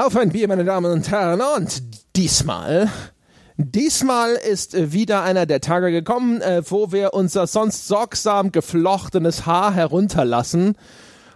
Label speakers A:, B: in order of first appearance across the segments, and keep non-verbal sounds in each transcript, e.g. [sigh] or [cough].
A: Auf ein Bier, meine Damen und Herren. Und diesmal, diesmal ist wieder einer der Tage gekommen, äh, wo wir unser sonst sorgsam geflochtenes Haar herunterlassen,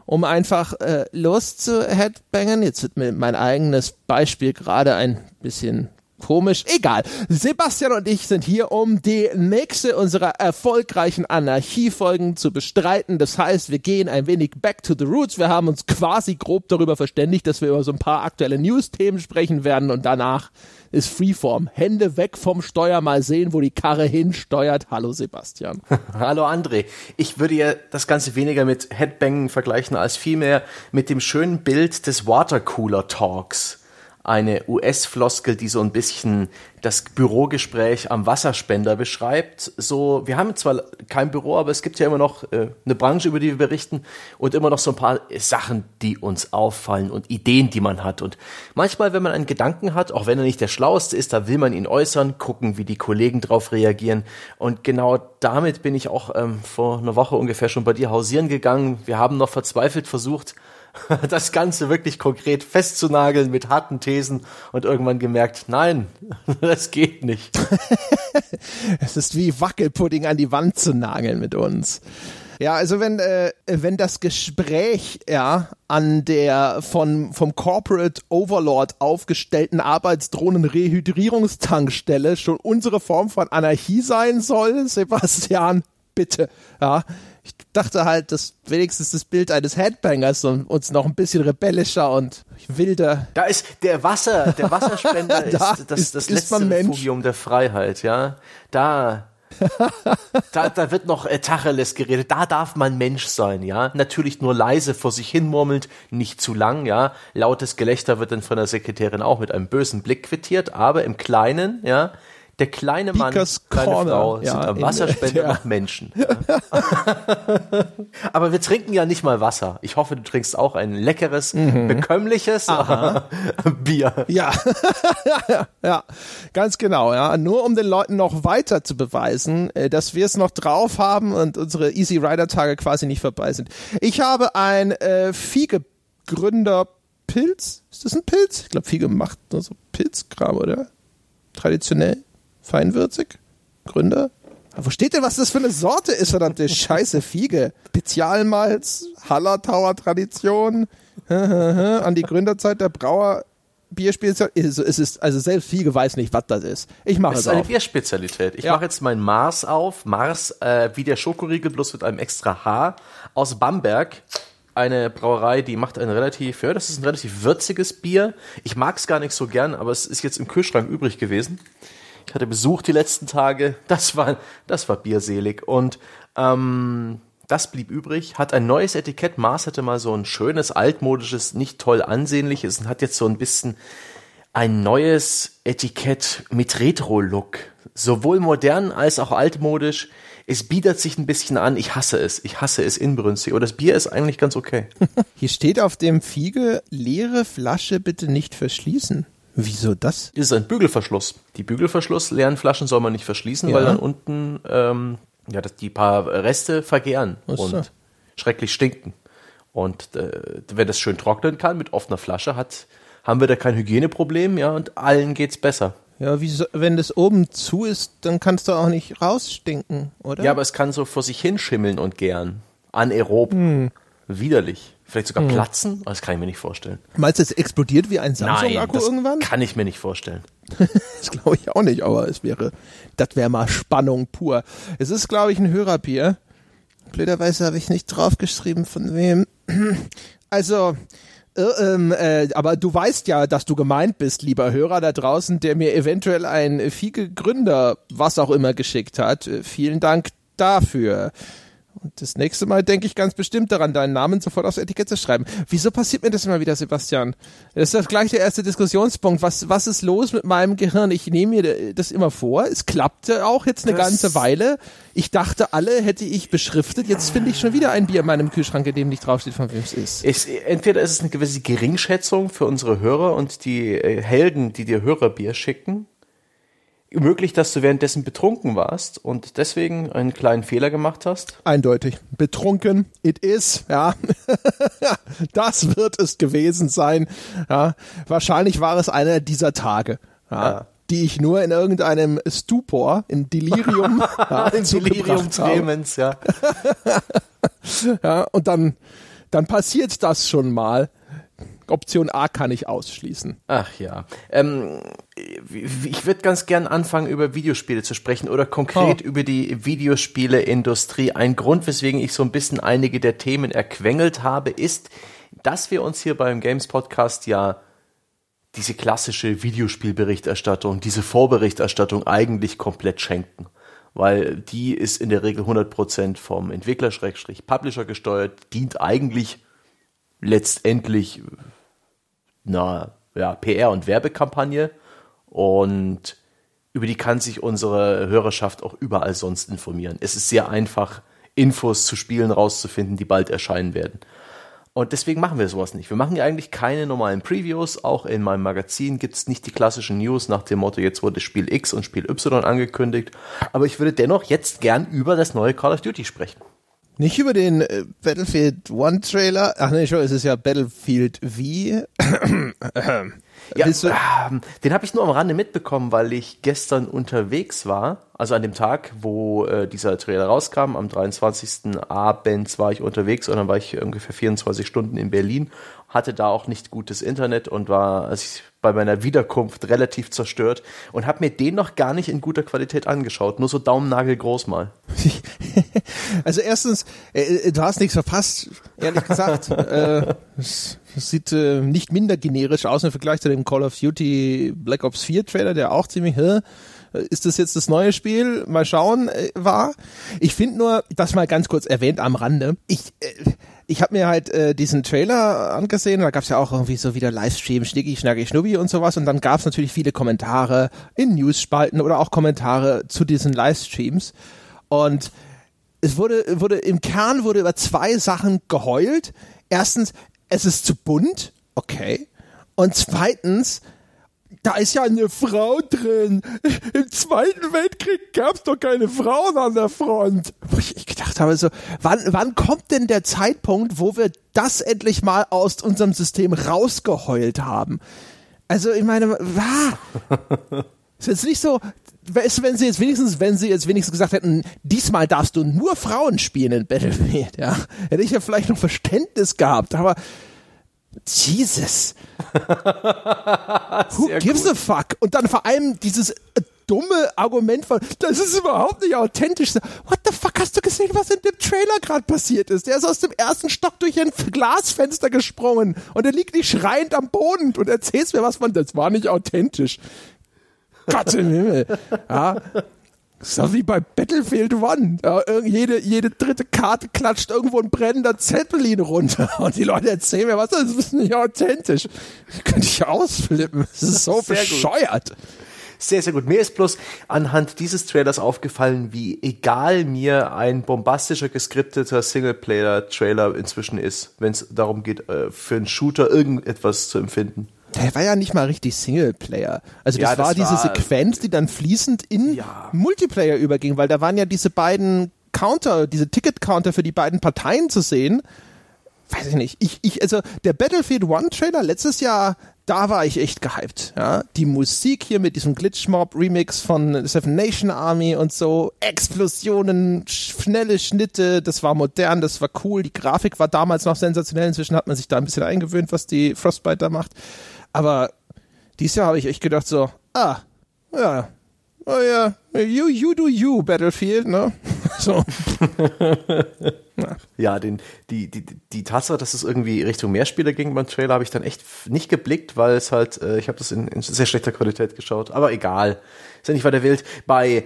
A: um einfach äh, loszuheadbangen. Jetzt wird mir mein eigenes Beispiel gerade ein bisschen komisch. Egal. Sebastian und ich sind hier, um die nächste unserer erfolgreichen Anarchiefolgen zu bestreiten. Das heißt, wir gehen ein wenig back to the roots. Wir haben uns quasi grob darüber verständigt, dass wir über so ein paar aktuelle News-Themen sprechen werden und danach ist Freeform. Hände weg vom Steuer, mal sehen, wo die Karre hinsteuert. Hallo Sebastian. [laughs]
B: Hallo André. Ich würde ja das Ganze weniger mit Headbangen vergleichen als vielmehr mit dem schönen Bild des Watercooler Talks eine US-Floskel, die so ein bisschen das Bürogespräch am Wasserspender beschreibt. So, wir haben zwar kein Büro, aber es gibt ja immer noch äh, eine Branche, über die wir berichten und immer noch so ein paar Sachen, die uns auffallen und Ideen, die man hat. Und manchmal, wenn man einen Gedanken hat, auch wenn er nicht der schlaueste ist, da will man ihn äußern, gucken, wie die Kollegen drauf reagieren. Und genau damit bin ich auch ähm, vor einer Woche ungefähr schon bei dir hausieren gegangen. Wir haben noch verzweifelt versucht, [laughs] das Ganze wirklich konkret festzunageln mit harten Thesen und irgendwann gemerkt, nein, [laughs] das geht nicht. [laughs]
A: es ist wie Wackelpudding an die Wand zu nageln mit uns. Ja, also wenn, äh, wenn das Gespräch ja an der von vom Corporate Overlord aufgestellten Arbeitsdrohnen-Rehydrierungstankstelle schon unsere Form von Anarchie sein soll, Sebastian, bitte, ja, ich dachte halt, dass wenigstens das Bild eines Headbangers uns noch ein bisschen rebellischer und wilder.
B: Da ist der Wasser, der Wasserspender [laughs] da ist das, ist, das letzte Refugium der Freiheit, ja. Da, da, da wird noch äh, Tacheles geredet. Da darf man Mensch sein, ja. Natürlich nur leise vor sich hin murmelnd, nicht zu lang, ja. Lautes Gelächter wird dann von der Sekretärin auch mit einem bösen Blick quittiert, aber im Kleinen, ja der kleine Mann,
A: Beakers kleine Corner,
B: Frau ja, sind am Wasserspender [laughs] ja. nach Menschen. [laughs] Aber wir trinken ja nicht mal Wasser. Ich hoffe, du trinkst auch ein leckeres, mhm. bekömmliches [laughs] Bier.
A: Ja. ja, ganz genau. Ja, nur um den Leuten noch weiter zu beweisen, äh, dass wir es noch drauf haben und unsere Easy Rider Tage quasi nicht vorbei sind. Ich habe ein äh, Viehgegründer Pilz. Ist das ein Pilz? Ich glaube, Fiege macht nur so Pilzkram, oder? Traditionell feinwürzig? Gründer? Wo steht denn, was das für eine Sorte ist, verdammte [laughs] Scheiße Fiege? Spezialmalz, Hallertauer Tradition, [laughs] an die Gründerzeit der Brauer Bierspezialität. Es ist, also selbst Fiege weiß nicht, was das ist. Ich mache es
B: ist eine Bierspezialität. Ich ja. mache jetzt mein Mars auf. Mars, äh, wie der Schokoriegel, bloß mit einem extra H. Aus Bamberg. Eine Brauerei, die macht ein relativ, ja, das ist ein relativ würziges Bier. Ich mag es gar nicht so gern, aber es ist jetzt im Kühlschrank übrig gewesen. Ich hatte Besuch die letzten Tage. Das war, das war bierselig. Und ähm, das blieb übrig. Hat ein neues Etikett. Mars hatte mal so ein schönes, altmodisches, nicht toll ansehnliches und hat jetzt so ein bisschen ein neues Etikett mit Retro-Look. Sowohl modern als auch altmodisch. Es bietet sich ein bisschen an. Ich hasse es. Ich hasse es inbrünstig. Aber das Bier ist eigentlich ganz okay. [laughs]
A: Hier steht auf dem Fiege, leere Flasche bitte nicht verschließen. Wieso das?
B: Das ist ein Bügelverschluss. Die Bügelverschluss leeren Flaschen soll man nicht verschließen, ja. weil dann unten ähm, ja, dass die paar Reste vergären so. und schrecklich stinken. Und äh, wenn das schön trocknen kann mit offener Flasche, hat, haben wir da kein Hygieneproblem, ja, und allen geht's besser.
A: Ja, so, wenn das oben zu ist, dann kannst du auch nicht rausstinken, oder?
B: Ja, aber es kann so vor sich hinschimmeln und gären. Anaerob. Hm. Widerlich. Vielleicht sogar hm. platzen? Das kann ich mir nicht vorstellen.
A: Meinst du, es explodiert wie ein Samsung-Akku irgendwann?
B: Kann ich mir nicht vorstellen. [laughs]
A: das glaube ich auch nicht, aber es wäre, das wäre mal Spannung pur. Es ist, glaube ich, ein Hörerbier. Blöderweise habe ich nicht draufgeschrieben, von wem. [clears throat] Also, äh, ähm, äh, aber du weißt ja, dass du gemeint bist, lieber Hörer da draußen, der mir eventuell ein Fiege Gründer, was auch immer geschickt hat. Äh, vielen Dank dafür. Und das nächste Mal denke ich ganz bestimmt daran, deinen Namen sofort aufs Etikett zu schreiben. Wieso passiert mir das immer wieder, Sebastian? Das ist gleich der erste Diskussionspunkt. Was, was ist los mit meinem Gehirn? Ich nehme mir das immer vor. Es klappte auch jetzt eine das ganze Weile. Ich dachte, alle hätte ich beschriftet. Jetzt finde ich schon wieder ein Bier in meinem Kühlschrank, in dem nicht draufsteht, von wem es ist.
B: ist. Entweder ist es eine gewisse Geringschätzung für unsere Hörer und die äh, Helden, die dir Hörerbier schicken möglich, dass du währenddessen betrunken warst und deswegen einen kleinen Fehler gemacht hast?
A: Eindeutig. Betrunken, it is, ja. [laughs] das wird es gewesen sein. Ja. Wahrscheinlich war es einer dieser Tage. Ja. ja. Die ich nur in irgendeinem Stupor, in Delirium, [laughs]
B: ja, in Delirium tremens, ja. [laughs]
A: ja. Und dann, dann passiert das schon mal. Option A kann ich ausschließen.
B: Ach ja. Ähm, ich würde ganz gern anfangen, über Videospiele zu sprechen oder konkret oh. über die Videospieleindustrie. Ein Grund, weswegen ich so ein bisschen einige der Themen erquengelt habe, ist, dass wir uns hier beim Games Podcast ja diese klassische Videospielberichterstattung, diese Vorberichterstattung eigentlich komplett schenken. Weil die ist in der Regel 100% vom Entwickler-Publisher gesteuert, dient eigentlich letztendlich einer ja, PR- und Werbekampagne und über die kann sich unsere Hörerschaft auch überall sonst informieren. Es ist sehr einfach, Infos zu Spielen rauszufinden, die bald erscheinen werden. Und deswegen machen wir sowas nicht. Wir machen ja eigentlich keine normalen Previews. Auch in meinem Magazin gibt es nicht die klassischen News nach dem Motto, jetzt wurde Spiel X und Spiel Y angekündigt. Aber ich würde dennoch jetzt gern über das neue Call of Duty sprechen.
A: Nicht über den äh, Battlefield One Trailer. Ach nee, schon, es ist ja Battlefield V. [coughs]
B: ja, ähm, den habe ich nur am Rande mitbekommen, weil ich gestern unterwegs war. Also an dem Tag, wo äh, dieser Trailer rauskam, am 23. Abends war ich unterwegs und dann war ich ungefähr 24 Stunden in Berlin, hatte da auch nicht gutes Internet und war, als ich bei meiner Wiederkunft relativ zerstört und habe mir den noch gar nicht in guter Qualität angeschaut, nur so Daumennagel groß mal. [laughs]
A: Also erstens, äh, äh, du hast nichts verpasst, ehrlich gesagt. [laughs] äh, es sieht äh, nicht minder generisch aus im Vergleich zu dem Call of Duty Black Ops 4 Trailer, der auch ziemlich, hä? ist das jetzt das neue Spiel? Mal schauen, war. Ich finde nur, das mal ganz kurz erwähnt am Rande. Ich, ich habe mir halt äh, diesen Trailer angesehen, da gab's ja auch irgendwie so wieder Livestream, Schnicki, Schnacki, Schnubbi und sowas und dann gab's natürlich viele Kommentare in Newsspalten oder auch Kommentare zu diesen Livestreams und es wurde, wurde im Kern wurde über zwei Sachen geheult. Erstens, es ist zu bunt, okay. Und zweitens, da ist ja eine Frau drin. Im Zweiten Weltkrieg gab es doch keine Frauen an der Front. Wo ich gedacht habe, so, wann, wann kommt denn der Zeitpunkt, wo wir das endlich mal aus unserem System rausgeheult haben? Also, ich meine, ah, [laughs] ist jetzt nicht so, weißt du, wenn sie jetzt wenigstens, wenn sie jetzt wenigstens gesagt hätten, diesmal darfst du nur Frauen spielen in Battlefield, ja, hätte ich ja vielleicht noch Verständnis gehabt, aber Jesus. [laughs] Who gives gut. a fuck? Und dann vor allem dieses äh, dumme Argument von, das ist überhaupt nicht authentisch. What the fuck hast du gesehen, was in dem Trailer gerade passiert ist? Der ist aus dem ersten Stock durch ein Glasfenster gesprungen und er liegt nicht schreiend am Boden und erzählst mir was von, das war nicht authentisch. Gott im Himmel. Ja. So wie bei Battlefield One. Ja, jede, jede dritte Karte klatscht irgendwo ein brennender Zeppelin runter. [laughs] Und die Leute erzählen mir, was das ist nicht authentisch. Das könnte ich ausflippen. Das ist so sehr bescheuert. Gut.
B: Sehr, sehr gut. Mir ist bloß anhand dieses Trailers aufgefallen, wie egal mir ein bombastischer, geskripteter Singleplayer-Trailer inzwischen ist, wenn es darum geht, äh, für einen Shooter irgendetwas zu empfinden.
A: Der war ja nicht mal richtig Singleplayer. Also das, ja, das war diese Sequenz, die dann fließend in ja. Multiplayer überging, weil da waren ja diese beiden Counter, diese Ticket-Counter für die beiden Parteien zu sehen. Weiß ich nicht. Ich, ich, also der Battlefield One Trailer letztes Jahr, da war ich echt gehypt. Ja, die Musik hier mit diesem Glitchmob Remix von Seven Nation Army und so, Explosionen, schnelle Schnitte, das war modern, das war cool. Die Grafik war damals noch sensationell. Inzwischen hat man sich da ein bisschen eingewöhnt, was die Frostbite da macht. Aber dieses Jahr habe ich echt gedacht so, ah, ja, oh ja, you, you do you, Battlefield, ne? [laughs] So. [laughs]
B: ja, den, die, die, die Tatsache, dass es irgendwie Richtung Mehrspieler ging beim Trailer, habe ich dann echt nicht geblickt, weil es halt, äh, ich habe das in, in sehr schlechter Qualität geschaut. Aber egal, ist ja nicht weiter wild. Bei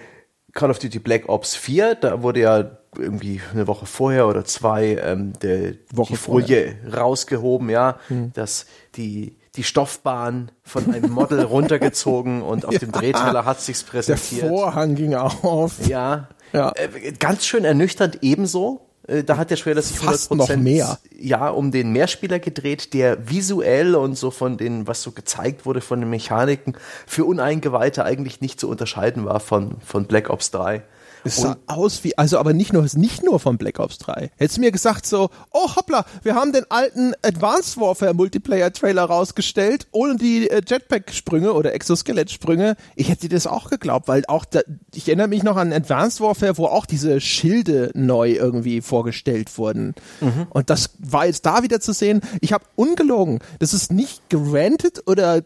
B: Call of Duty Black Ops 4, da wurde ja irgendwie eine Woche vorher oder zwei ähm, der, Woche die Folie vorher. rausgehoben, ja, hm. dass die die Stoffbahn von einem Model [laughs] runtergezogen und auf ja, dem Drehteller hat sich's präsentiert.
A: Der Vorhang ging auf.
B: Ja. ja. Äh, ganz schön ernüchternd ebenso Äh, da hat der Trailer sich
A: Fast noch mehr.
B: ja um den Mehrspieler gedreht, der visuell und so von den, was so gezeigt wurde von den Mechaniken, für Uneingeweihte eigentlich nicht zu unterscheiden war von, von Black Ops 3.
A: Es sah aus wie, also aber nicht nur, nicht nur von Black Ops 3. Hättest du mir gesagt so, oh hoppla, wir haben den alten Advanced Warfare Multiplayer Trailer rausgestellt, ohne die äh, Jetpack-Sprünge oder Exoskelett-Sprünge. Ich hätte dir das auch geglaubt, weil auch, da, ich erinnere mich noch an Advanced Warfare, wo auch diese Schilde neu irgendwie vorgestellt wurden. Mhm. Und das war jetzt da wieder zu sehen. Ich habe ungelogen, das ist nicht gerantet oder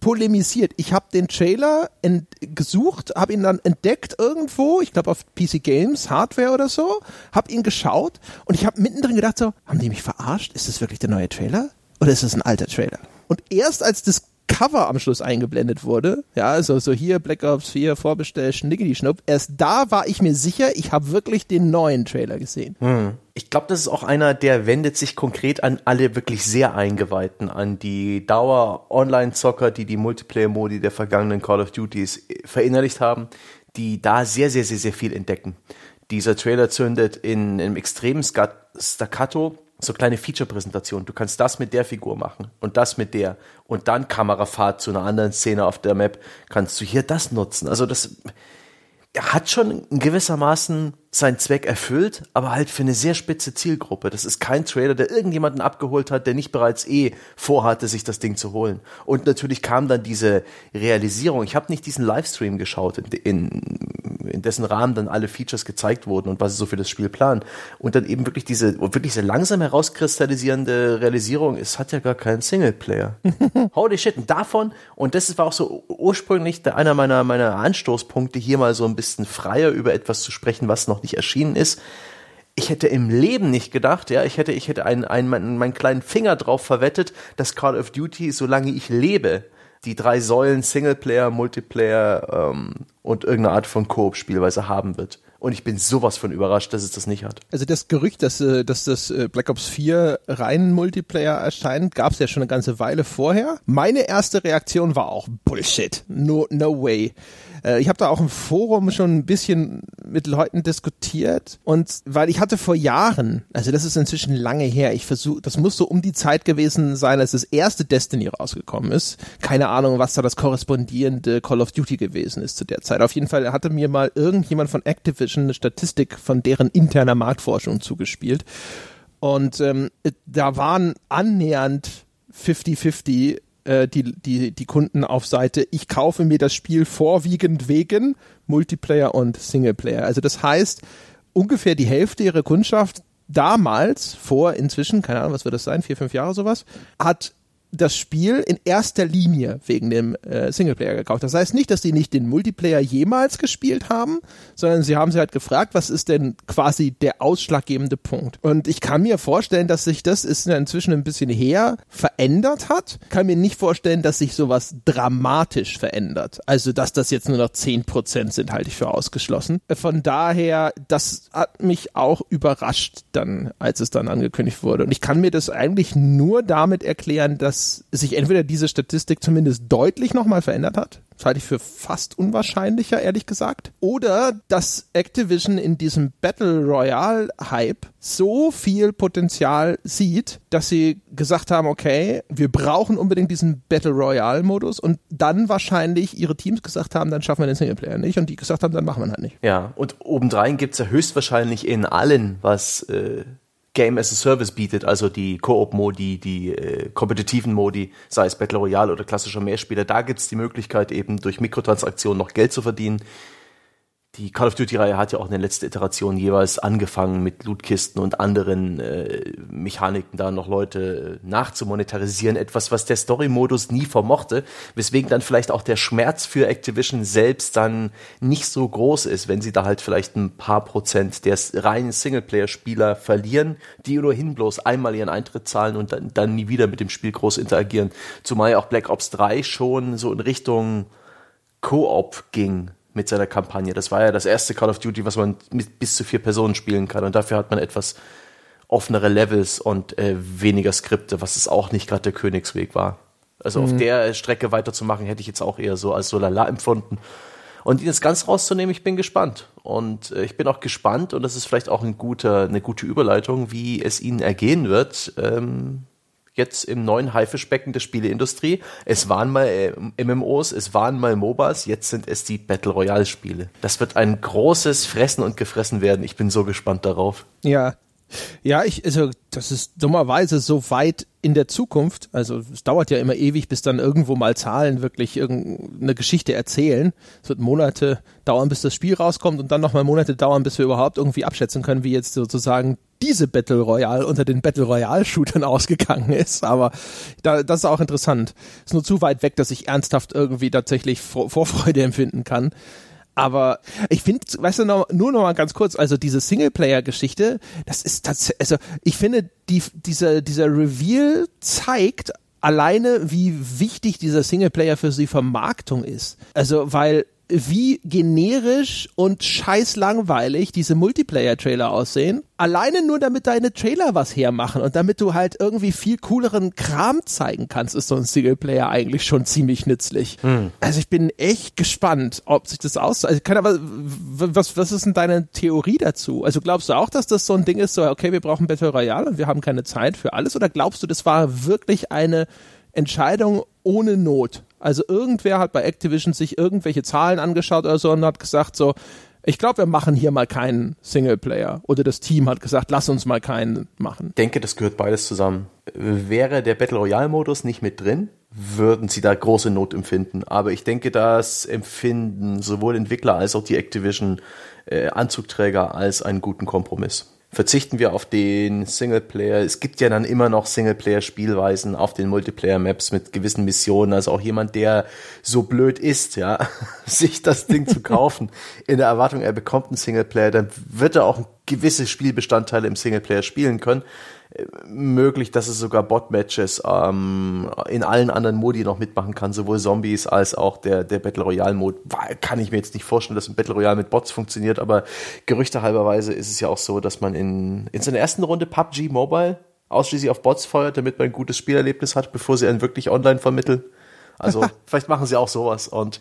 A: polemisiert. Ich habe den Trailer gesucht, habe ihn dann entdeckt irgendwo, ich glaube auf PC Games, Hardware oder so, habe ihn geschaut und ich habe mittendrin gedacht so, haben die mich verarscht? Ist das wirklich der neue Trailer? Oder ist das ein alter Trailer? Und erst als das Cover am Schluss eingeblendet wurde, ja, also so hier Black Ops 4 Vorbestell, Schnickety Schnupp, erst da war ich mir sicher, ich habe wirklich den neuen Trailer gesehen.
B: Hm. Ich glaube, das ist auch einer, der wendet sich konkret an alle wirklich sehr Eingeweihten, an die Dauer-Online-Zocker, die die Multiplayer-Modi der vergangenen Call of Duties verinnerlicht haben, die da sehr, sehr, sehr, sehr viel entdecken. Dieser Trailer zündet in einem extremen Staccato so kleine Feature-Präsentationen. Du kannst das mit der Figur machen und das mit der und dann Kamerafahrt zu einer anderen Szene auf der Map kannst du hier das nutzen. Also das hat schon in gewissermaßen seinen Zweck erfüllt, aber halt für eine sehr spitze Zielgruppe. Das ist kein Trailer, der irgendjemanden abgeholt hat, der nicht bereits eh vorhatte, sich das Ding zu holen. Und natürlich kam dann diese Realisierung. Ich habe nicht diesen Livestream geschaut, in, in, in, dessen Rahmen dann alle Features gezeigt wurden und was sie so für das Spiel planen. Und dann eben wirklich diese, wirklich diese langsam herauskristallisierende Realisierung, es hat ja gar keinen Singleplayer. [laughs] Holy shit. Und davon, und das war auch so ursprünglich einer meiner, meiner Anstoßpunkte, hier mal so ein bisschen freier über etwas zu sprechen, was noch noch nicht erschienen ist. Ich hätte im Leben nicht gedacht, ja, ich hätte, ich hätte einen, einen, meinen, meinen kleinen Finger drauf verwettet, dass Call of Duty, solange ich lebe, die drei Säulen Singleplayer, Multiplayer ähm, und irgendeine Art von Koop-Spielweise haben wird. Und ich bin sowas von überrascht, dass es das nicht hat.
A: Also das Gerücht, dass, äh, dass das äh, Black Ops 4 rein Multiplayer erscheint, gab es ja schon eine ganze Weile vorher. Meine erste Reaktion war auch Bullshit. No, no way. Äh, ich habe da auch im Forum schon ein bisschen mit Leuten diskutiert und weil ich hatte vor Jahren, also das ist inzwischen lange her, ich versuche, das muss so um die Zeit gewesen sein, als das erste Destiny rausgekommen ist. Keine Ahnung, was da das korrespondierende Call of Duty gewesen ist zu der Zeit. Auf jeden Fall hatte mir mal irgendjemand von Activision eine Statistik von deren interner Marktforschung zugespielt. Und ähm, da waren annähernd 50-50 äh, die, die, die Kunden auf Seite, ich kaufe mir das Spiel vorwiegend wegen Multiplayer und Singleplayer. Also das heißt, ungefähr die Hälfte ihrer Kundschaft damals, vor inzwischen, keine Ahnung, was wird das sein, vier, fünf Jahre sowas, hat das Spiel in erster Linie wegen dem äh, Singleplayer gekauft. Das heißt nicht, dass die nicht den Multiplayer jemals gespielt haben, sondern sie haben sie halt gefragt, was ist denn quasi der ausschlaggebende Punkt. Und ich kann mir vorstellen, dass sich das ist inzwischen ein bisschen her verändert hat. Kann mir nicht vorstellen, dass sich sowas dramatisch verändert. Also, dass das jetzt nur noch zehn Prozent sind, halte ich für ausgeschlossen. Von daher, das hat mich auch überrascht dann, als es dann angekündigt wurde. Und ich kann mir das eigentlich nur damit erklären, dass dass sich entweder diese Statistik zumindest deutlich nochmal verändert hat, das halte ich für fast unwahrscheinlicher, ehrlich gesagt, oder dass Activision in diesem Battle Royale Hype so viel Potenzial sieht, dass sie gesagt haben, okay, wir brauchen unbedingt diesen Battle Royale Modus und dann wahrscheinlich ihre Teams gesagt haben, dann schaffen wir den Singleplayer nicht und die gesagt haben, dann machen wir ihn halt nicht.
B: Ja, und obendrein gibt es ja höchstwahrscheinlich in allen, was äh, Game as a Service bietet, also die Koop-Modi, die äh, kompetitiven Modi, sei es Battle Royale oder klassischer Mehrspieler, da gibt's die Möglichkeit eben durch Mikrotransaktionen noch Geld zu verdienen die Call of Duty-Reihe hat ja auch in den letzten Iterationen jeweils angefangen mit Lootkisten und anderen äh, Mechaniken da noch Leute äh, nachzumonetarisieren. Etwas, was der Story-Modus nie vermochte, weswegen dann vielleicht auch der Schmerz für Activision selbst dann nicht so groß ist, wenn sie da halt vielleicht ein paar Prozent der reinen Singleplayer-Spieler verlieren, die ohnehin bloß einmal ihren Eintritt zahlen und dann, dann nie wieder mit dem Spiel groß interagieren. Zumal ja auch Black Ops 3 schon so in Richtung Koop ging mit seiner Kampagne. Das war ja das erste Call of Duty, was man mit bis zu vier Personen spielen kann. Und dafür hat man etwas offenere Levels und äh, weniger Skripte, was es auch nicht gerade der Königsweg war. Also mhm. auf der Strecke weiterzumachen, hätte ich jetzt auch eher so als so lala empfunden. Und ihn jetzt ganz rauszunehmen, ich bin gespannt. Und äh, ich bin auch gespannt, und das ist vielleicht auch ein guter, eine gute Überleitung, wie es ihnen ergehen wird, ähm, jetzt im neuen Haifischbecken der Spieleindustrie. Es waren mal äh, MMOs, es waren mal MOBAs, jetzt sind es die Battle Royale Spiele. Das wird ein großes Fressen und Gefressen werden. Ich bin so gespannt darauf.
A: Ja, ja, ich, also das ist dummerweise so weit in der Zukunft. Also es dauert ja immer ewig, bis dann irgendwo mal Zahlen wirklich irgendeine Geschichte erzählen. Es wird Monate dauern, bis das Spiel rauskommt und dann nochmal Monate dauern, bis wir überhaupt irgendwie abschätzen können, wie jetzt sozusagen diese Battle Royale unter den Battle Royale Shootern [laughs] ausgegangen ist. Aber da, das ist auch interessant. Ist nur zu weit weg, dass ich ernsthaft irgendwie tatsächlich Vorfreude empfinden kann. Aber ich finde, weißt du, noch, nur noch mal ganz kurz, also diese Singleplayer-Geschichte, das ist tatsächlich, also ich finde, die, dieser, dieser Reveal zeigt alleine, wie wichtig dieser Singleplayer für die Vermarktung ist. Also, weil wie generisch und scheiß langweilig diese Multiplayer-Trailer aussehen. Alleine nur damit deine Trailer was hermachen und damit du halt irgendwie viel cooleren Kram zeigen kannst, ist so ein Singleplayer eigentlich schon ziemlich nützlich. Hm. Also ich bin echt gespannt, ob sich das aus. Also kann aber, was, was ist denn deine Theorie dazu? Also glaubst du auch, dass das so ein Ding ist, so, okay, wir brauchen Battle Royale und wir haben keine Zeit für alles? Oder glaubst du, das war wirklich eine Entscheidung ohne Not? Also irgendwer hat bei Activision sich irgendwelche Zahlen angeschaut oder so und hat gesagt so, ich glaube, wir machen hier mal keinen Singleplayer. Oder das Team hat gesagt, lass uns mal keinen machen.
B: Ich denke, das gehört beides zusammen. Wäre der Battle Royale Modus nicht mit drin, würden sie da große Not empfinden. Aber ich denke, das empfinden sowohl Entwickler als auch die Activision äh, als einen guten Kompromiss verzichten wir auf den Singleplayer. Es gibt ja dann immer noch Singleplayer-Spielweisen auf den Multiplayer-Maps mit gewissen Missionen. Also auch jemand, der so blöd ist, ja, [laughs] sich das Ding zu kaufen, [laughs] in der Erwartung, er bekommt einen Singleplayer, dann wird er auch gewisse Spielbestandteile im Singleplayer spielen können möglich, dass es sogar Bot-Matches ähm, in allen anderen Modi noch mitmachen kann, sowohl Zombies als auch der, der Battle Royale-Mode. Kann ich mir jetzt nicht vorstellen, dass ein Battle Royale mit Bots funktioniert, aber gerüchtehalberweise ist es ja auch so, dass man in, in seiner ersten Runde PUBG Mobile ausschließlich auf Bots feuert, damit man ein gutes Spielerlebnis hat, bevor sie einen wirklich online vermitteln. Also [laughs] vielleicht machen sie auch sowas. Und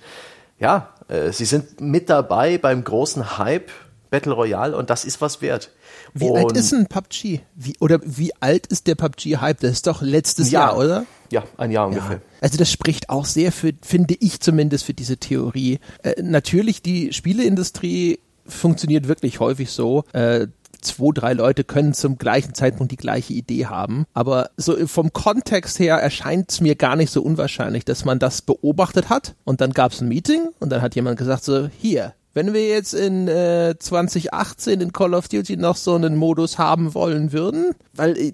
B: ja, äh, sie sind mit dabei beim großen Hype Battle Royale und das ist was wert.
A: Wie und alt ist ein PUBG? Wie, oder wie alt ist der PUBG-Hype? Das ist doch letztes Jahr, Jahr, oder?
B: Ja, ein Jahr ungefähr. Ja.
A: Also das spricht auch sehr für, finde ich zumindest, für diese Theorie. Äh, natürlich, die Spieleindustrie funktioniert wirklich häufig so. Äh, zwei, drei Leute können zum gleichen Zeitpunkt die gleiche Idee haben. Aber so vom Kontext her erscheint es mir gar nicht so unwahrscheinlich, dass man das beobachtet hat und dann gab es ein Meeting und dann hat jemand gesagt so, hier, wenn wir jetzt in äh, 2018 in Call of Duty noch so einen Modus haben wollen würden, weil äh,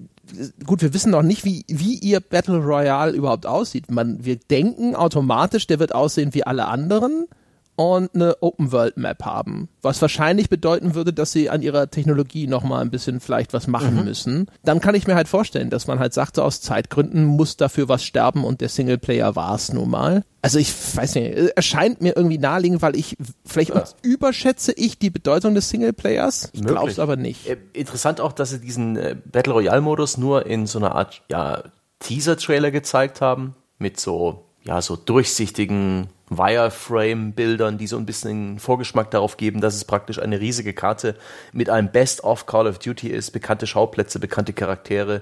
A: gut, wir wissen noch nicht, wie, wie ihr Battle Royale überhaupt aussieht. Man, wir denken automatisch, der wird aussehen wie alle anderen und eine Open World Map haben, was wahrscheinlich bedeuten würde, dass sie an ihrer Technologie noch mal ein bisschen vielleicht was machen mhm. müssen. Dann kann ich mir halt vorstellen, dass man halt sagt, so aus Zeitgründen muss dafür was sterben und der Singleplayer war es nun mal. Also ich weiß nicht, erscheint mir irgendwie naheliegend, weil ich vielleicht ja. überschätze ich die Bedeutung des Singleplayers. Ich glaube es aber nicht. Äh,
B: interessant auch, dass sie diesen äh, Battle Royale Modus nur in so einer Art ja Teaser Trailer gezeigt haben mit so ja so durchsichtigen Wireframe-Bildern, die so ein bisschen Vorgeschmack darauf geben, dass es praktisch eine riesige Karte mit einem Best-of Call of Duty ist, bekannte Schauplätze, bekannte Charaktere.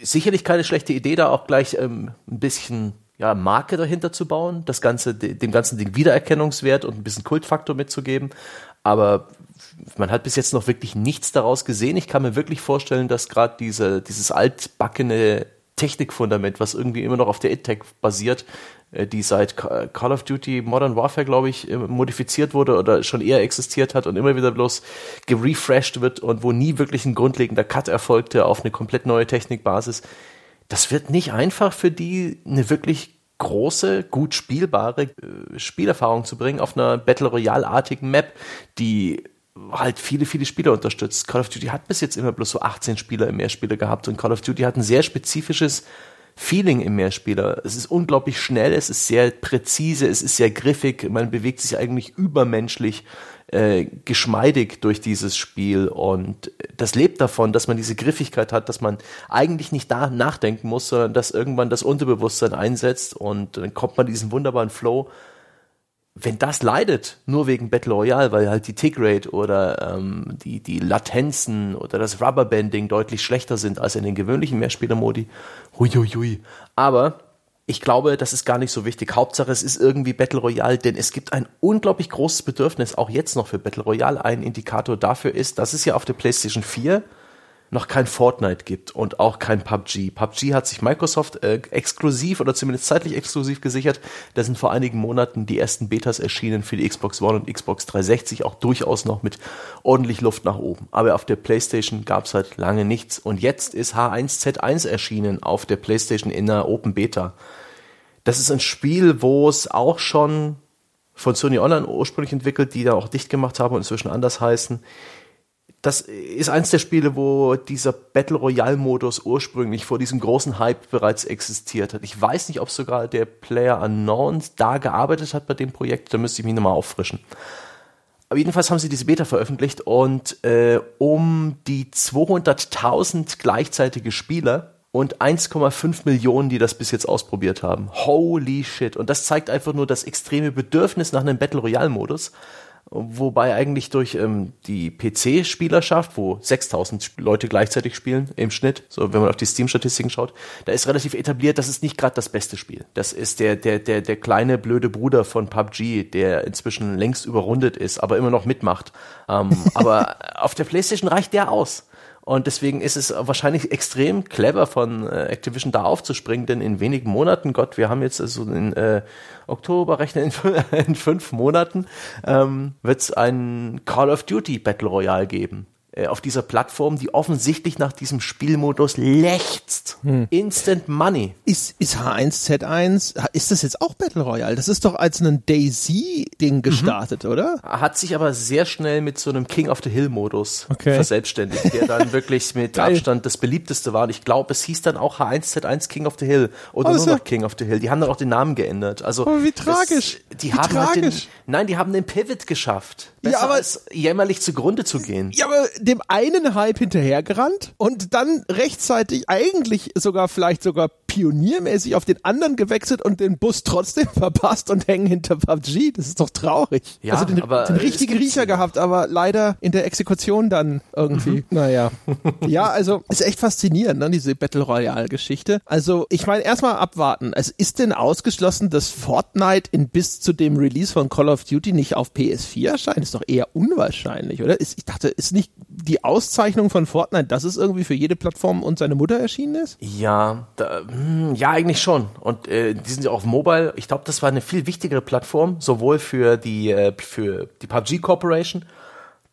B: Sicherlich keine schlechte Idee, da auch gleich ähm, ein bisschen ja, Marke dahinter zu bauen, das Ganze, dem ganzen Ding Wiedererkennungswert und ein bisschen Kultfaktor mitzugeben. Aber man hat bis jetzt noch wirklich nichts daraus gesehen. Ich kann mir wirklich vorstellen, dass gerade diese, dieses altbackene Technikfundament, was irgendwie immer noch auf der ITTech basiert, äh, die seit Call of Duty Modern Warfare, glaube ich, äh, modifiziert wurde oder schon eher existiert hat und immer wieder bloß gerefreshed wird und wo nie wirklich ein grundlegender Cut erfolgte auf eine komplett neue Technikbasis. Das wird nicht einfach für die eine wirklich große, gut spielbare äh, Spielerfahrung zu bringen auf einer Battle Royale-artigen Map, die halt viele, viele Spieler unterstützt. Call of Duty hat bis jetzt immer bloß so 18 Spieler im Mehrspieler gehabt und Call of Duty hat ein sehr spezifisches Feeling im Mehrspieler. Es ist unglaublich schnell, es ist sehr präzise, es ist sehr griffig, man bewegt sich eigentlich übermenschlich äh, geschmeidig durch dieses Spiel und das lebt davon, dass man diese Griffigkeit hat, dass man eigentlich nicht da nachdenken muss, sondern dass irgendwann das Unterbewusstsein einsetzt und dann kommt man diesen wunderbaren Flow wenn das leidet, nur wegen Battle Royale, weil halt die Tick-Rate oder ähm, die, die Latenzen oder das Rubberbanding deutlich schlechter sind als in den gewöhnlichen Mehrspieler-Modi, huiuiui. Aber ich glaube, das ist gar nicht so wichtig. Hauptsache, es ist irgendwie Battle Royale, denn es gibt ein unglaublich großes Bedürfnis, auch jetzt noch für Battle Royale. Ein Indikator dafür ist, dass es ja auf der PlayStation 4 noch kein Fortnite gibt und auch kein PUBG. PUBG hat sich Microsoft äh, exklusiv oder zumindest zeitlich exklusiv gesichert. Da sind vor einigen Monaten die ersten Betas erschienen für die Xbox One und Xbox 360, auch durchaus noch mit ordentlich Luft nach oben. Aber auf der PlayStation gab es halt lange nichts. Und jetzt ist H1Z1 erschienen auf der PlayStation in der Open Beta. Das ist ein Spiel, wo es auch schon von Sony Online ursprünglich entwickelt, die da auch dicht gemacht haben und inzwischen anders heißen das ist eins der Spiele, wo dieser Battle Royale Modus ursprünglich vor diesem großen Hype bereits existiert hat. Ich weiß nicht, ob sogar der Player Unknowns da gearbeitet hat bei dem Projekt, da müsste ich mich nochmal auffrischen. Aber jedenfalls haben sie diese Beta veröffentlicht und äh, um die 200.000 gleichzeitige Spieler und 1,5 Millionen, die das bis jetzt ausprobiert haben. Holy shit. Und das zeigt einfach nur das extreme Bedürfnis nach einem Battle Royale Modus wobei eigentlich durch ähm, die PC-Spielerschaft, wo 6000 Leute gleichzeitig spielen im Schnitt, so wenn man auf die Steam-Statistiken schaut, da ist relativ etabliert, das ist nicht gerade das beste Spiel. Das ist der, der, der, der kleine blöde Bruder von PUBG, der inzwischen längst überrundet ist, aber immer noch mitmacht. Ähm, aber [laughs] auf der PlayStation reicht der aus. Und deswegen ist es wahrscheinlich extrem clever von äh, Activision da aufzuspringen, denn in wenigen Monaten, Gott, wir haben jetzt also in äh, Oktober, rechnen in, [laughs] in fünf Monaten, ähm, wird es ein Call of Duty Battle Royale geben. Äh, auf dieser Plattform, die offensichtlich nach diesem Spielmodus lechzt. Hm. Instant Money.
A: Ist, ist H1Z1, ist das jetzt auch Battle Royale? Das ist doch als ein Daisy-Ding mhm. gestartet, mhm. oder?
B: Hat sich aber sehr schnell mit so einem King of the Hill-Modus okay. verselbstständigt, der dann [laughs] wirklich mit Abstand das beliebteste war. Und ich glaube, es hieß dann auch H1Z1 King of the Hill oder oh, nur noch King of the Hill. Die haben dann auch den Namen geändert. Also,
A: oh, wie tragisch.
B: Es, die
A: wie
B: haben
A: tragisch.
B: Halt den, nein, die haben den Pivot geschafft. Besser ja, aber als jämmerlich zugrunde zu gehen.
A: Ja, aber dem einen Hype hinterhergerannt und dann rechtzeitig eigentlich sogar vielleicht sogar pioniermäßig auf den anderen gewechselt und den Bus trotzdem [laughs] verpasst und hängen hinter PUBG. Das ist doch traurig.
B: Ja,
A: also den,
B: aber
A: den richtigen Riecher gehabt, aber leider in der Exekution dann irgendwie. Mhm. Naja. [laughs] ja, also ist echt faszinierend, ne, diese Battle Royale Geschichte. Also ich meine, erstmal abwarten. Es ist denn ausgeschlossen, dass Fortnite in bis zu dem Release von Call of Duty nicht auf PS4 erscheint? Ist doch eher unwahrscheinlich, oder? Ist, ich dachte, ist nicht die Auszeichnung von Fortnite, dass es irgendwie für jede Plattform und seine Mutter erschienen ist?
B: Ja, da, hm, ja, eigentlich schon. Und äh, die sind ja auf Mobile. Ich glaube, das war eine viel wichtigere Plattform, sowohl für die äh, für die PUBG Corporation,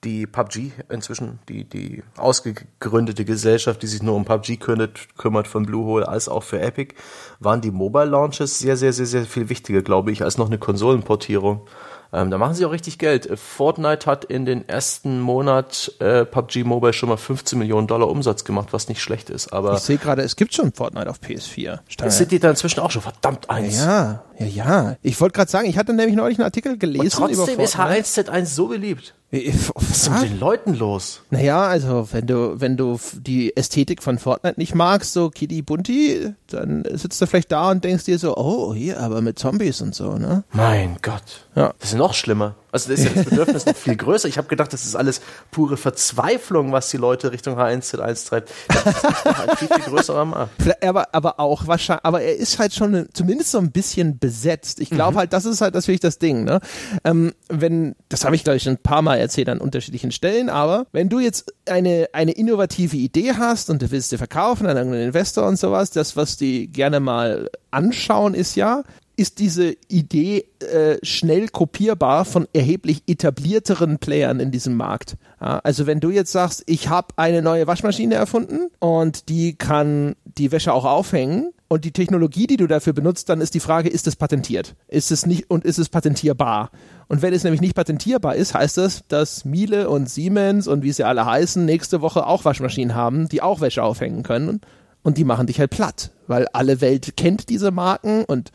B: die PUBG inzwischen die die ausgegründete Gesellschaft, die sich nur um PUBG kümmert, kümmert von Bluehole, als auch für Epic, waren die Mobile Launches sehr sehr sehr sehr viel wichtiger, glaube ich, als noch eine Konsolenportierung. Ähm, da machen sie auch richtig Geld. Fortnite hat in den ersten Monat äh, PUBG Mobile schon mal 15 Millionen Dollar Umsatz gemacht, was nicht schlecht ist. Aber
A: ich sehe gerade, es gibt schon Fortnite auf PS4.
B: Es sind die da inzwischen auch schon verdammt eins.
A: Ja, ja, ja. Ich wollte gerade sagen, ich hatte nämlich neulich einen Artikel gelesen Und
B: trotzdem ist H1Z1 so beliebt. Was ist mit den Leuten los?
A: Naja, also wenn du, wenn du die Ästhetik von Fortnite nicht magst, so Kitty Bunty, dann sitzt du vielleicht da und denkst dir so, oh, hier, aber mit Zombies und so, ne?
B: Mein Gott. Ja. Das ist noch schlimmer. Also das ist ja das Bedürfnis noch viel größer. Ich habe gedacht, das ist alles pure Verzweiflung, was die Leute Richtung H1Z1 treibt. Das ist halt viel, viel größerer Markt.
A: Aber, aber auch wahrscheinlich, aber er ist halt schon zumindest so ein bisschen besetzt. Ich glaube mhm. halt, das ist halt natürlich das Ding, ne? Ähm, wenn, das habe ich glaube ich schon ein paar Mal erzählt an unterschiedlichen Stellen, aber wenn du jetzt eine, eine innovative Idee hast und du willst sie verkaufen an irgendeinen Investor und sowas, das, was die gerne mal anschauen, ist ja, ist diese Idee äh, schnell kopierbar von erheblich etablierteren Playern in diesem Markt. Ja, also wenn du jetzt sagst, ich habe eine neue Waschmaschine erfunden und die kann die Wäsche auch aufhängen und die Technologie, die du dafür benutzt, dann ist die Frage, ist es patentiert? Ist es nicht und ist es patentierbar? Und wenn es nämlich nicht patentierbar ist, heißt das, dass Miele und Siemens und wie sie alle heißen, nächste Woche auch Waschmaschinen haben, die auch Wäsche aufhängen können und die machen dich halt platt, weil alle Welt kennt diese Marken und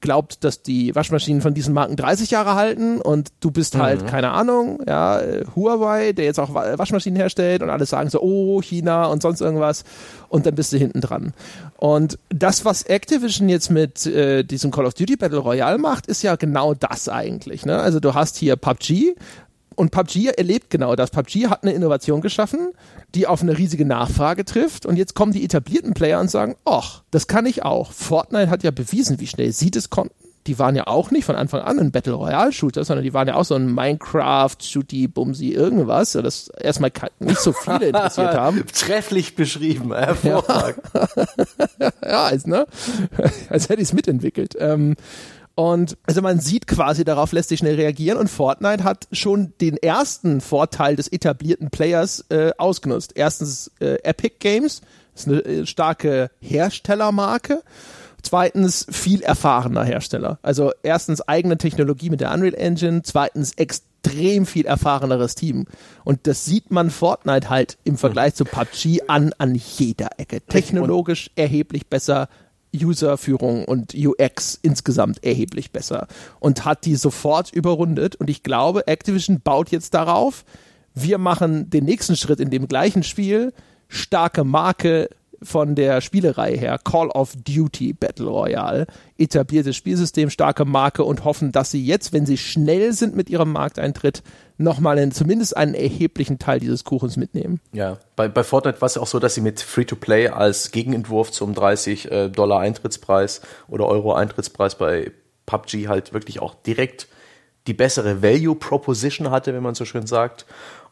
A: glaubt, dass die Waschmaschinen von diesen Marken 30 Jahre halten und du bist halt, mhm. keine Ahnung, ja, Huawei, der jetzt auch Waschmaschinen herstellt und alle sagen so, oh, China und sonst irgendwas und dann bist du hinten dran. Und das, was Activision jetzt mit äh, diesem Call of Duty Battle Royale macht, ist ja genau das eigentlich. Ne? Also du hast hier PUBG, und PUBG erlebt genau das. PUBG hat eine Innovation geschaffen, die auf eine riesige Nachfrage trifft. Und jetzt kommen die etablierten Player und sagen, ach, das kann ich auch. Fortnite hat ja bewiesen, wie schnell sie das konnten. Die waren ja auch nicht von Anfang an ein Battle Royale Shooter, sondern die waren ja auch so ein Minecraft, Shooty, Bumsy, irgendwas, das erstmal nicht so viele interessiert [laughs] haben.
B: Trefflich beschrieben, hervorragend.
A: Ja, [laughs] ja als, ne? [laughs] als hätte ich es mitentwickelt. Ähm, und also man sieht quasi, darauf lässt sich schnell reagieren und Fortnite hat schon den ersten Vorteil des etablierten Players äh, ausgenutzt. Erstens äh, Epic Games, ist eine äh, starke Herstellermarke. Zweitens viel erfahrener Hersteller. Also erstens eigene Technologie mit der Unreal Engine, zweitens extrem viel erfahreneres Team. Und das sieht man Fortnite halt im Vergleich zu PUBG an, an jeder Ecke. Technologisch erheblich besser, Userführung und UX insgesamt erheblich besser und hat die sofort überrundet. Und ich glaube, Activision baut jetzt darauf, wir machen den nächsten Schritt in dem gleichen Spiel, starke Marke von der Spielerei her, Call of Duty Battle Royale, etabliertes Spielsystem, starke Marke und hoffen, dass sie jetzt, wenn sie schnell sind mit ihrem Markteintritt, nochmal zumindest einen erheblichen Teil dieses Kuchens mitnehmen.
B: Ja, bei, bei Fortnite war es ja auch so, dass sie mit Free-to-Play als Gegenentwurf zum 30 äh, Dollar Eintrittspreis oder Euro Eintrittspreis bei PUBG halt wirklich auch direkt die bessere Value Proposition hatte, wenn man so schön sagt.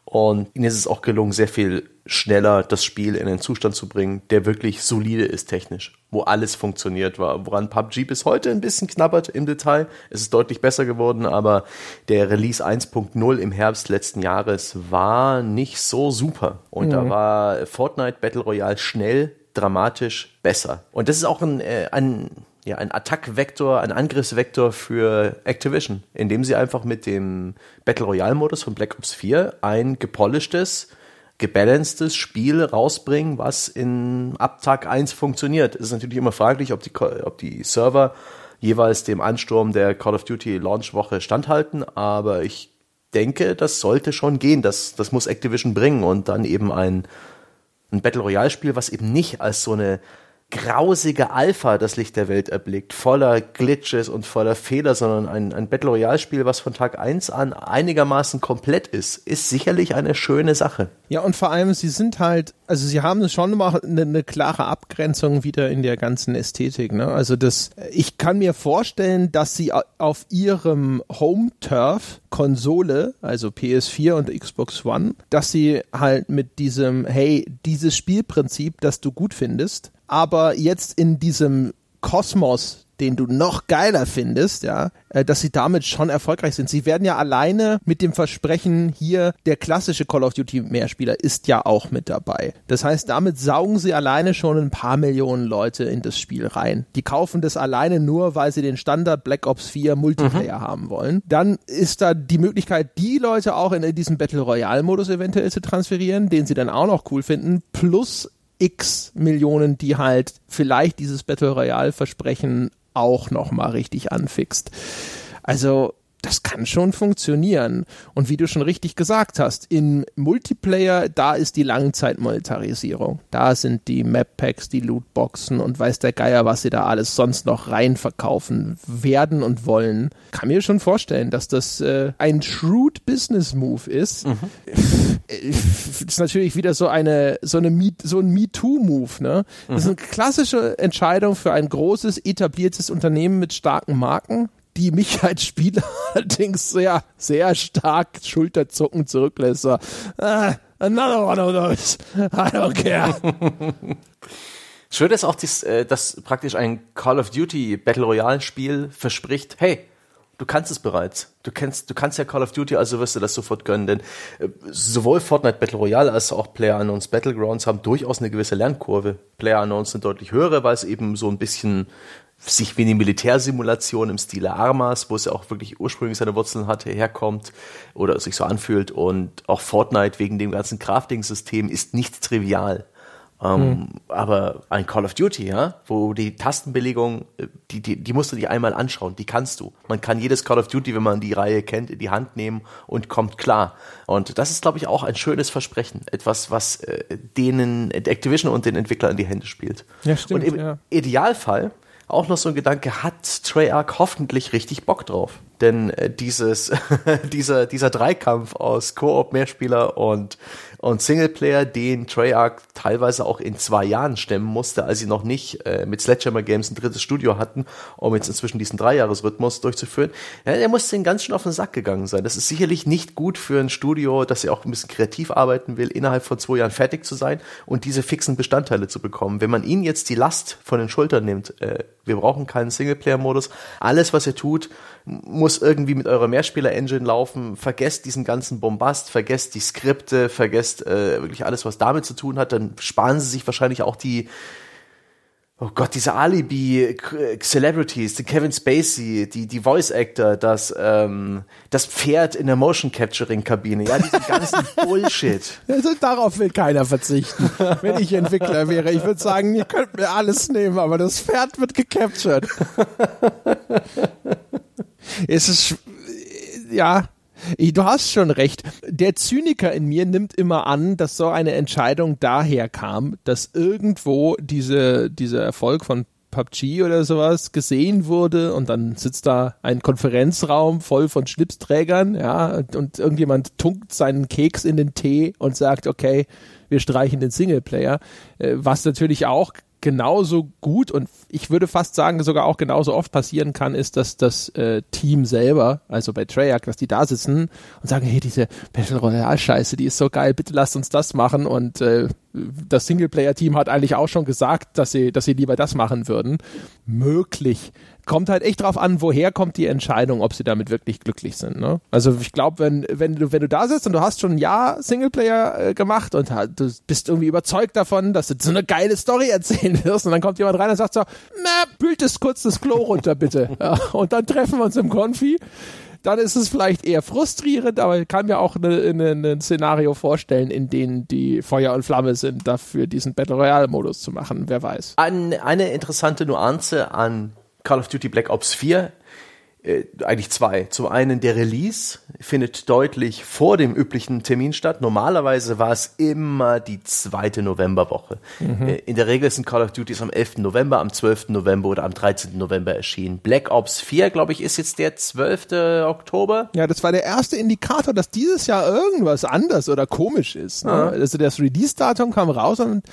B: Und ihnen ist es auch gelungen, sehr viel schneller das Spiel in einen Zustand zu bringen, der wirklich solide ist technisch, wo alles funktioniert war. Woran PUBG bis heute ein bisschen knabbert im Detail. Es ist deutlich besser geworden, aber der Release 1.0 im Herbst letzten Jahres war nicht so super. Und mhm. da war Fortnite Battle Royale schnell, dramatisch besser. Und das ist auch ein, äh, ein ja, ein Attack-Vektor, ein Angriffsvektor für Activision, indem sie einfach mit dem Battle Royale-Modus von Black Ops 4 ein gepolischtes, gebalancedes Spiel rausbringen, was in ab Tag 1 funktioniert. Es ist natürlich immer fraglich, ob die, ob die Server jeweils dem Ansturm der Call of Duty Launch-Woche standhalten, aber ich denke, das sollte schon gehen. Das, das muss Activision bringen und dann eben ein, ein Battle Royale-Spiel, was eben nicht als so eine grausige Alpha das Licht der Welt erblickt, voller Glitches und voller Fehler, sondern ein, ein Battle Royale Spiel, was von Tag 1 an einigermaßen komplett ist, ist sicherlich eine schöne Sache.
A: Ja, und vor allem, sie sind halt, also sie haben schon immer eine, eine klare Abgrenzung wieder in der ganzen Ästhetik, ne? Also das, ich kann mir vorstellen, dass sie auf ihrem Home Turf Konsole, also PS4 und Xbox One, dass sie halt mit diesem, hey, dieses Spielprinzip, das du gut findest, aber jetzt in diesem Kosmos den du noch geiler findest, ja, äh, dass sie damit schon erfolgreich sind. Sie werden ja alleine mit dem Versprechen hier, der klassische Call of Duty Mehrspieler ist ja auch mit dabei. Das heißt, damit saugen sie alleine schon ein paar Millionen Leute in das Spiel rein. Die kaufen das alleine nur, weil sie den Standard Black Ops 4 Multiplayer mhm. haben wollen. Dann ist da die Möglichkeit, die Leute auch in diesen Battle Royale Modus eventuell zu transferieren, den sie dann auch noch cool finden, plus x Millionen, die halt vielleicht dieses Battle Royale Versprechen auch noch mal richtig anfixt. Also das kann schon funktionieren. Und wie du schon richtig gesagt hast, im Multiplayer, da ist die Langzeitmonetarisierung. Da sind die Map-Packs, die Lootboxen und weiß der Geier, was sie da alles sonst noch reinverkaufen werden und wollen. Kann mir schon vorstellen, dass das äh, ein shrewd Business Move ist. Mhm. [laughs] ist natürlich wieder so eine so eine Me, so ein MeToo Move, ne? Das mhm. ist eine klassische Entscheidung für ein großes etabliertes Unternehmen mit starken Marken die mich als Spieler [laughs] allerdings sehr, sehr stark Schulterzucken zurücklässt. So, ah, another one of those. I don't care. [laughs]
B: Schön ist auch, dies, äh, dass praktisch ein Call of Duty Battle Royale Spiel verspricht, hey, du kannst es bereits. Du kennst, du kannst ja Call of Duty, also wirst du das sofort gönnen, denn äh, sowohl Fortnite Battle Royale als auch PlayerUnknown's Battlegrounds haben durchaus eine gewisse Lernkurve. PlayerUnknown's sind deutlich höhere, weil es eben so ein bisschen sich wie eine Militärsimulation im Stile Armas, wo es ja auch wirklich ursprünglich seine Wurzeln hatte, herkommt oder sich so anfühlt. Und auch Fortnite wegen dem ganzen Crafting-System ist nicht trivial. Ähm, mhm. Aber ein Call of Duty, ja, wo die Tastenbelegung, äh, die, die, die musst du dir einmal anschauen, die kannst du. Man kann jedes Call of Duty, wenn man die Reihe kennt, in die Hand nehmen und kommt klar. Und das ist, glaube ich, auch ein schönes Versprechen. Etwas, was äh, denen Activision und den Entwicklern in die Hände spielt.
A: Ja, stimmt.
B: Und im
A: ja.
B: Idealfall auch noch so ein Gedanke, hat Treyarch hoffentlich richtig Bock drauf. Denn äh, dieses, [laughs] dieser, dieser Dreikampf aus Koop, Mehrspieler und und Singleplayer, den Treyarch teilweise auch in zwei Jahren stemmen musste, als sie noch nicht äh, mit Sledgehammer Games ein drittes Studio hatten, um jetzt inzwischen diesen Dreijahresrhythmus durchzuführen. Ja, der muss den ganz schön auf den Sack gegangen sein. Das ist sicherlich nicht gut für ein Studio, das ja auch ein bisschen kreativ arbeiten will, innerhalb von zwei Jahren fertig zu sein und diese fixen Bestandteile zu bekommen. Wenn man ihnen jetzt die Last von den Schultern nimmt, äh, wir brauchen keinen Singleplayer-Modus, alles, was ihr tut, muss irgendwie mit eurer Mehrspieler-Engine laufen. Vergesst diesen ganzen Bombast, vergesst die Skripte, vergesst äh, wirklich alles, was damit zu tun hat. Dann sparen sie sich wahrscheinlich auch die Oh Gott, diese Alibi-Celebrities, die Kevin Spacey, die, die Voice-Actor, das, ähm, das Pferd in der Motion-Capturing-Kabine, ja, diesen ganzen [laughs] Bullshit.
A: Also darauf will keiner verzichten. Wenn ich Entwickler wäre, ich würde sagen, ihr könnt mir alles nehmen, aber das Pferd wird gecaptured. [laughs] es ist, ja, Du hast schon recht. Der Zyniker in mir nimmt immer an, dass so eine Entscheidung daher kam, dass irgendwo diese, dieser Erfolg von PUBG oder sowas gesehen wurde und dann sitzt da ein Konferenzraum voll von Schlipsträgern, ja, und irgendjemand tunkt seinen Keks in den Tee und sagt, okay, wir streichen den Singleplayer, äh, was natürlich auch genauso gut und ich würde fast sagen, sogar auch genauso oft passieren kann, ist, dass das äh, Team selber, also bei Treyarch, dass die da sitzen und sagen, hey, diese Battle Royale Scheiße, die ist so geil, bitte lasst uns das machen und äh, das Singleplayer-Team hat eigentlich auch schon gesagt, dass sie, dass sie lieber das machen würden. Möglich. Kommt halt echt drauf an, woher kommt die Entscheidung, ob sie damit wirklich glücklich sind. Ne? Also ich glaube, wenn, wenn, du, wenn du da sitzt und du hast schon ein Jahr Singleplayer äh, gemacht und du bist irgendwie überzeugt davon, dass du so eine geile Story erzählen [laughs] wirst und dann kommt jemand rein und sagt so, na, bühlt es kurz das Klo runter, bitte. [laughs] Ja, und dann treffen wir uns im Konfi dann ist es vielleicht eher frustrierend, aber ich kann mir auch ein Szenario vorstellen, in dem die Feuer und Flamme sind, dafür diesen Battle Royale-Modus zu machen. Wer weiß.
B: Ein, eine interessante Nuance an Call of Duty Black Ops 4 äh, eigentlich zwei. Zum einen der Release findet deutlich vor dem üblichen Termin statt. Normalerweise war es immer die zweite Novemberwoche. Mhm. Äh, in der Regel sind Call of Duties am 11. November, am 12. November oder am 13. November erschienen. Black Ops 4, glaube ich, ist jetzt der 12. Oktober.
A: Ja, das war der erste Indikator, dass dieses Jahr irgendwas anders oder komisch ist. Ne? Also das Release-Datum kam raus und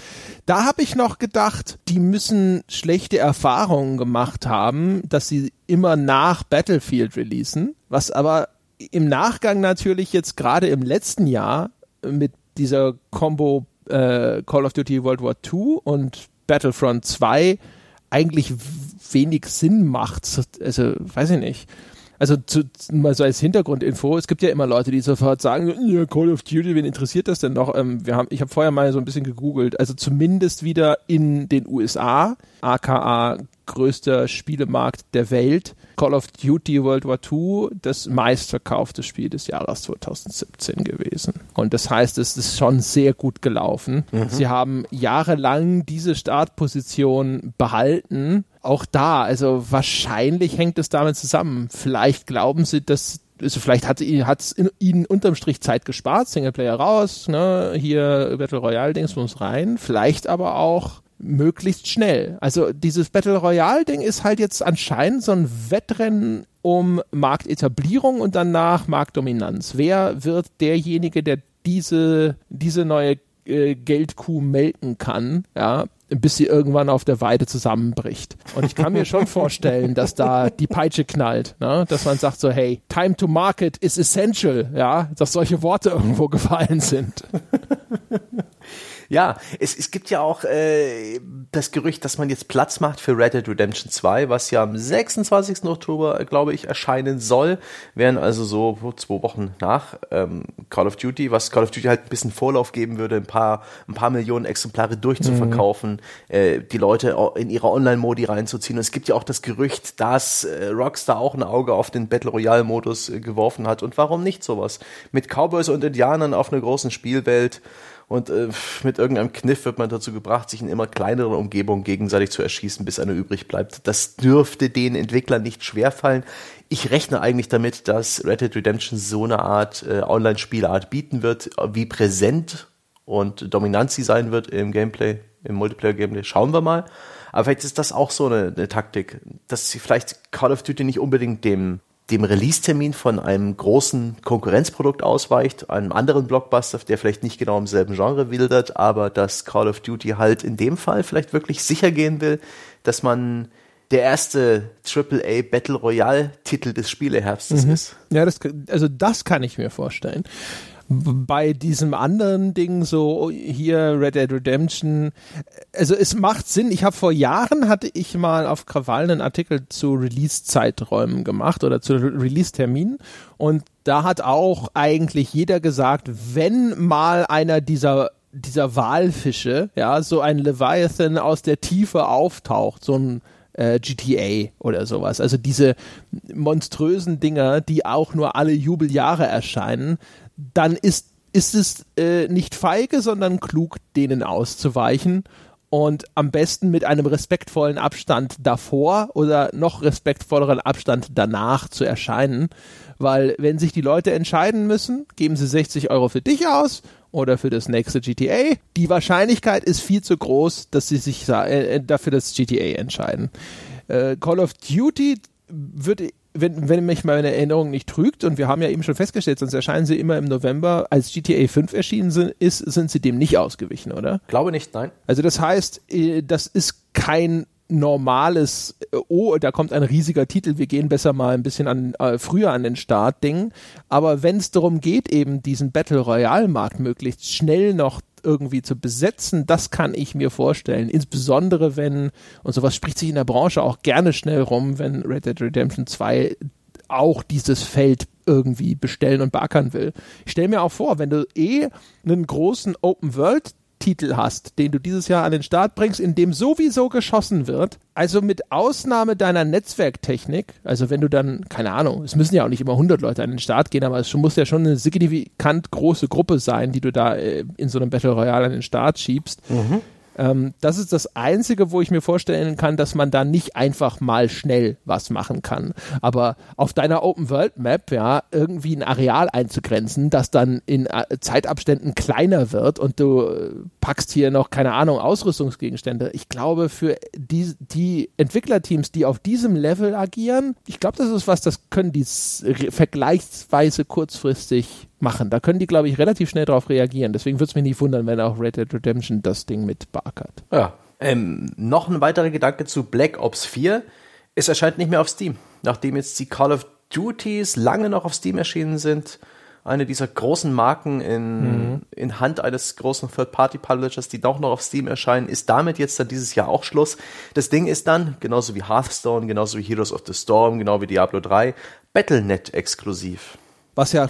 A: da habe ich noch gedacht, die müssen schlechte Erfahrungen gemacht haben, dass sie immer nach Battlefield releasen, was aber im Nachgang natürlich jetzt gerade im letzten Jahr mit dieser Combo äh, Call of Duty World War II und Battlefront 2 eigentlich wenig Sinn macht. Also, weiß ich nicht also zu, mal so als Hintergrundinfo, es gibt ja immer Leute, die sofort sagen, ja, Call of Duty, wen interessiert das denn noch? Ähm, wir haben, ich habe vorher mal so ein bisschen gegoogelt, also zumindest wieder in den USA, aka größter Spielemarkt der Welt, Call of Duty World War II das meistverkaufte Spiel des Jahres 2017 gewesen. Und das heißt, es ist schon sehr gut gelaufen. Mhm. Sie haben jahrelang diese Startposition behalten auch da, also wahrscheinlich hängt es damit zusammen. Vielleicht glauben sie, dass also vielleicht hat es ihnen unterm Strich Zeit gespart, Singleplayer raus, ne, hier Battle Royale Dings muss rein, vielleicht aber auch möglichst schnell. Also dieses Battle Royale Ding ist halt jetzt anscheinend so ein Wettrennen um Marktetablierung und danach Marktdominanz. Wer wird derjenige, der diese diese neue äh, Geldkuh melken kann, ja, bis sie irgendwann auf der Weide zusammenbricht. Und ich kann mir schon vorstellen, dass da die Peitsche knallt, ne? dass man sagt so, hey, time to market is essential, ja, dass solche Worte irgendwo gefallen sind. [laughs]
B: Ja, es, es gibt ja auch äh, das Gerücht, dass man jetzt Platz macht für Red Dead Redemption 2, was ja am 26. Oktober, glaube ich, erscheinen soll. Wären also so zwei Wochen nach ähm, Call of Duty, was Call of Duty halt ein bisschen Vorlauf geben würde, ein paar, ein paar Millionen Exemplare durchzuverkaufen, mhm. äh, die Leute in ihre Online-Modi reinzuziehen. Und es gibt ja auch das Gerücht, dass äh, Rockstar auch ein Auge auf den Battle Royale-Modus äh, geworfen hat. Und warum nicht sowas? Mit Cowboys und Indianern auf einer großen Spielwelt und äh, mit irgendeinem Kniff wird man dazu gebracht, sich in immer kleineren Umgebungen gegenseitig zu erschießen, bis einer übrig bleibt. Das dürfte den Entwicklern nicht schwerfallen. Ich rechne eigentlich damit, dass Red Dead Redemption so eine Art äh, Online-Spielart bieten wird, wie präsent und dominant sie sein wird im Gameplay, im Multiplayer-Gameplay. Schauen wir mal. Aber vielleicht ist das auch so eine, eine Taktik, dass sie vielleicht Call of Duty nicht unbedingt dem dem Release-Termin von einem großen Konkurrenzprodukt ausweicht, einem anderen Blockbuster, der vielleicht nicht genau im selben Genre wildert, aber dass Call of Duty halt in dem Fall vielleicht wirklich sicher gehen will, dass man der erste AAA Battle Royale Titel des Spieleherbstes mhm. ist.
A: Ja, das, also das kann ich mir vorstellen bei diesem anderen Ding so hier Red Dead Redemption. Also es macht Sinn. Ich habe vor Jahren hatte ich mal auf Krawall einen Artikel zu Release Zeiträumen gemacht oder zu Release Terminen und da hat auch eigentlich jeder gesagt wenn mal einer dieser dieser Walfische ja so ein Leviathan aus der Tiefe auftaucht so ein äh, GTA oder sowas. Also diese monströsen Dinger, die auch nur alle Jubeljahre erscheinen, dann ist, ist es äh, nicht feige, sondern klug, denen auszuweichen und am besten mit einem respektvollen Abstand davor oder noch respektvolleren Abstand danach zu erscheinen, weil wenn sich die Leute entscheiden müssen, geben sie 60 Euro für dich aus oder für das nächste GTA. Die Wahrscheinlichkeit ist viel zu groß, dass sie sich äh, dafür das GTA entscheiden. Äh, Call of Duty wird wenn, wenn mich meine Erinnerung nicht trügt, und wir haben ja eben schon festgestellt, sonst erscheinen sie immer im November, als GTA 5 erschienen sind, ist, sind sie dem nicht ausgewichen, oder?
B: Glaube nicht, nein.
A: Also das heißt, äh, das ist kein normales, äh, oh, da kommt ein riesiger Titel, wir gehen besser mal ein bisschen an, äh, früher an den Start Ding. Aber wenn es darum geht, eben diesen Battle Royale Markt möglichst schnell noch irgendwie zu besetzen, das kann ich mir vorstellen. Insbesondere wenn, und sowas spricht sich in der Branche auch gerne schnell rum, wenn Red Dead Redemption 2 auch dieses Feld irgendwie bestellen und beackern will. Ich stelle mir auch vor, wenn du eh einen großen Open World Titel hast, den du dieses Jahr an den Start bringst, in dem sowieso geschossen wird, also mit Ausnahme deiner Netzwerktechnik, also wenn du dann, keine Ahnung, es müssen ja auch nicht immer 100 Leute an den Start gehen, aber es muss ja schon eine signifikant große Gruppe sein, die du da äh, in so einem Battle Royale an den Start schiebst. Mhm. Ähm, das ist das Einzige, wo ich mir vorstellen kann, dass man da nicht einfach mal schnell was machen kann. Aber auf deiner Open World Map, ja, irgendwie ein Areal einzugrenzen, das dann in äh, Zeitabständen kleiner wird und du äh, packst hier noch, keine Ahnung, Ausrüstungsgegenstände. Ich glaube, für die, die Entwicklerteams, die auf diesem Level agieren, ich glaube, das ist was, das können die vergleichsweise kurzfristig machen. Da können die, glaube ich, relativ schnell darauf reagieren. Deswegen würde es mich nicht wundern, wenn auch Red Dead Redemption das Ding mit beackert.
B: Ja. Ähm, noch ein weiterer Gedanke zu Black Ops 4. Es erscheint nicht mehr auf Steam. Nachdem jetzt die Call of Duties lange noch auf Steam erschienen sind, eine dieser großen Marken in, mhm. in Hand eines großen Third-Party-Publishers, die doch noch auf Steam erscheinen, ist damit jetzt dann dieses Jahr auch Schluss. Das Ding ist dann, genauso wie Hearthstone, genauso wie Heroes of the Storm, genau wie Diablo 3, Battlenet exklusiv.
A: Was ja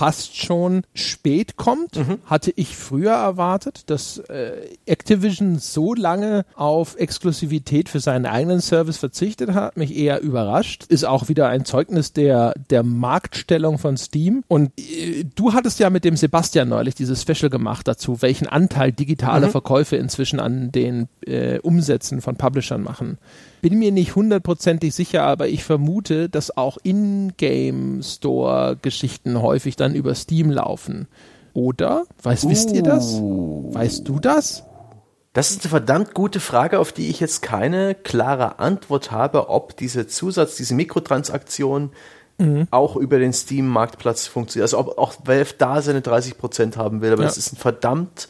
A: fast schon spät kommt, mhm. hatte ich früher erwartet, dass äh, Activision so lange auf Exklusivität für seinen eigenen Service verzichtet hat, mich eher überrascht. Ist auch wieder ein Zeugnis der, der Marktstellung von Steam. Und äh, du hattest ja mit dem Sebastian neulich dieses Special gemacht dazu, welchen Anteil digitale mhm. Verkäufe inzwischen an den äh, Umsätzen von Publishern machen. Bin mir nicht hundertprozentig sicher, aber ich vermute, dass auch In-Game-Store-Geschichten häufig dann über Steam laufen. Oder? Weiß, uh. Wisst ihr das? Uh. Weißt du das?
B: Das ist eine verdammt gute Frage, auf die ich jetzt keine klare Antwort habe, ob diese Zusatz, diese Mikrotransaktion mhm. auch über den Steam-Marktplatz funktioniert. Also ob auch Valve da seine 30% haben will, aber ja. das ist ein verdammt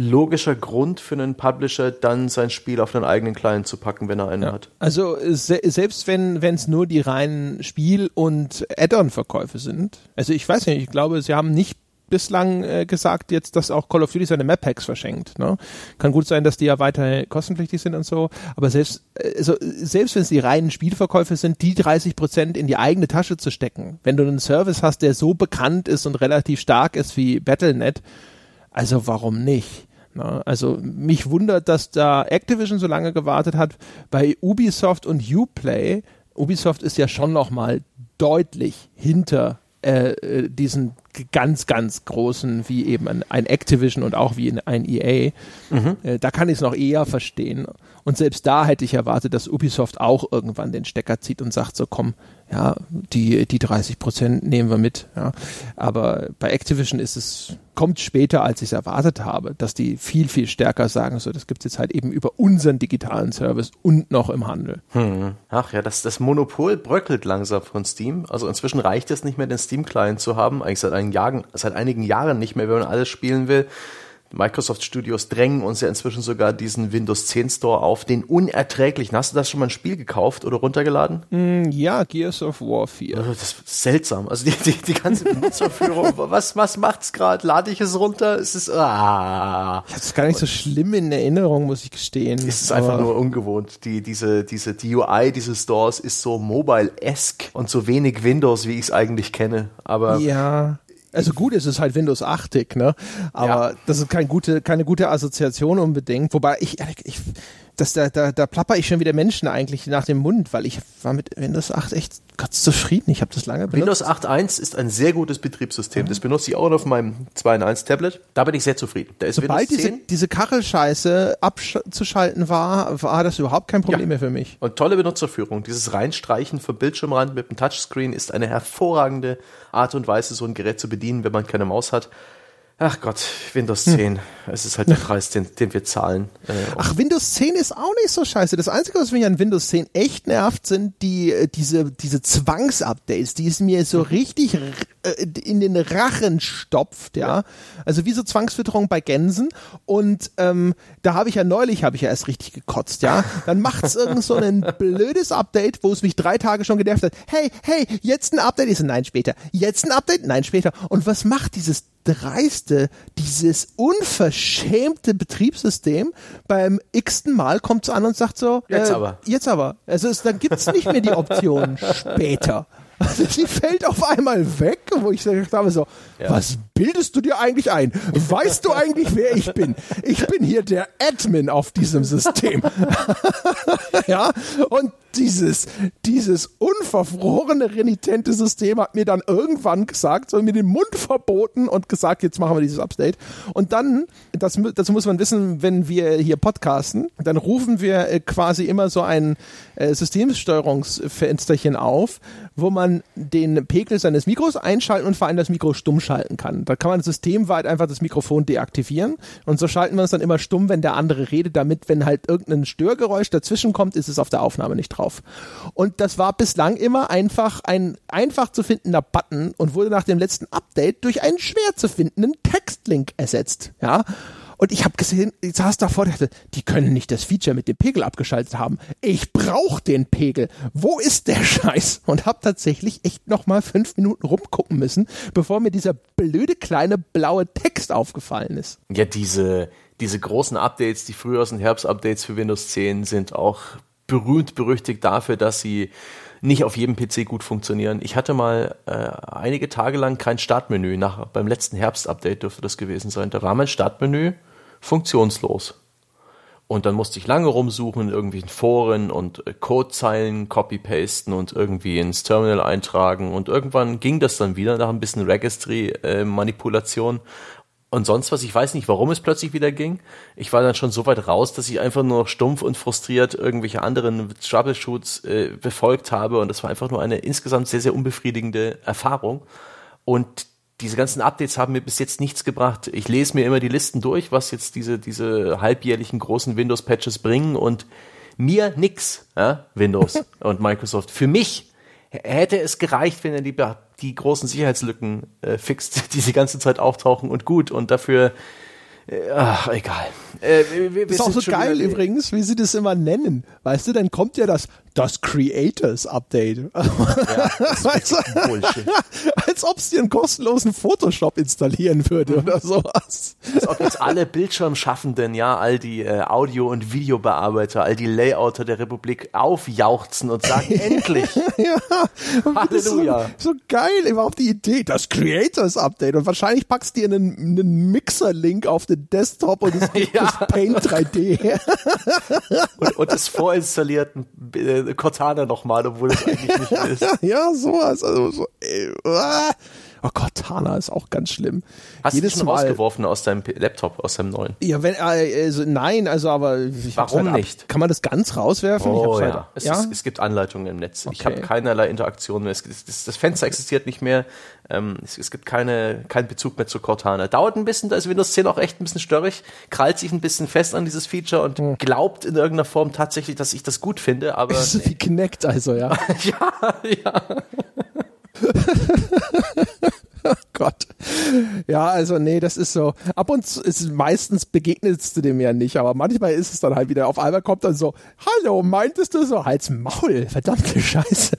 B: logischer Grund für einen Publisher, dann sein Spiel auf einen eigenen Client zu packen, wenn er einen ja. hat.
A: Also se selbst wenn es nur die reinen Spiel- und Add-on-Verkäufe sind, also ich weiß nicht, ich glaube, sie haben nicht bislang äh, gesagt jetzt, dass auch Call of Duty seine Map Packs verschenkt. Ne? Kann gut sein, dass die ja weiter kostenpflichtig sind und so, aber selbst also selbst wenn es die reinen Spielverkäufe sind, die 30 Prozent in die eigene Tasche zu stecken, wenn du einen Service hast, der so bekannt ist und relativ stark ist wie Battle.net, also warum nicht? Na, also mich wundert, dass da Activision so lange gewartet hat. Bei Ubisoft und Uplay, Ubisoft ist ja schon noch mal deutlich hinter äh, äh diesen ganz, ganz großen, wie eben ein, ein Activision und auch wie ein EA, mhm. äh, da kann ich es noch eher verstehen. Und selbst da hätte ich erwartet, dass Ubisoft auch irgendwann den Stecker zieht und sagt so, komm, ja, die, die 30 Prozent nehmen wir mit. Ja. Aber bei Activision ist es, kommt später, als ich es erwartet habe, dass die viel, viel stärker sagen, so, das gibt es jetzt halt eben über unseren digitalen Service und noch im Handel.
B: Hm. Ach ja, das, das Monopol bröckelt langsam von Steam. Also inzwischen reicht es nicht mehr, den Steam-Client zu haben, eigentlich seit Jahren, seit einigen Jahren nicht mehr, wenn man alles spielen will. Microsoft Studios drängen uns ja inzwischen sogar diesen Windows 10 Store auf, den unerträglichen. Hast du das schon mal ein Spiel gekauft oder runtergeladen?
A: Mm, ja, Gears of War 4.
B: Das ist seltsam. Also die, die, die ganze Benutzerführung, [laughs] was, was macht's gerade? Lade ich es runter? Es ist, ah.
A: Ich hatte es gar nicht so schlimm in Erinnerung, muss ich gestehen.
B: Es ist einfach nur ungewohnt. Die, diese, diese, die UI dieses Stores ist so mobile-esque und so wenig Windows, wie ich es eigentlich kenne. Aber.
A: Ja. Also gut ist es halt Windows 8 ne? Aber ja. das ist kein gute, keine gute Assoziation unbedingt. Wobei ich, ich das, da, da, da plapper ich schon wieder Menschen eigentlich nach dem Mund, weil ich war mit Windows 8 echt ganz zufrieden. Ich habe das lange
B: benutzt. Windows 8.1 ist ein sehr gutes Betriebssystem. Mhm. Das benutze ich auch auf meinem 2 in 1 Tablet. Da bin ich sehr zufrieden. Da ist
A: Sobald diese, diese Kachelscheiße abzuschalten war, war das überhaupt kein Problem ja. mehr für mich.
B: Und tolle Benutzerführung. Dieses Reinstreichen vom Bildschirmrand mit dem Touchscreen ist eine hervorragende Art und Weise, so ein Gerät zu bedienen, wenn man keine Maus hat. Ach Gott, Windows 10. Hm. Es ist halt der [laughs] Preis, den, den wir zahlen.
A: Äh, Ach, Windows 10 ist auch nicht so scheiße. Das Einzige, was mich an Windows 10 echt nervt, sind die, äh, diese, diese Zwangsupdates, die es mir so mhm. richtig äh, in den Rachen stopft, ja. ja. Also wie so Zwangsfütterung bei Gänsen. Und ähm, da habe ich ja neulich, habe ich ja erst richtig gekotzt, ja. Dann macht es [laughs] irgend so ein blödes Update, wo es mich drei Tage schon genervt hat. Hey, hey, jetzt ein Update. Ich so, nein, später. Jetzt ein Update? Nein, später. Und was macht dieses dreiste, dieses unverschämte Betriebssystem. Beim x-ten Mal kommt es an und sagt so,
B: jetzt äh, aber.
A: Jetzt aber. Also es, dann gibt's nicht mehr die Option [laughs] später. [laughs] Also sie fällt auf einmal weg, wo ich gesagt habe so, ja. was bildest du dir eigentlich ein? Weißt du eigentlich, wer ich bin? Ich bin hier der Admin auf diesem System. [laughs] ja, und dieses, dieses unverfrorene, renitente System hat mir dann irgendwann gesagt, so mir den Mund verboten und gesagt, jetzt machen wir dieses Update. Und dann, das, das muss man wissen, wenn wir hier podcasten, dann rufen wir äh, quasi immer so ein äh, Systemsteuerungsfensterchen auf, wo man den Pegel seines Mikros einschalten und vor allem das Mikro stumm schalten kann. Da kann man systemweit einfach das Mikrofon deaktivieren und so schalten wir es dann immer stumm, wenn der andere redet, damit, wenn halt irgendein Störgeräusch dazwischen kommt, ist es auf der Aufnahme nicht drauf. Und das war bislang immer einfach ein einfach zu findender Button und wurde nach dem letzten Update durch einen schwer zu findenden Textlink ersetzt. Ja. Und ich habe gesehen, ich saß davor, dachte, die können nicht das Feature mit dem Pegel abgeschaltet haben. Ich brauche den Pegel. Wo ist der Scheiß? Und habe tatsächlich echt noch mal fünf Minuten rumgucken müssen, bevor mir dieser blöde kleine blaue Text aufgefallen ist.
B: Ja, diese diese großen Updates, die Frühjahrs- und Herbst-Updates für Windows 10 sind auch berühmt berüchtigt dafür, dass sie nicht auf jedem PC gut funktionieren. Ich hatte mal äh, einige Tage lang kein Startmenü. Nach, beim letzten Herbst-Update dürfte das gewesen sein. Da war mein Startmenü funktionslos. Und dann musste ich lange rumsuchen in irgendwelchen Foren und äh, Codezeilen copy-pasten und irgendwie ins Terminal eintragen. Und irgendwann ging das dann wieder nach ein bisschen Registry-Manipulation. Und sonst was. Ich weiß nicht, warum es plötzlich wieder ging. Ich war dann schon so weit raus, dass ich einfach nur stumpf und frustriert irgendwelche anderen Troubleshoots äh, befolgt habe. Und das war einfach nur eine insgesamt sehr, sehr unbefriedigende Erfahrung. Und diese ganzen Updates haben mir bis jetzt nichts gebracht. Ich lese mir immer die Listen durch, was jetzt diese, diese halbjährlichen großen Windows-Patches bringen und mir nix, ja, Windows [laughs] und Microsoft. Für mich hätte es gereicht, wenn er die, die großen Sicherheitslücken äh, fixt, [laughs] die die ganze Zeit auftauchen und gut und dafür äh, Ach, egal.
A: Äh, wir, wir ist auch so geil übrigens, wie sie das immer nennen. Weißt du, dann kommt ja das das Creators Update. Ja, das weißt du? [laughs] Bullshit. Als ob es dir einen kostenlosen Photoshop installieren würde mhm. oder sowas.
B: Als ob jetzt alle Bildschirmschaffenden, ja, all die äh, Audio- und Videobearbeiter, all die Layouter der Republik aufjauchzen und sagen, [laughs] endlich. ja.
A: Halleluja. So, so, geil, überhaupt die Idee, das Creators Update. Und wahrscheinlich packst du dir einen, einen Mixer-Link auf den Desktop und es [laughs] gibt ja. das Paint 3D.
B: und, und des vorinstallierten äh, Cortana nochmal, obwohl es eigentlich nicht [laughs] ist.
A: ja, sowas. Also so, ey, Oh Cortana ist auch ganz schlimm.
B: Hast Jedes du schon Mal, rausgeworfen aus deinem Laptop, aus deinem neuen?
A: Ja, wenn, äh, also, nein, also aber
B: Warum halt nicht?
A: Ab, kann man das ganz rauswerfen?
B: Oh, ja. Halt, es, ja? Ist, es, gibt Anleitungen im Netz. Okay. Ich habe keinerlei Interaktion mehr. Es, das, das, Fenster existiert nicht mehr. Ähm, es, es, gibt keine, keinen Bezug mehr zu Cortana. Dauert ein bisschen, da ist Windows 10 auch echt ein bisschen störrig, krallt sich ein bisschen fest an dieses Feature und hm. glaubt in irgendeiner Form tatsächlich, dass ich das gut finde, aber. [laughs]
A: Das ist nee. wie Kinect also, ja. [laughs]
B: ja, ja.
A: Oh [laughs] Gott. Ja, also nee, das ist so. Ab und zu ist meistens begegnest du dem ja nicht, aber manchmal ist es dann halt wieder. Auf einmal kommt dann so, hallo, meintest du so? Halt's Maul, verdammte [laughs] Scheiße.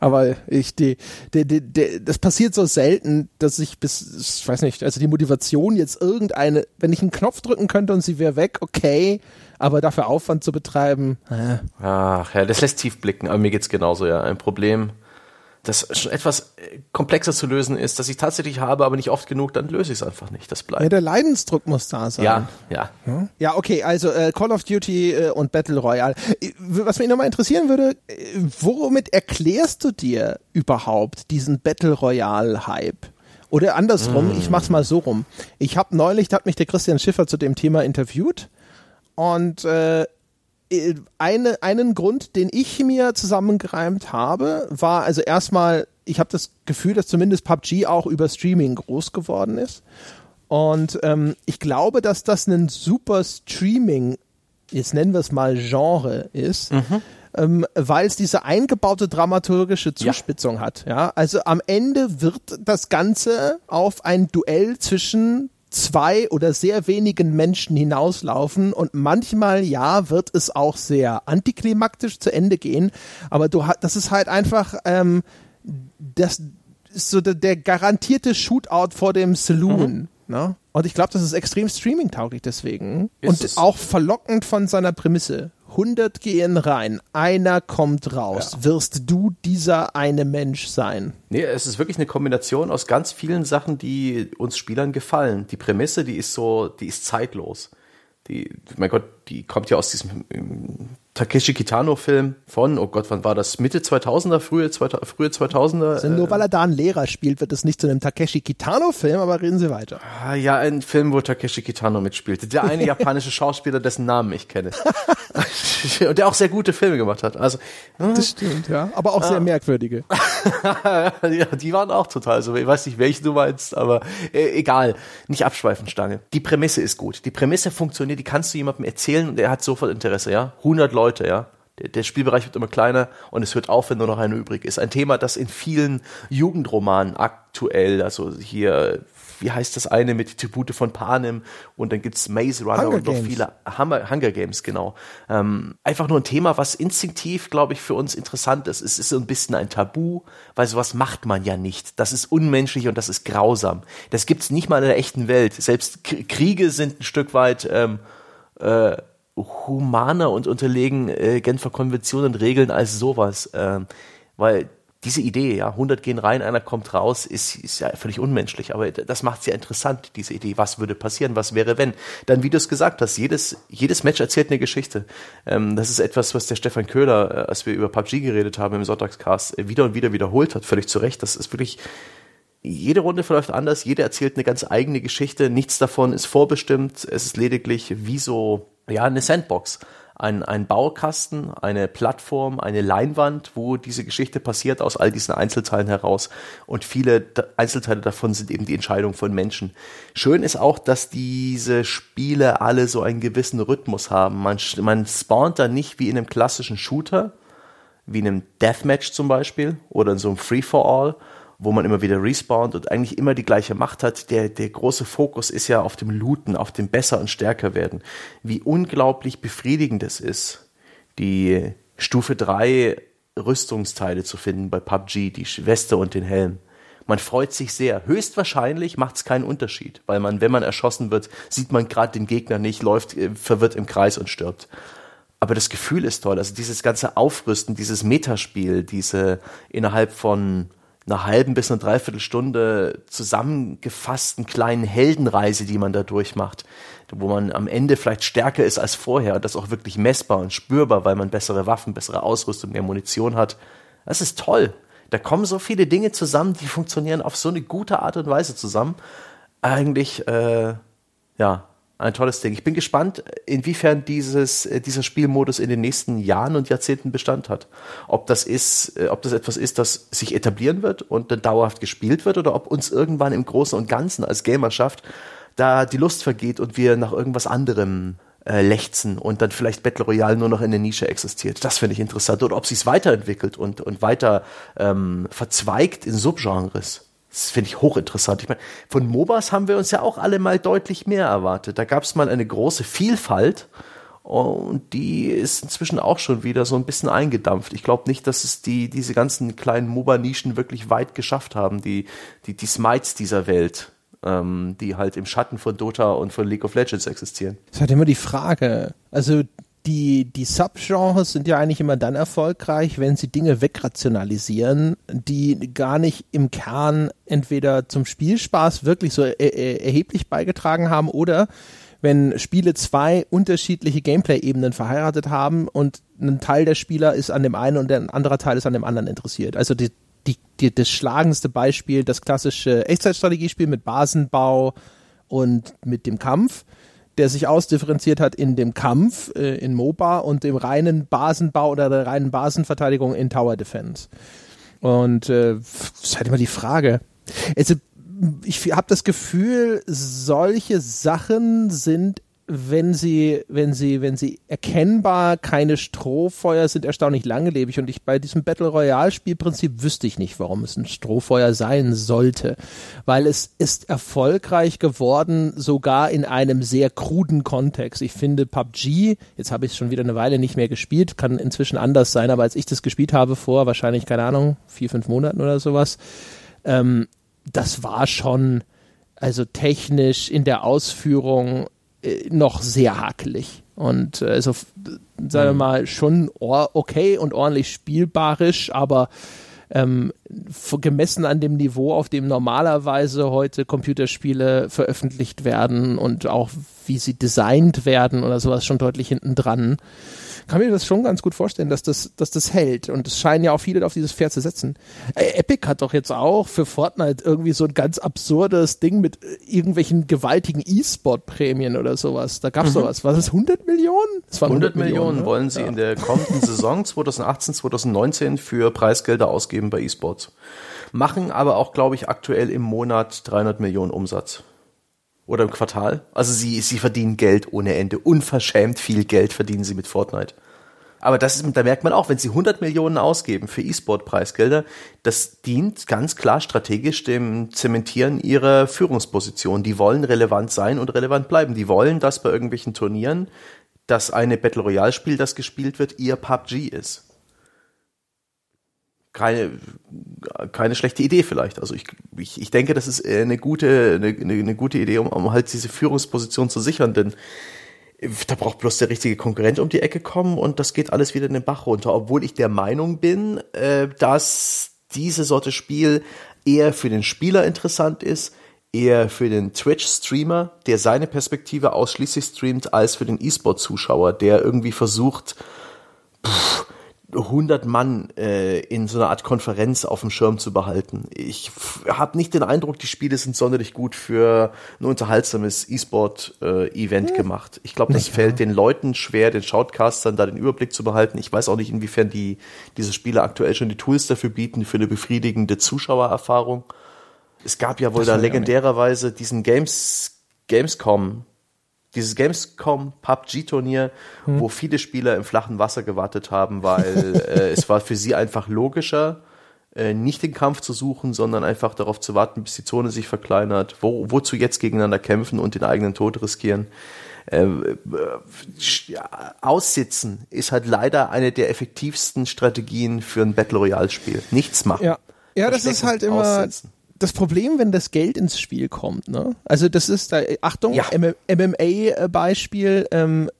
A: aber ich, die, die, die, die, das passiert so selten, dass ich bis, ich weiß nicht, also die Motivation jetzt irgendeine, wenn ich einen Knopf drücken könnte und sie wäre weg, okay, aber dafür Aufwand zu betreiben.
B: Äh. Ach ja, das lässt tief blicken, aber mir geht's genauso, ja. Ein Problem das schon etwas äh, komplexer zu lösen ist, dass ich tatsächlich habe, aber nicht oft genug, dann löse ich es einfach nicht. Das bleibt.
A: Ja, der Leidensdruck muss da sein.
B: Ja, ja.
A: Ja, okay, also äh, Call of Duty äh, und Battle Royale. Äh, was mich nochmal interessieren würde, äh, womit erklärst du dir überhaupt diesen Battle Royale-Hype? Oder andersrum, mm. ich mach's mal so rum. Ich habe neulich, da hat mich der Christian Schiffer zu dem Thema interviewt und äh, äh, eine, einen Grund, den ich mir zusammengereimt habe, war also erstmal, ich habe das Gefühl, dass zumindest PUBG auch über Streaming groß geworden ist. Und ähm, ich glaube, dass das ein super Streaming, jetzt nennen wir es mal Genre ist, mhm. ähm, weil es diese eingebaute dramaturgische Zuspitzung ja. hat. Ja, also am Ende wird das Ganze auf ein Duell zwischen zwei oder sehr wenigen Menschen hinauslaufen und manchmal ja wird es auch sehr antiklimaktisch zu Ende gehen, aber du das ist halt einfach ähm, das ist so der, der garantierte Shootout vor dem Saloon. Mhm. Ne? Und ich glaube, das ist extrem streaming-tauglich deswegen. Ist und auch verlockend von seiner Prämisse. 100 gehen rein, einer kommt raus. Ja. Wirst du dieser eine Mensch sein?
B: Nee, es ist wirklich eine Kombination aus ganz vielen Sachen, die uns Spielern gefallen. Die Prämisse, die ist so, die ist zeitlos. Die, mein Gott, die kommt ja aus diesem Takeshi Kitano-Film von, oh Gott, wann war das? Mitte 2000er, frühe, frühe 2000er?
A: Also nur weil er da einen Lehrer spielt, wird es nicht zu einem Takeshi Kitano-Film, aber reden Sie weiter.
B: Ah, ja, ein Film, wo Takeshi Kitano mitspielte. Der eine [laughs] japanische Schauspieler, dessen Namen ich kenne. [laughs] Und der auch sehr gute Filme gemacht hat. Also,
A: hm. das stimmt, ja. Aber auch sehr ah. merkwürdige. [laughs]
B: ja, die waren auch total so. Ich weiß nicht, welche du meinst, aber äh, egal. Nicht abschweifen, Stange. Die Prämisse ist gut. Die Prämisse funktioniert, die kannst du jemandem erzählen und er hat sofort Interesse, ja. 100 Leute Leute, ja. Der, der Spielbereich wird immer kleiner und es hört auf, wenn nur noch eine übrig ist. Ein Thema, das in vielen Jugendromanen aktuell, also hier, wie heißt das eine mit Tribute von Panem und dann gibt's Maze Runner Hunger und noch Games. viele Hummer, Hunger Games, genau. Ähm, einfach nur ein Thema, was instinktiv, glaube ich, für uns interessant ist. Es ist so ein bisschen ein Tabu, weil sowas macht man ja nicht. Das ist unmenschlich und das ist grausam. Das gibt's nicht mal in der echten Welt. Selbst Kriege sind ein Stück weit ähm, äh, humaner und unterlegen äh, Genfer Konventionen und Regeln als sowas. Ähm, weil diese Idee, ja, 100 gehen rein, einer kommt raus, ist, ist ja völlig unmenschlich. Aber das macht es ja interessant, diese Idee. Was würde passieren? Was wäre, wenn? Dann, wie du es gesagt hast, jedes, jedes Match erzählt eine Geschichte. Ähm, das ist etwas, was der Stefan Köhler, äh, als wir über PUBG geredet haben im Sonntagscast, äh, wieder und wieder wiederholt hat, völlig zu Recht. Das ist wirklich, jede Runde verläuft anders, jeder erzählt eine ganz eigene Geschichte, nichts davon ist vorbestimmt, es ist lediglich wie so ja, eine Sandbox. Ein, ein Baukasten, eine Plattform, eine Leinwand, wo diese Geschichte passiert aus all diesen Einzelteilen heraus. Und viele Einzelteile davon sind eben die Entscheidung von Menschen. Schön ist auch, dass diese Spiele alle so einen gewissen Rhythmus haben. Man, man spawnt da nicht wie in einem klassischen Shooter, wie in einem Deathmatch zum Beispiel oder in so einem Free-for-All, wo man immer wieder respawnt und eigentlich immer die gleiche Macht hat. Der, der große Fokus ist ja auf dem Looten, auf dem besser und stärker werden. Wie unglaublich befriedigend es ist, die Stufe 3 Rüstungsteile zu finden bei PUBG, die Weste und den Helm. Man freut sich sehr. Höchstwahrscheinlich macht es keinen Unterschied, weil man, wenn man erschossen wird, sieht man gerade den Gegner nicht, läuft äh, verwirrt im Kreis und stirbt. Aber das Gefühl ist toll. Also dieses ganze Aufrüsten, dieses Metaspiel, diese innerhalb von einer halben bis einer Dreiviertelstunde zusammengefassten kleinen Heldenreise, die man da durchmacht, wo man am Ende vielleicht stärker ist als vorher und das auch wirklich messbar und spürbar, weil man bessere Waffen, bessere Ausrüstung, mehr Munition hat. Das ist toll. Da kommen so viele Dinge zusammen, die funktionieren auf so eine gute Art und Weise zusammen. Eigentlich, äh, ja, ein tolles Ding. Ich bin gespannt, inwiefern dieses, äh, dieser Spielmodus in den nächsten Jahren und Jahrzehnten Bestand hat. Ob das ist, äh, ob das etwas ist, das sich etablieren wird und dann dauerhaft gespielt wird oder ob uns irgendwann im Großen und Ganzen als Gamerschaft da die Lust vergeht und wir nach irgendwas anderem äh, lechzen und dann vielleicht Battle Royale nur noch in der Nische existiert. Das finde ich interessant. Oder ob sie es weiterentwickelt und, und weiter ähm, verzweigt in Subgenres. Das finde ich hochinteressant. Ich meine, von MOBAs haben wir uns ja auch alle mal deutlich mehr erwartet. Da gab es mal eine große Vielfalt und die ist inzwischen auch schon wieder so ein bisschen eingedampft. Ich glaube nicht, dass es die, diese ganzen kleinen MOBA-Nischen wirklich weit geschafft haben, die, die, die Smites dieser Welt ähm, die halt im Schatten von Dota und von League of Legends existieren.
A: Das ist halt immer die Frage. Also die, die Subgenres sind ja eigentlich immer dann erfolgreich, wenn sie Dinge wegrationalisieren, die gar nicht im Kern entweder zum Spielspaß wirklich so er, er, erheblich beigetragen haben oder wenn Spiele zwei unterschiedliche Gameplay-Ebenen verheiratet haben und ein Teil der Spieler ist an dem einen und ein anderer Teil ist an dem anderen interessiert. Also die, die, die, das schlagendste Beispiel, das klassische Echtzeitstrategiespiel mit Basenbau und mit dem Kampf, der sich ausdifferenziert hat in dem Kampf äh, in MOBA und dem reinen Basenbau oder der reinen Basenverteidigung in Tower Defense. Und äh, das ist halt immer die Frage. Also, ich habe das Gefühl, solche Sachen sind wenn sie, wenn sie, wenn sie erkennbar keine Strohfeuer sind, erstaunlich langlebig. Und ich bei diesem Battle Royale Spielprinzip wüsste ich nicht, warum es ein Strohfeuer sein sollte. Weil es ist erfolgreich geworden, sogar in einem sehr kruden Kontext. Ich finde PUBG, jetzt habe ich es schon wieder eine Weile nicht mehr gespielt, kann inzwischen anders sein, aber als ich das gespielt habe vor, wahrscheinlich, keine Ahnung, vier, fünf Monaten oder sowas, ähm, das war schon, also technisch in der Ausführung noch sehr hakelig. Und äh, also, sagen wir mhm. mal, schon okay und ordentlich spielbarisch, aber ähm, gemessen an dem Niveau, auf dem normalerweise heute Computerspiele veröffentlicht werden und auch wie sie designt werden oder sowas schon deutlich hinten dran kann mir das schon ganz gut vorstellen, dass das, dass das hält. Und es scheinen ja auch viele auf dieses Pferd zu setzen. Äh, Epic hat doch jetzt auch für Fortnite irgendwie so ein ganz absurdes Ding mit äh, irgendwelchen gewaltigen E-Sport-Prämien oder sowas. Da gab's mhm. sowas. Was ist 100 Millionen?
B: Das waren 100, 100 Millionen, Millionen ne? wollen sie ja. in der kommenden Saison 2018, 2019 für Preisgelder ausgeben bei E-Sports. Machen aber auch, glaube ich, aktuell im Monat 300 Millionen Umsatz oder im Quartal. Also sie, sie verdienen Geld ohne Ende. Unverschämt viel Geld verdienen sie mit Fortnite. Aber das ist, da merkt man auch, wenn sie 100 Millionen ausgeben für E-Sport-Preisgelder, das dient ganz klar strategisch dem Zementieren ihrer Führungsposition. Die wollen relevant sein und relevant bleiben. Die wollen, dass bei irgendwelchen Turnieren, dass eine Battle Royale-Spiel, das gespielt wird, ihr PUBG ist keine, keine schlechte Idee vielleicht. Also ich, ich, ich denke, das ist eine gute, eine, eine gute Idee, um, um halt diese Führungsposition zu sichern, denn da braucht bloß der richtige Konkurrent um die Ecke kommen und das geht alles wieder in den Bach runter. Obwohl ich der Meinung bin, äh, dass diese Sorte Spiel eher für den Spieler interessant ist, eher für den Twitch-Streamer, der seine Perspektive ausschließlich streamt, als für den E-Sport-Zuschauer, der irgendwie versucht, pff, 100 Mann äh, in so einer Art Konferenz auf dem Schirm zu behalten. Ich habe nicht den Eindruck, die Spiele sind sonderlich gut für ein unterhaltsames E-Sport-Event äh, gemacht. Ich glaube, das fällt den Leuten schwer, den Shoutcastern da den Überblick zu behalten. Ich weiß auch nicht, inwiefern die diese Spiele aktuell schon die Tools dafür bieten, für eine befriedigende Zuschauererfahrung. Es gab ja wohl das da legendärerweise diesen Games Gamescom dieses Gamescom PUBG-Turnier, hm. wo viele Spieler im flachen Wasser gewartet haben, weil [laughs] äh, es war für sie einfach logischer, äh, nicht den Kampf zu suchen, sondern einfach darauf zu warten, bis die Zone sich verkleinert, wo, wozu jetzt gegeneinander kämpfen und den eigenen Tod riskieren. Äh, äh, aussitzen ist halt leider eine der effektivsten Strategien für ein Battle Royale Spiel. Nichts machen.
A: Ja, ja das ist halt immer, aussitzen das Problem, wenn das Geld ins Spiel kommt, ne? Also das ist da, Achtung, ja. MMA-Beispiel, ähm,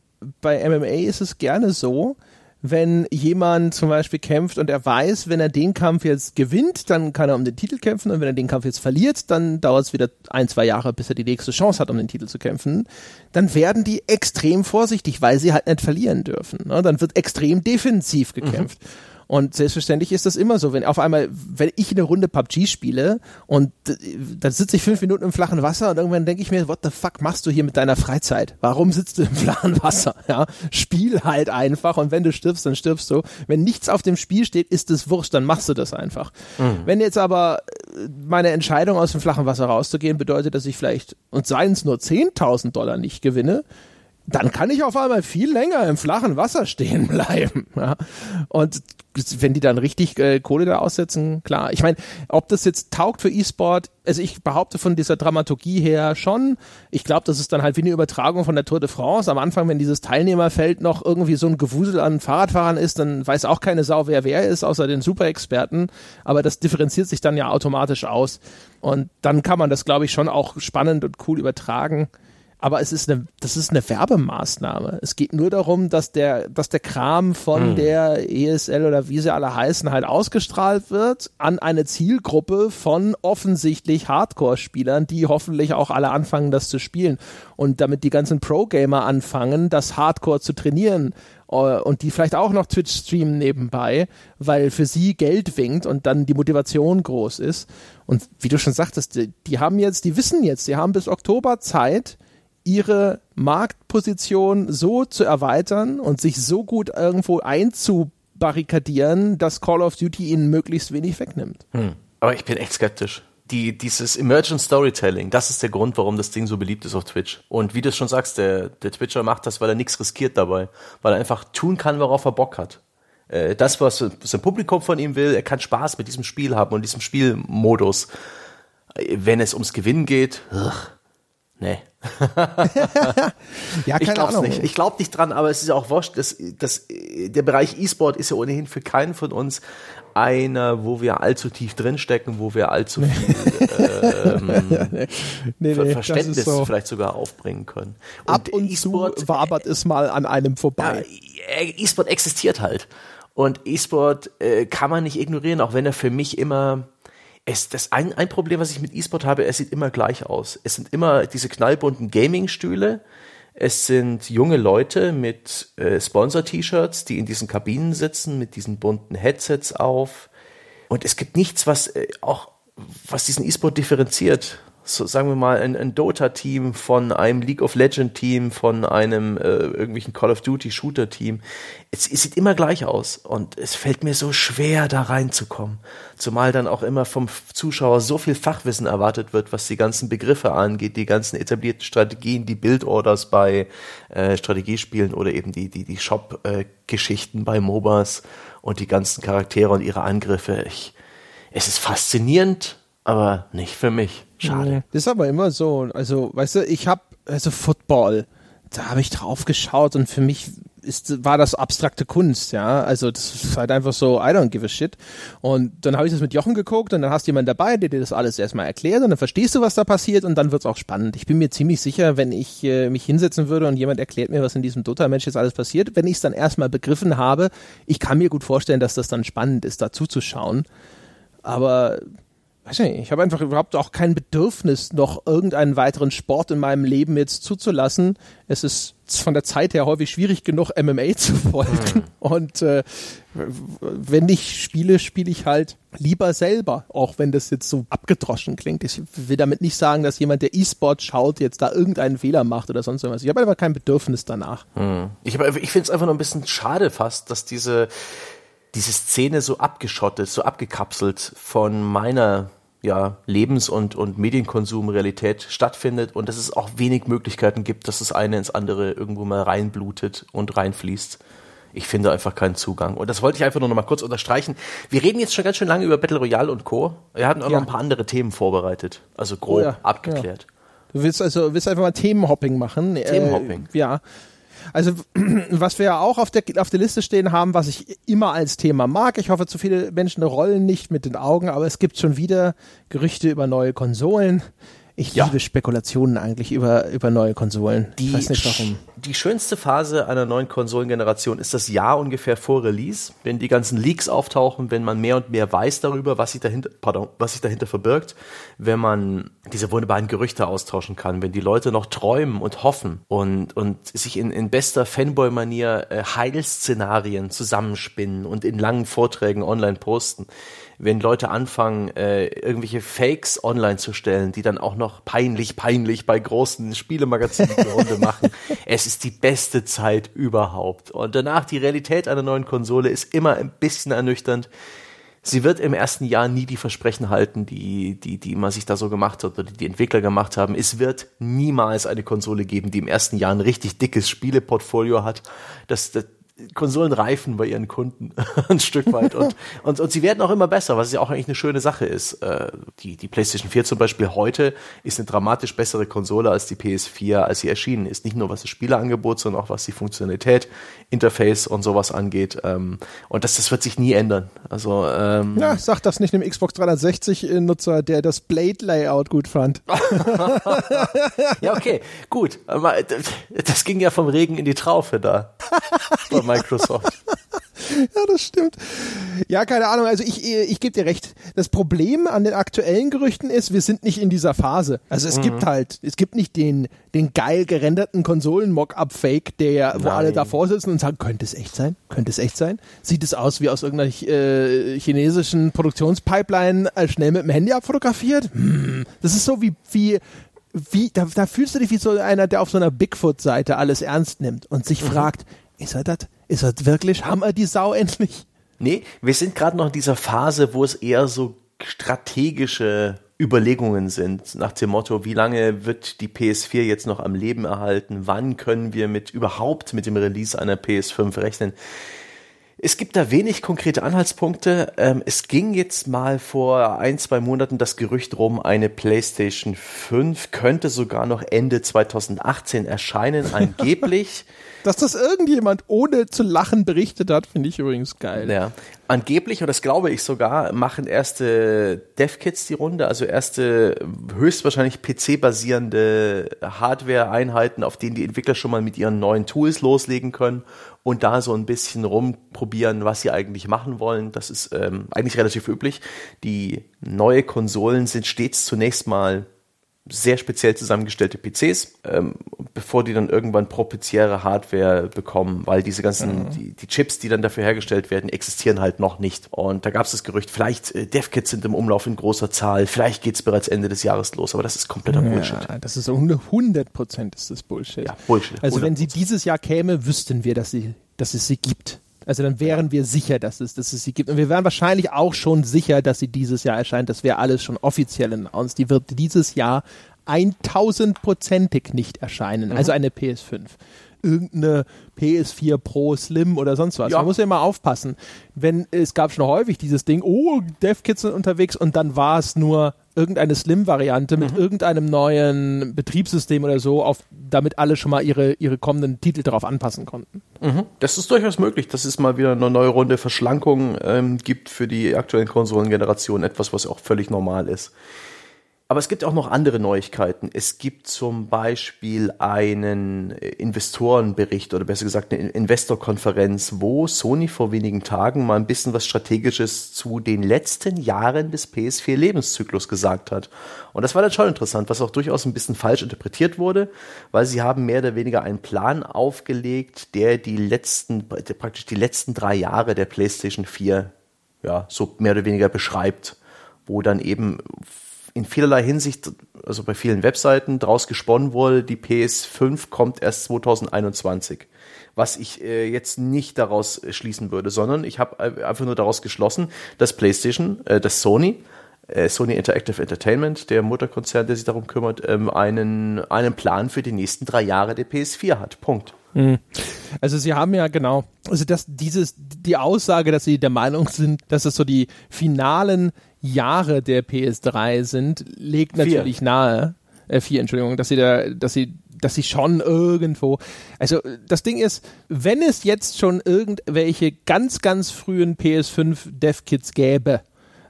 A: bei MMA ist es gerne so, wenn jemand zum Beispiel kämpft und er weiß, wenn er den Kampf jetzt gewinnt, dann kann er um den Titel kämpfen und wenn er den Kampf jetzt verliert, dann dauert es wieder ein, zwei Jahre, bis er die nächste Chance hat, um den Titel zu kämpfen, dann werden die extrem vorsichtig, weil sie halt nicht verlieren dürfen. Ne? Dann wird extrem defensiv gekämpft. Mhm. Und selbstverständlich ist das immer so, wenn auf einmal, wenn ich eine Runde PUBG spiele und dann sitze ich fünf Minuten im flachen Wasser und irgendwann denke ich mir, what the fuck machst du hier mit deiner Freizeit? Warum sitzt du im [laughs] flachen Wasser? Ja, spiel halt einfach und wenn du stirbst, dann stirbst du. Wenn nichts auf dem Spiel steht, ist es wurscht, dann machst du das einfach. Mhm. Wenn jetzt aber äh, meine Entscheidung aus dem flachen Wasser rauszugehen bedeutet, dass ich vielleicht, und seien es nur 10.000 Dollar nicht gewinne, dann kann ich auf einmal viel länger im flachen Wasser stehen [laughs] bleiben. Ja. Und wenn die dann richtig äh, Kohle da aussetzen, klar. Ich meine, ob das jetzt taugt für E-Sport, also ich behaupte von dieser Dramaturgie her schon. Ich glaube, das ist dann halt wie eine Übertragung von der Tour de France. Am Anfang, wenn dieses Teilnehmerfeld noch irgendwie so ein Gewusel an Fahrradfahrern ist, dann weiß auch keine Sau, wer wer ist, außer den Superexperten. Aber das differenziert sich dann ja automatisch aus. Und dann kann man das, glaube ich, schon auch spannend und cool übertragen aber es ist eine, das ist eine Werbemaßnahme. Es geht nur darum, dass der, dass der Kram von mhm. der ESL oder wie sie alle heißen halt ausgestrahlt wird an eine Zielgruppe von offensichtlich Hardcore-Spielern, die hoffentlich auch alle anfangen, das zu spielen. Und damit die ganzen Pro-Gamer anfangen, das Hardcore zu trainieren äh, und die vielleicht auch noch Twitch streamen nebenbei, weil für sie Geld winkt und dann die Motivation groß ist. Und wie du schon sagtest, die, die haben jetzt, die wissen jetzt, die haben bis Oktober Zeit, ihre Marktposition so zu erweitern und sich so gut irgendwo einzubarrikadieren, dass Call of Duty ihnen möglichst wenig wegnimmt.
B: Hm. Aber ich bin echt skeptisch. Die, dieses Emergent Storytelling, das ist der Grund, warum das Ding so beliebt ist auf Twitch. Und wie du schon sagst, der, der Twitcher macht das, weil er nichts riskiert dabei. Weil er einfach tun kann, worauf er Bock hat. Äh, das, was sein Publikum von ihm will, er kann Spaß mit diesem Spiel haben und diesem Spielmodus. Äh, wenn es ums Gewinnen geht, ugh, nee. [laughs] ja, ich glaube nicht. Ich glaube nicht dran, aber es ist auch wurscht. Das, das, der Bereich E-Sport ist ja ohnehin für keinen von uns einer, wo wir allzu tief drinstecken, wo wir allzu viel [laughs] ähm, nee, nee, Verständnis so. vielleicht sogar aufbringen können.
A: Und Ab und e zu wabert es mal an einem vorbei.
B: Ja, E-Sport existiert halt. Und E-Sport äh, kann man nicht ignorieren, auch wenn er für mich immer es, das ein, ein Problem, was ich mit E-Sport habe, es sieht immer gleich aus. Es sind immer diese knallbunten Gaming-Stühle. Es sind junge Leute mit äh, Sponsor-T-Shirts, die in diesen Kabinen sitzen, mit diesen bunten Headsets auf. Und es gibt nichts, was äh, auch, was diesen E-Sport differenziert so sagen wir mal, ein, ein Dota-Team von einem League of Legend-Team, von einem äh, irgendwelchen Call of Duty-Shooter-Team. Es, es sieht immer gleich aus und es fällt mir so schwer, da reinzukommen. Zumal dann auch immer vom Zuschauer so viel Fachwissen erwartet wird, was die ganzen Begriffe angeht, die ganzen etablierten Strategien, die Build-Orders bei äh, Strategiespielen oder eben die, die, die Shop-Geschichten bei MOBAs und die ganzen Charaktere und ihre Angriffe. Ich, es ist faszinierend, aber nicht für mich. Schade.
A: Das ist aber immer so. Also, weißt du, ich habe also Football, da habe ich drauf geschaut und für mich ist, war das abstrakte Kunst, ja. Also das ist halt einfach so, I don't give a shit. Und dann habe ich das mit Jochen geguckt und dann hast du jemanden dabei, der dir das alles erstmal erklärt und dann verstehst du, was da passiert und dann wird's auch spannend. Ich bin mir ziemlich sicher, wenn ich äh, mich hinsetzen würde und jemand erklärt mir, was in diesem Dota-Mensch jetzt alles passiert, wenn ich es dann erstmal begriffen habe, ich kann mir gut vorstellen, dass das dann spannend ist, da zuzuschauen. Aber weiß nicht, ich habe einfach überhaupt auch kein Bedürfnis, noch irgendeinen weiteren Sport in meinem Leben jetzt zuzulassen. Es ist von der Zeit her häufig schwierig genug, MMA [laughs] zu folgen. Mhm. Und äh, wenn ich spiele, spiele ich halt lieber selber, auch wenn das jetzt so abgedroschen klingt. Ich will damit nicht sagen, dass jemand, der E-Sport schaut, jetzt da irgendeinen Fehler macht oder sonst irgendwas. Ich habe einfach kein Bedürfnis danach.
B: Mhm. Ich, ich finde es einfach nur ein bisschen schade fast, dass diese diese Szene so abgeschottet, so abgekapselt von meiner ja, Lebens- und, und Medienkonsumrealität stattfindet und dass es auch wenig Möglichkeiten gibt, dass das eine ins andere irgendwo mal reinblutet und reinfließt. Ich finde einfach keinen Zugang. Und das wollte ich einfach nur noch mal kurz unterstreichen. Wir reden jetzt schon ganz schön lange über Battle Royale und Co. Wir hatten auch ja. noch ein paar andere Themen vorbereitet. Also grob oh ja, abgeklärt. Ja.
A: Du willst also willst einfach mal Themenhopping machen.
B: Themenhopping.
A: Äh, ja. Also [clears throat] was wir ja auch auf der, auf der Liste stehen haben, was ich immer als Thema mag, ich hoffe, zu viele Menschen rollen nicht mit den Augen, aber es gibt schon wieder Gerüchte über neue Konsolen. Ich ja. liebe Spekulationen eigentlich über, über neue Konsolen.
B: Die, ich weiß nicht warum. die schönste Phase einer neuen Konsolengeneration ist das Jahr ungefähr vor Release, wenn die ganzen Leaks auftauchen, wenn man mehr und mehr weiß darüber, was sich dahinter, pardon, was sich dahinter verbirgt, wenn man diese wunderbaren Gerüchte austauschen kann, wenn die Leute noch träumen und hoffen und, und sich in, in bester Fanboy-Manier äh, Heilszenarien zusammenspinnen und in langen Vorträgen online posten wenn Leute anfangen, äh, irgendwelche Fakes online zu stellen, die dann auch noch peinlich, peinlich bei großen Spielemagazinen die Runde [laughs] machen. Es ist die beste Zeit überhaupt. Und danach die Realität einer neuen Konsole ist immer ein bisschen ernüchternd. Sie wird im ersten Jahr nie die Versprechen halten, die, die, die man sich da so gemacht hat oder die die Entwickler gemacht haben. Es wird niemals eine Konsole geben, die im ersten Jahr ein richtig dickes Spieleportfolio hat. Das, das, Konsolen reifen bei ihren Kunden [laughs] ein Stück weit und, [laughs] und, und sie werden auch immer besser, was ja auch eigentlich eine schöne Sache ist. Äh, die, die PlayStation 4 zum Beispiel heute ist eine dramatisch bessere Konsole als die PS4, als sie erschienen ist. Nicht nur was das Spieleangebot, sondern auch was die Funktionalität, Interface und sowas angeht. Ähm, und das, das wird sich nie ändern. Also, ähm,
A: ja, sag das nicht einem Xbox 360-Nutzer, der das Blade-Layout gut fand. [laughs]
B: ja, okay, gut. Das ging ja vom Regen in die Traufe da. Microsoft. [laughs] [laughs]
A: ja, das stimmt. Ja, keine Ahnung. Also ich, ich gebe dir recht. Das Problem an den aktuellen Gerüchten ist, wir sind nicht in dieser Phase. Also es mhm. gibt halt, es gibt nicht den, den geil gerenderten Konsolen-Mock-Up-Fake, der, wo Nein. alle davor sitzen und sagen, könnte es echt sein? Könnte es echt sein? Sieht es aus wie aus irgendeiner äh, chinesischen Produktionspipeline als schnell mit dem Handy abfotografiert? Hm. Das ist so wie, wie wie, da, da fühlst du dich wie so einer, der auf so einer Bigfoot-Seite alles ernst nimmt und sich mhm. fragt, ist er das? Ist er wirklich? Haben wir die Sau endlich?
B: Nee, wir sind gerade noch in dieser Phase, wo es eher so strategische Überlegungen sind, nach dem Motto, wie lange wird die PS4 jetzt noch am Leben erhalten? Wann können wir mit überhaupt mit dem Release einer PS5 rechnen? Es gibt da wenig konkrete Anhaltspunkte. Ähm, es ging jetzt mal vor ein, zwei Monaten das Gerücht rum, eine PlayStation 5 könnte sogar noch Ende 2018 erscheinen, [laughs] angeblich.
A: Dass das irgendjemand ohne zu lachen berichtet hat, finde ich übrigens geil.
B: Ja. Angeblich, und das glaube ich sogar, machen erste Dev-Kits die Runde, also erste höchstwahrscheinlich PC-basierende Hardware-Einheiten, auf denen die Entwickler schon mal mit ihren neuen Tools loslegen können und da so ein bisschen rumprobieren, was sie eigentlich machen wollen. Das ist ähm, eigentlich relativ üblich. Die neue Konsolen sind stets zunächst mal sehr speziell zusammengestellte PCs, ähm, bevor die dann irgendwann proprietäre Hardware bekommen, weil diese ganzen, mhm. die, die, Chips, die dann dafür hergestellt werden, existieren halt noch nicht. Und da gab es das Gerücht, vielleicht äh, Dev-Kits sind im Umlauf in großer Zahl, vielleicht geht es bereits Ende des Jahres los, aber das ist kompletter ja, Bullshit.
A: Das ist 100 Prozent ist das Bullshit. Ja, Bullshit. Also 100%. wenn sie dieses Jahr käme, wüssten wir, dass, sie, dass es sie gibt. Also dann wären wir sicher, dass es, dass es sie gibt. Und wir wären wahrscheinlich auch schon sicher, dass sie dieses Jahr erscheint. Das wäre alles schon offiziell announced. Die wird dieses Jahr 1000%ig nicht erscheinen. Mhm. Also eine PS5 irgendeine PS4 Pro Slim oder sonst was. Ja. Man muss ja immer aufpassen. Wenn es gab schon häufig dieses Ding, oh, DevKits sind unterwegs und dann war es nur irgendeine Slim-Variante mit mhm. irgendeinem neuen Betriebssystem oder so, auf, damit alle schon mal ihre, ihre kommenden Titel darauf anpassen konnten.
B: Mhm. Das ist durchaus möglich, dass es mal wieder eine neue Runde Verschlankung ähm, gibt für die aktuellen Konsolengenerationen, etwas, was auch völlig normal ist. Aber es gibt auch noch andere Neuigkeiten. Es gibt zum Beispiel einen Investorenbericht oder besser gesagt eine Investorkonferenz, wo Sony vor wenigen Tagen mal ein bisschen was Strategisches zu den letzten Jahren des PS4-Lebenszyklus gesagt hat. Und das war dann schon interessant, was auch durchaus ein bisschen falsch interpretiert wurde, weil sie haben mehr oder weniger einen Plan aufgelegt, der die letzten, praktisch die letzten drei Jahre der PlayStation 4 ja, so mehr oder weniger beschreibt, wo dann eben in vielerlei Hinsicht, also bei vielen Webseiten, daraus gesponnen wurde, die PS5 kommt erst 2021. Was ich äh, jetzt nicht daraus schließen würde, sondern ich habe einfach nur daraus geschlossen, dass PlayStation, äh, dass Sony, äh, Sony Interactive Entertainment, der Mutterkonzern, der sich darum kümmert, ähm, einen, einen Plan für die nächsten drei Jahre der PS4 hat. Punkt.
A: Mhm. Also sie haben ja genau, also dass dieses die Aussage, dass sie der Meinung sind, dass es so die finalen Jahre der PS3 sind, legt natürlich vier. nahe, äh, vier, Entschuldigung, dass sie da, dass sie dass sie schon irgendwo, also das Ding ist, wenn es jetzt schon irgendwelche ganz, ganz frühen PS5 Dev-Kits gäbe,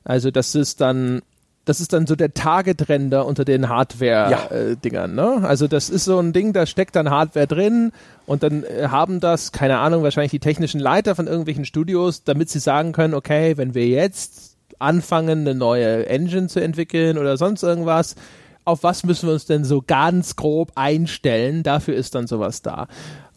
A: also das ist dann das ist dann so der Target-Render unter den Hardware-Dingern. Ja. Äh, ne? Also das ist so ein Ding, da steckt dann Hardware drin und dann äh, haben das, keine Ahnung, wahrscheinlich die technischen Leiter von irgendwelchen Studios, damit sie sagen können, okay, wenn wir jetzt anfangen, eine neue Engine zu entwickeln oder sonst irgendwas, auf was müssen wir uns denn so ganz grob einstellen? Dafür ist dann sowas da.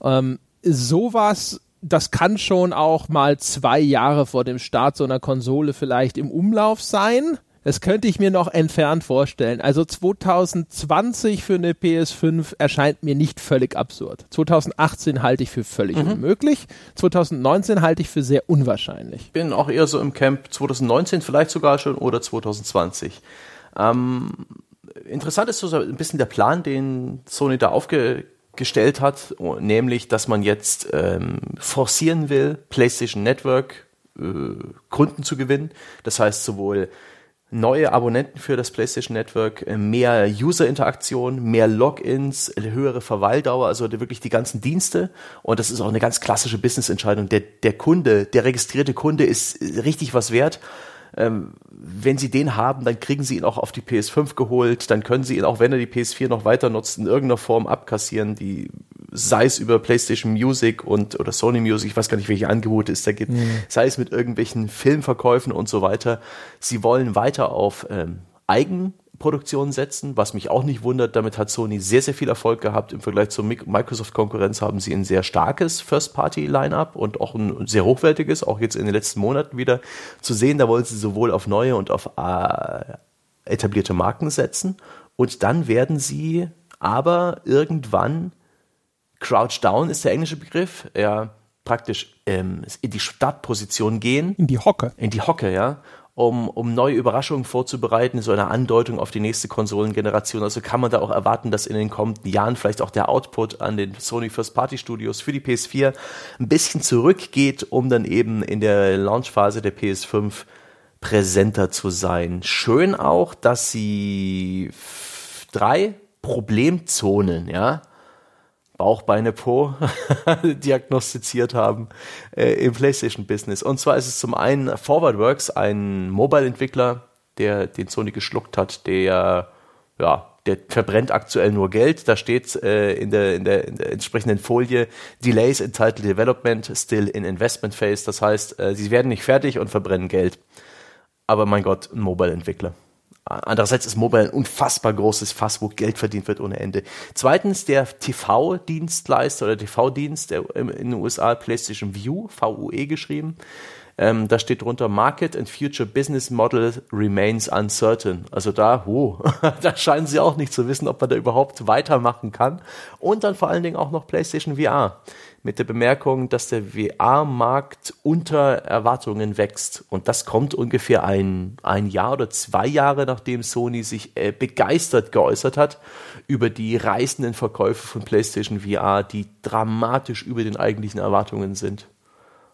A: Ähm, sowas das kann schon auch mal zwei Jahre vor dem Start so einer Konsole vielleicht im Umlauf sein. Das könnte ich mir noch entfernt vorstellen. Also 2020 für eine PS5 erscheint mir nicht völlig absurd. 2018 halte ich für völlig mhm. unmöglich. 2019 halte ich für sehr unwahrscheinlich. Ich
B: bin auch eher so im Camp 2019 vielleicht sogar schon oder 2020. Ähm, interessant ist so ein bisschen der Plan, den Sony da aufgestellt hat, nämlich, dass man jetzt ähm, forcieren will, PlayStation Network äh, Kunden zu gewinnen. Das heißt sowohl neue Abonnenten für das PlayStation Network, äh, mehr User-Interaktion, mehr Logins, höhere Verweildauer, also wirklich die ganzen Dienste. Und das ist auch eine ganz klassische Business-Entscheidung. Der, der Kunde, der registrierte Kunde ist richtig was wert. Ähm, wenn Sie den haben, dann kriegen Sie ihn auch auf die PS5 geholt, dann können Sie ihn auch, wenn er die PS4 noch weiter nutzt, in irgendeiner Form abkassieren, die sei es über PlayStation Music und oder Sony Music, ich weiß gar nicht, welche Angebote es da gibt, mhm. sei es mit irgendwelchen Filmverkäufen und so weiter. Sie wollen weiter auf ähm, Eigen Produktion setzen, was mich auch nicht wundert. Damit hat Sony sehr, sehr viel Erfolg gehabt. Im Vergleich zur Microsoft-Konkurrenz haben sie ein sehr starkes First-Party-Line-Up und auch ein sehr hochwertiges, auch jetzt in den letzten Monaten wieder zu sehen. Da wollen sie sowohl auf neue und auf äh, etablierte Marken setzen. Und dann werden sie aber irgendwann Crouch Down ist der englische Begriff. Ja, praktisch ähm, in die Startposition gehen.
A: In die Hocke.
B: In die Hocke, ja um, um neue Überraschungen vorzubereiten, so eine Andeutung auf die nächste Konsolengeneration. Also kann man da auch erwarten, dass in den kommenden Jahren vielleicht auch der Output an den Sony First Party Studios für die PS4 ein bisschen zurückgeht, um dann eben in der Launchphase der PS5 präsenter zu sein. Schön auch, dass sie drei Problemzonen, ja, Bauch, Beine, Po [laughs] diagnostiziert haben äh, im PlayStation-Business. Und zwar ist es zum einen ForwardWorks, ein Mobile-Entwickler, der den Sony geschluckt hat, der ja, der verbrennt aktuell nur Geld. Da steht äh, in, der, in, der, in der entsprechenden Folie Delays in Title Development, still in Investment Phase. Das heißt, äh, sie werden nicht fertig und verbrennen Geld. Aber mein Gott, ein Mobile-Entwickler. Andererseits ist Mobile ein unfassbar großes Fass, wo Geld verdient wird ohne Ende. Zweitens der TV-Dienstleister oder TV-Dienst in den USA PlayStation View, VUE geschrieben. Ähm, da steht drunter Market and Future Business Model remains uncertain. Also da, oh, [laughs] da scheinen sie auch nicht zu wissen, ob man da überhaupt weitermachen kann. Und dann vor allen Dingen auch noch PlayStation VR mit der Bemerkung, dass der VR-Markt unter Erwartungen wächst. Und das kommt ungefähr ein, ein Jahr oder zwei Jahre, nachdem Sony sich äh, begeistert geäußert hat über die reißenden Verkäufe von PlayStation VR, die dramatisch über den eigentlichen Erwartungen sind.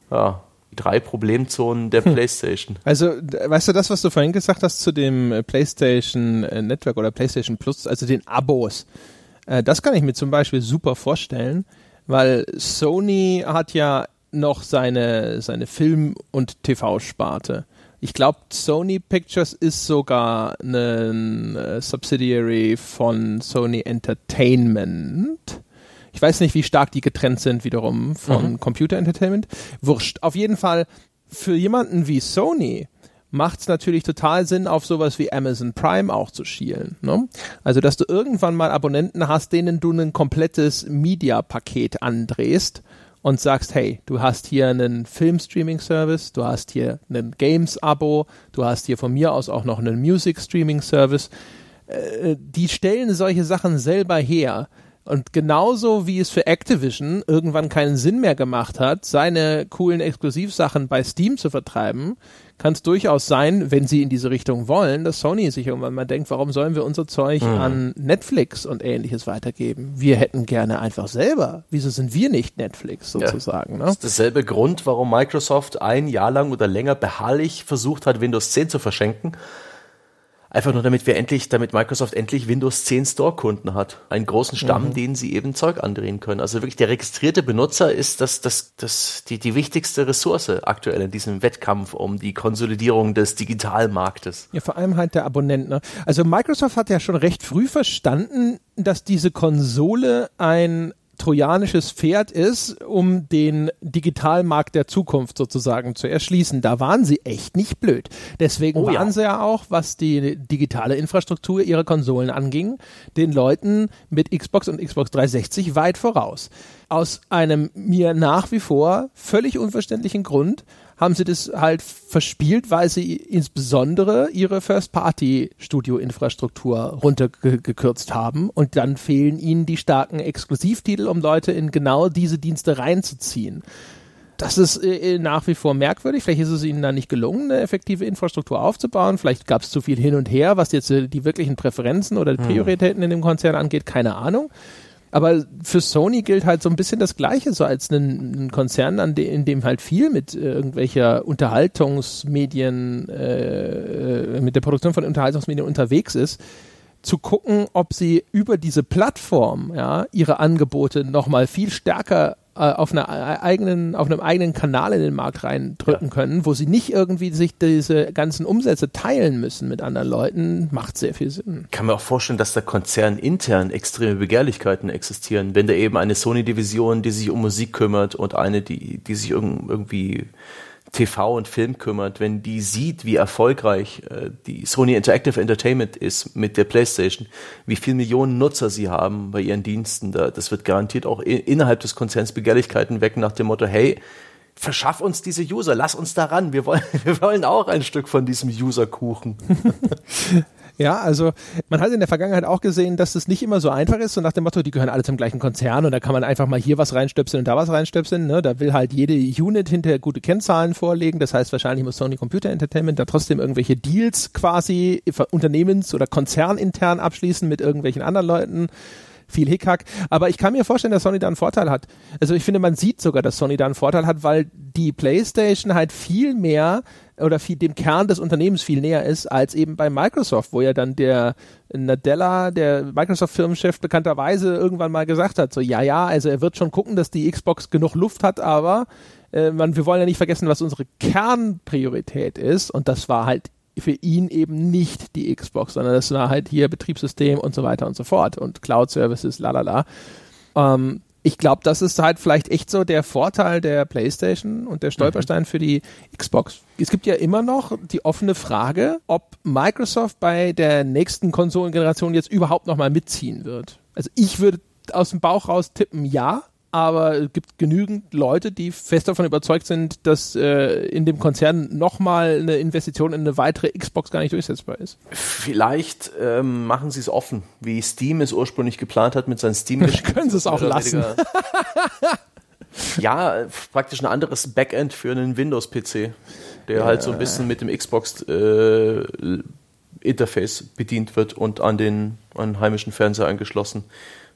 B: Ja, die drei Problemzonen der hm. PlayStation.
A: Also, weißt du, das, was du vorhin gesagt hast zu dem äh, PlayStation äh, Network oder PlayStation Plus, also den Abos, äh, das kann ich mir zum Beispiel super vorstellen weil Sony hat ja noch seine, seine Film- und TV-Sparte. Ich glaube, Sony Pictures ist sogar ein äh, Subsidiary von Sony Entertainment. Ich weiß nicht, wie stark die getrennt sind wiederum von mhm. Computer Entertainment. Wurscht. Auf jeden Fall für jemanden wie Sony macht es natürlich total Sinn, auf sowas wie Amazon Prime auch zu schielen. Ne? Also, dass du irgendwann mal Abonnenten hast, denen du ein komplettes Media-Paket andrehst und sagst, hey, du hast hier einen Film-Streaming-Service, du hast hier einen Games-Abo, du hast hier von mir aus auch noch einen Music-Streaming-Service. Äh, die stellen solche Sachen selber her. Und genauso wie es für Activision irgendwann keinen Sinn mehr gemacht hat, seine coolen Exklusivsachen bei Steam zu vertreiben, kann es durchaus sein, wenn sie in diese Richtung wollen, dass Sony sich irgendwann mal denkt, warum sollen wir unser Zeug mhm. an Netflix und ähnliches weitergeben? Wir hätten gerne einfach selber. Wieso sind wir nicht Netflix sozusagen? Ja.
B: Ne? Das ist derselbe Grund, warum Microsoft ein Jahr lang oder länger beharrlich versucht hat, Windows 10 zu verschenken Einfach nur damit wir endlich, damit Microsoft endlich Windows 10 Store-Kunden hat. Einen großen Stamm, mhm. denen sie eben Zeug andrehen können. Also wirklich der registrierte Benutzer ist das, das, das, die, die wichtigste Ressource aktuell in diesem Wettkampf um die Konsolidierung des Digitalmarktes.
A: Ja, vor allem halt der Abonnent. Ne? Also Microsoft hat ja schon recht früh verstanden, dass diese Konsole ein trojanisches Pferd ist, um den Digitalmarkt der Zukunft sozusagen zu erschließen. Da waren sie echt nicht blöd. Deswegen oh, waren ja. sie ja auch, was die digitale Infrastruktur ihrer Konsolen anging, den Leuten mit Xbox und Xbox 360 weit voraus. Aus einem mir nach wie vor völlig unverständlichen Grund haben sie das halt verspielt, weil sie insbesondere ihre First-Party-Studio-Infrastruktur runtergekürzt haben und dann fehlen ihnen die starken Exklusivtitel, um Leute in genau diese Dienste reinzuziehen. Das ist äh, nach wie vor merkwürdig. Vielleicht ist es ihnen da nicht gelungen, eine effektive Infrastruktur aufzubauen. Vielleicht gab es zu viel hin und her, was jetzt äh, die wirklichen Präferenzen oder hm. Prioritäten in dem Konzern angeht. Keine Ahnung. Aber für Sony gilt halt so ein bisschen das Gleiche, so als ein, Konzern, an de, in dem halt viel mit äh, irgendwelcher Unterhaltungsmedien, äh, mit der Produktion von Unterhaltungsmedien unterwegs ist, zu gucken, ob sie über diese Plattform ja, ihre Angebote nochmal viel stärker auf, einer eigenen, auf einem eigenen Kanal in den Markt reindrücken ja. können, wo sie nicht irgendwie sich diese ganzen Umsätze teilen müssen mit anderen Leuten, macht sehr viel Sinn.
B: Ich kann mir auch vorstellen, dass da Konzern intern extreme Begehrlichkeiten existieren. Wenn da eben eine Sony-Division, die sich um Musik kümmert und eine, die, die sich irgendwie TV und Film kümmert, wenn die sieht, wie erfolgreich äh, die Sony Interactive Entertainment ist mit der PlayStation, wie viele Millionen Nutzer sie haben bei ihren Diensten, da, das wird garantiert auch innerhalb des Konzerns Begehrlichkeiten wecken nach dem Motto, hey, verschaff uns diese User, lass uns daran, wir wollen, [laughs] wir wollen auch ein Stück von diesem Userkuchen. [laughs]
A: Ja, also man hat in der Vergangenheit auch gesehen, dass es nicht immer so einfach ist, so nach dem Motto, die gehören alle zum gleichen Konzern und da kann man einfach mal hier was reinstöpseln und da was reinstöpseln. Ne? Da will halt jede Unit hinterher gute Kennzahlen vorlegen. Das heißt, wahrscheinlich muss Sony Computer Entertainment da trotzdem irgendwelche Deals quasi unternehmens- oder konzernintern abschließen mit irgendwelchen anderen Leuten viel Hickhack. Aber ich kann mir vorstellen, dass Sony da einen Vorteil hat. Also ich finde, man sieht sogar, dass Sony da einen Vorteil hat, weil die PlayStation halt viel mehr oder viel, dem Kern des Unternehmens viel näher ist als eben bei Microsoft, wo ja dann der Nadella, der Microsoft-Firmenchef, bekannterweise irgendwann mal gesagt hat, so ja, ja, also er wird schon gucken, dass die Xbox genug Luft hat, aber äh, man, wir wollen ja nicht vergessen, was unsere Kernpriorität ist und das war halt für ihn eben nicht die Xbox, sondern das war halt hier Betriebssystem und so weiter und so fort und Cloud-Services, lalala. Ähm, ich glaube, das ist halt vielleicht echt so der Vorteil der PlayStation und der Stolperstein mhm. für die Xbox. Es gibt ja immer noch die offene Frage, ob Microsoft bei der nächsten Konsolengeneration jetzt überhaupt nochmal mitziehen wird. Also ich würde aus dem Bauch raus tippen, ja aber es gibt genügend Leute, die fest davon überzeugt sind, dass äh, in dem Konzern nochmal eine Investition in eine weitere Xbox gar nicht durchsetzbar ist.
B: Vielleicht ähm, machen sie es offen, wie Steam es ursprünglich geplant hat mit seinen steam [laughs]
A: Können sie es auch lassen.
B: ja, praktisch ein anderes Backend für einen Windows-PC, der ja. halt so ein bisschen mit dem Xbox äh, Interface bedient wird und an den an heimischen Fernseher angeschlossen.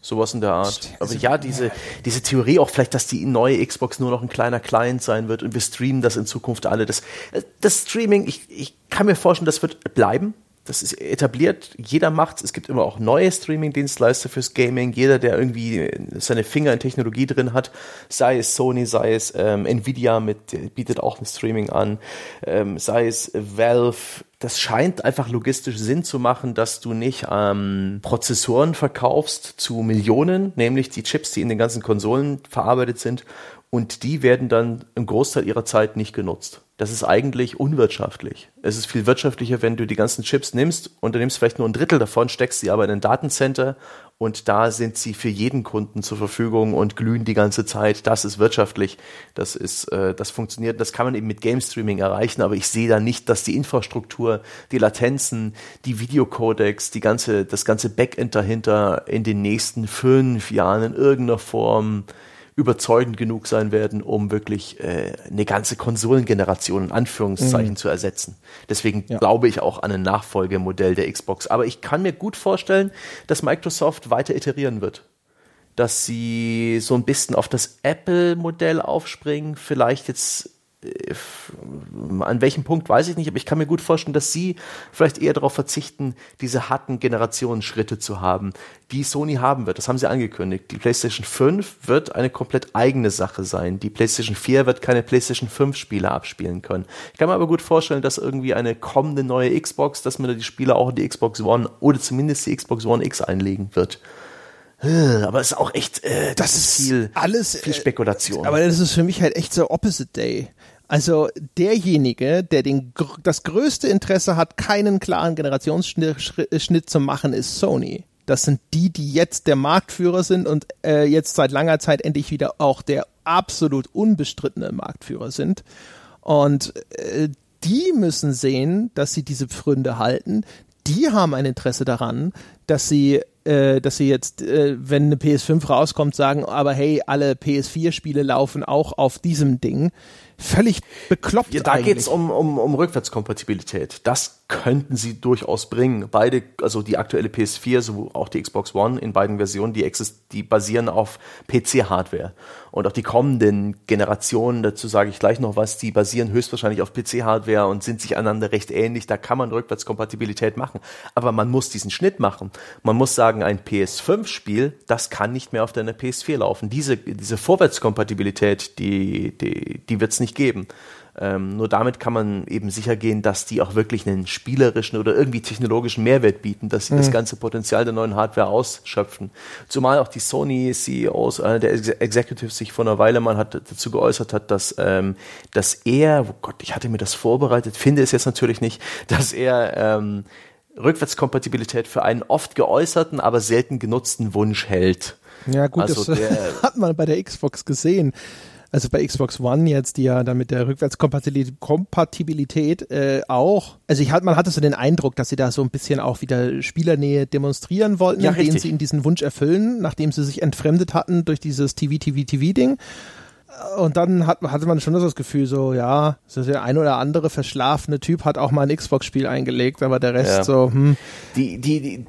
B: Sowas in der Art. Aber also, ja, diese, diese Theorie auch vielleicht, dass die neue Xbox nur noch ein kleiner Client sein wird und wir streamen das in Zukunft alle. Das, das Streaming, ich, ich kann mir vorstellen, das wird bleiben das ist etabliert, jeder macht's. Es gibt immer auch neue Streaming-Dienstleister fürs Gaming. Jeder, der irgendwie seine Finger in Technologie drin hat, sei es Sony, sei es ähm, Nvidia mit bietet auch ein Streaming an, ähm, sei es Valve. Das scheint einfach logistisch Sinn zu machen, dass du nicht ähm, Prozessoren verkaufst zu Millionen, nämlich die Chips, die in den ganzen Konsolen verarbeitet sind, und die werden dann im Großteil ihrer Zeit nicht genutzt das ist eigentlich unwirtschaftlich. Es ist viel wirtschaftlicher, wenn du die ganzen Chips nimmst und du nimmst vielleicht nur ein Drittel davon, steckst sie aber in ein Datencenter und da sind sie für jeden Kunden zur Verfügung und glühen die ganze Zeit. Das ist wirtschaftlich. Das ist, äh, das funktioniert. Das kann man eben mit Game Streaming erreichen, aber ich sehe da nicht, dass die Infrastruktur, die Latenzen, die Videocodecs, die ganze, das ganze Backend dahinter in den nächsten fünf Jahren in irgendeiner Form überzeugend genug sein werden, um wirklich äh, eine ganze Konsolengeneration in Anführungszeichen mhm. zu ersetzen. Deswegen ja. glaube ich auch an ein Nachfolgemodell der Xbox. Aber ich kann mir gut vorstellen, dass Microsoft weiter iterieren wird. Dass sie so ein bisschen auf das Apple-Modell aufspringen, vielleicht jetzt an welchem Punkt weiß ich nicht, aber ich kann mir gut vorstellen, dass sie vielleicht eher darauf verzichten, diese harten Generationsschritte zu haben, die Sony haben wird. Das haben sie angekündigt. Die PlayStation 5 wird eine komplett eigene Sache sein. Die PlayStation 4 wird keine PlayStation 5 Spiele abspielen können. Ich kann mir aber gut vorstellen, dass irgendwie eine kommende neue Xbox, dass man da die Spiele auch in die Xbox One oder zumindest die Xbox One X einlegen wird. Äh, aber es ist auch echt, äh, das, das ist viel,
A: alles,
B: viel Spekulation.
A: Äh, aber das ist für mich halt echt so Opposite Day. Also derjenige, der den, das größte Interesse hat, keinen klaren Generationsschnitt zu machen, ist Sony. Das sind die, die jetzt der Marktführer sind und äh, jetzt seit langer Zeit endlich wieder auch der absolut unbestrittene Marktführer sind. Und äh, die müssen sehen, dass sie diese Pfründe halten. Die haben ein Interesse daran, dass sie äh, dass sie jetzt, äh, wenn eine PS5 rauskommt, sagen, aber hey, alle PS4-Spiele laufen auch auf diesem Ding völlig bekloppt.
B: Ja, da geht es um, um, um Rückwärtskompatibilität. Das könnten sie durchaus bringen. Beide, also die aktuelle PS4, so auch die Xbox One in beiden Versionen, die, exist die basieren auf PC-Hardware. Und auch die kommenden Generationen, dazu sage ich gleich noch was, die basieren höchstwahrscheinlich auf PC-Hardware und sind sich einander recht ähnlich. Da kann man Rückwärtskompatibilität machen. Aber man muss diesen Schnitt machen. Man muss sagen, ein PS5-Spiel, das kann nicht mehr auf deiner PS4 laufen. Diese, diese Vorwärtskompatibilität, die, die, die wird es nicht geben. Ähm, nur damit kann man eben sicher gehen, dass die auch wirklich einen spielerischen oder irgendwie technologischen Mehrwert bieten, dass sie mhm. das ganze Potenzial der neuen Hardware ausschöpfen. Zumal auch die Sony CEOs, einer der Executives sich vor einer Weile mal hat, dazu geäußert hat, dass, ähm, dass er, oh Gott, ich hatte mir das vorbereitet, finde es jetzt natürlich nicht, [laughs] dass er ähm, Rückwärtskompatibilität für einen oft geäußerten, aber selten genutzten Wunsch hält.
A: Ja gut, also das [laughs] hat man bei der Xbox gesehen also bei Xbox One jetzt, die ja dann mit der Rückwärtskompatibilität äh, auch, also ich halt, man hatte so den Eindruck, dass sie da so ein bisschen auch wieder Spielernähe demonstrieren wollten, ja, indem sie ihnen diesen Wunsch erfüllen, nachdem sie sich entfremdet hatten durch dieses TV-TV-TV-Ding. Und dann hat, hatte man schon das Gefühl, so, ja, so der ein oder andere verschlafene Typ hat auch mal ein Xbox-Spiel eingelegt, aber der Rest ja. so, hm.
B: Die, die, die,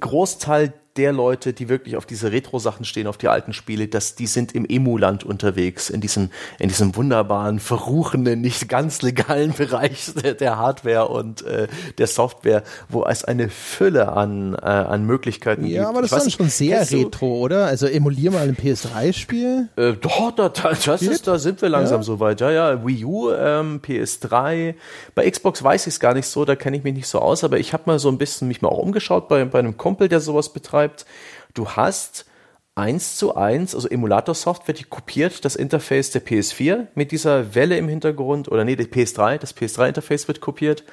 B: Großteil der Leute, die wirklich auf diese Retro-Sachen stehen, auf die alten Spiele, dass die sind im Emuland unterwegs, in diesem, in diesem wunderbaren, verruchenden, nicht ganz legalen [laughs] Bereich der, der Hardware und äh, der Software, wo es eine Fülle an, äh, an Möglichkeiten
A: ja, gibt. Ja, aber das ist dann schon sehr retro, du? oder? Also emulier mal ein PS3-Spiel.
B: Äh, doch, da, das ist, da sind wir langsam ja? soweit. Ja, ja, Wii U, ähm, PS3. Bei Xbox weiß ich es gar nicht so, da kenne ich mich nicht so aus, aber ich habe mal so ein bisschen mich mal auch umgeschaut bei, bei einem Kumpel, der sowas betreibt schreibt, du hast eins zu eins, also Emulator-Software, die kopiert das Interface der PS4 mit dieser Welle im Hintergrund, oder nee, der PS3, das PS3-Interface wird kopiert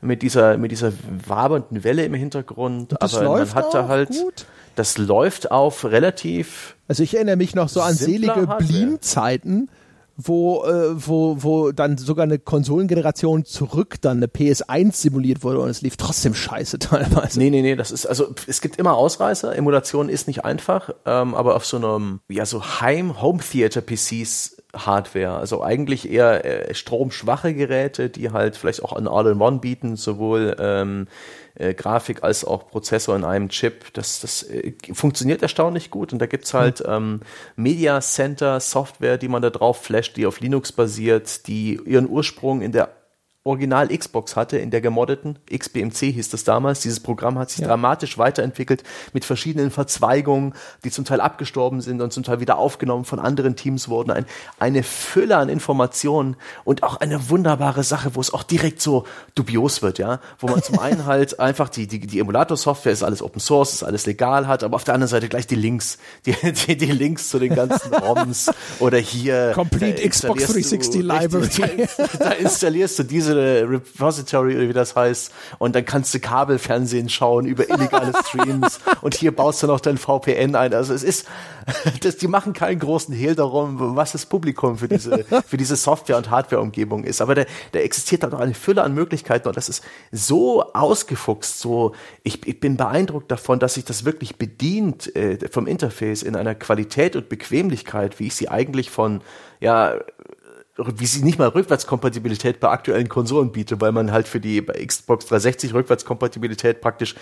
B: mit dieser, mit dieser wabernden Welle im Hintergrund.
A: Das aber man hat da halt, gut.
B: das läuft auf relativ.
A: Also ich erinnere mich noch so an selige Bleam-Zeiten wo, äh, wo, wo dann sogar eine Konsolengeneration zurück dann eine PS1 simuliert wurde und es lief trotzdem scheiße [laughs] teilweise.
B: Nee, nee, nee, das ist, also es gibt immer Ausreißer, Emulation ist nicht einfach, ähm, aber auf so einem, ja, so Heim-Home-Theater-PCs Hardware, also eigentlich eher äh, stromschwache Geräte, die halt vielleicht auch ein All-in-One bieten, sowohl ähm, äh, Grafik als auch Prozessor in einem Chip. Das, das äh, funktioniert erstaunlich gut und da gibt's halt mhm. ähm, Media Center Software, die man da drauf flasht, die auf Linux basiert, die ihren Ursprung in der Original Xbox hatte, in der gemoddeten, XBMC hieß das damals. Dieses Programm hat sich ja. dramatisch weiterentwickelt mit verschiedenen Verzweigungen, die zum Teil abgestorben sind und zum Teil wieder aufgenommen von anderen Teams wurden. Ein, eine Fülle an Informationen und auch eine wunderbare Sache, wo es auch direkt so dubios wird, ja, wo man zum einen halt [laughs] einfach die, die, die Emulator-Software ist alles Open Source, ist alles legal hat, aber auf der anderen Seite gleich die Links, die, die, die Links zu den ganzen [laughs] ROMs oder hier.
A: Complete Xbox 360 du, Library. [laughs]
B: Da installierst du diese diese Repository oder wie das heißt und dann kannst du Kabelfernsehen schauen über illegale [laughs] Streams und hier baust du noch dein VPN ein. Also es ist, [laughs] das, die machen keinen großen Hehl darum, was das Publikum für diese, [laughs] für diese Software- und Hardware-Umgebung ist. Aber da, da existiert halt auch eine Fülle an Möglichkeiten und das ist so ausgefuchst, so, ich, ich bin beeindruckt davon, dass sich das wirklich bedient äh, vom Interface in einer Qualität und Bequemlichkeit, wie ich sie eigentlich von, ja, wie sie nicht mal Rückwärtskompatibilität bei aktuellen Konsolen bietet, weil man halt für die Xbox 360 Rückwärtskompatibilität praktisch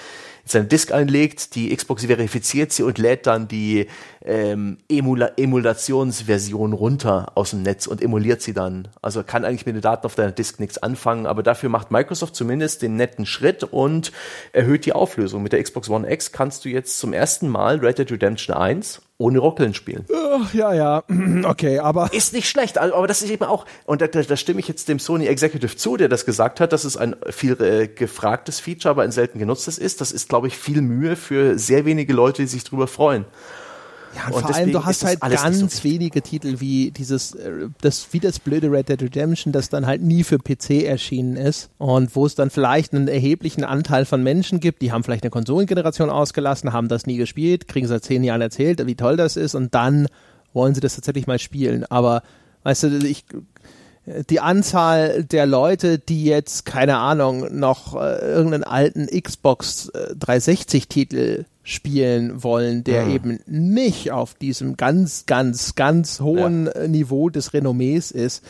B: seine Disk einlegt, die Xbox verifiziert sie und lädt dann die ähm, Emula Emulationsversion runter aus dem Netz und emuliert sie dann. Also kann eigentlich mit den Daten auf deiner Disk nichts anfangen, aber dafür macht Microsoft zumindest den netten Schritt und erhöht die Auflösung. Mit der Xbox One X kannst du jetzt zum ersten Mal Red Dead Redemption 1 ohne Ruckeln spielen.
A: Ach, ja, ja, [clears throat] okay, aber.
B: Ist nicht schlecht, aber das ist eben auch, und da, da stimme ich jetzt dem Sony Executive zu, der das gesagt hat, dass es ein viel äh, gefragtes Feature, aber ein selten genutztes ist. Das ist, glaube ich, viel Mühe für sehr wenige Leute, die sich drüber freuen.
A: Ja, und, und vor allem, du hast halt ganz so wenige Titel wie dieses, äh, das, wie das blöde Red Dead Redemption, das dann halt nie für PC erschienen ist und wo es dann vielleicht einen erheblichen Anteil von Menschen gibt, die haben vielleicht eine Konsolengeneration ausgelassen, haben das nie gespielt, kriegen seit zehn Jahren erzählt, wie toll das ist und dann wollen sie das tatsächlich mal spielen. Aber, weißt du, ich, die Anzahl der Leute, die jetzt, keine Ahnung, noch äh, irgendeinen alten Xbox äh, 360 Titel spielen wollen, der mhm. eben nicht auf diesem ganz, ganz, ganz hohen ja. Niveau des Renommees ist,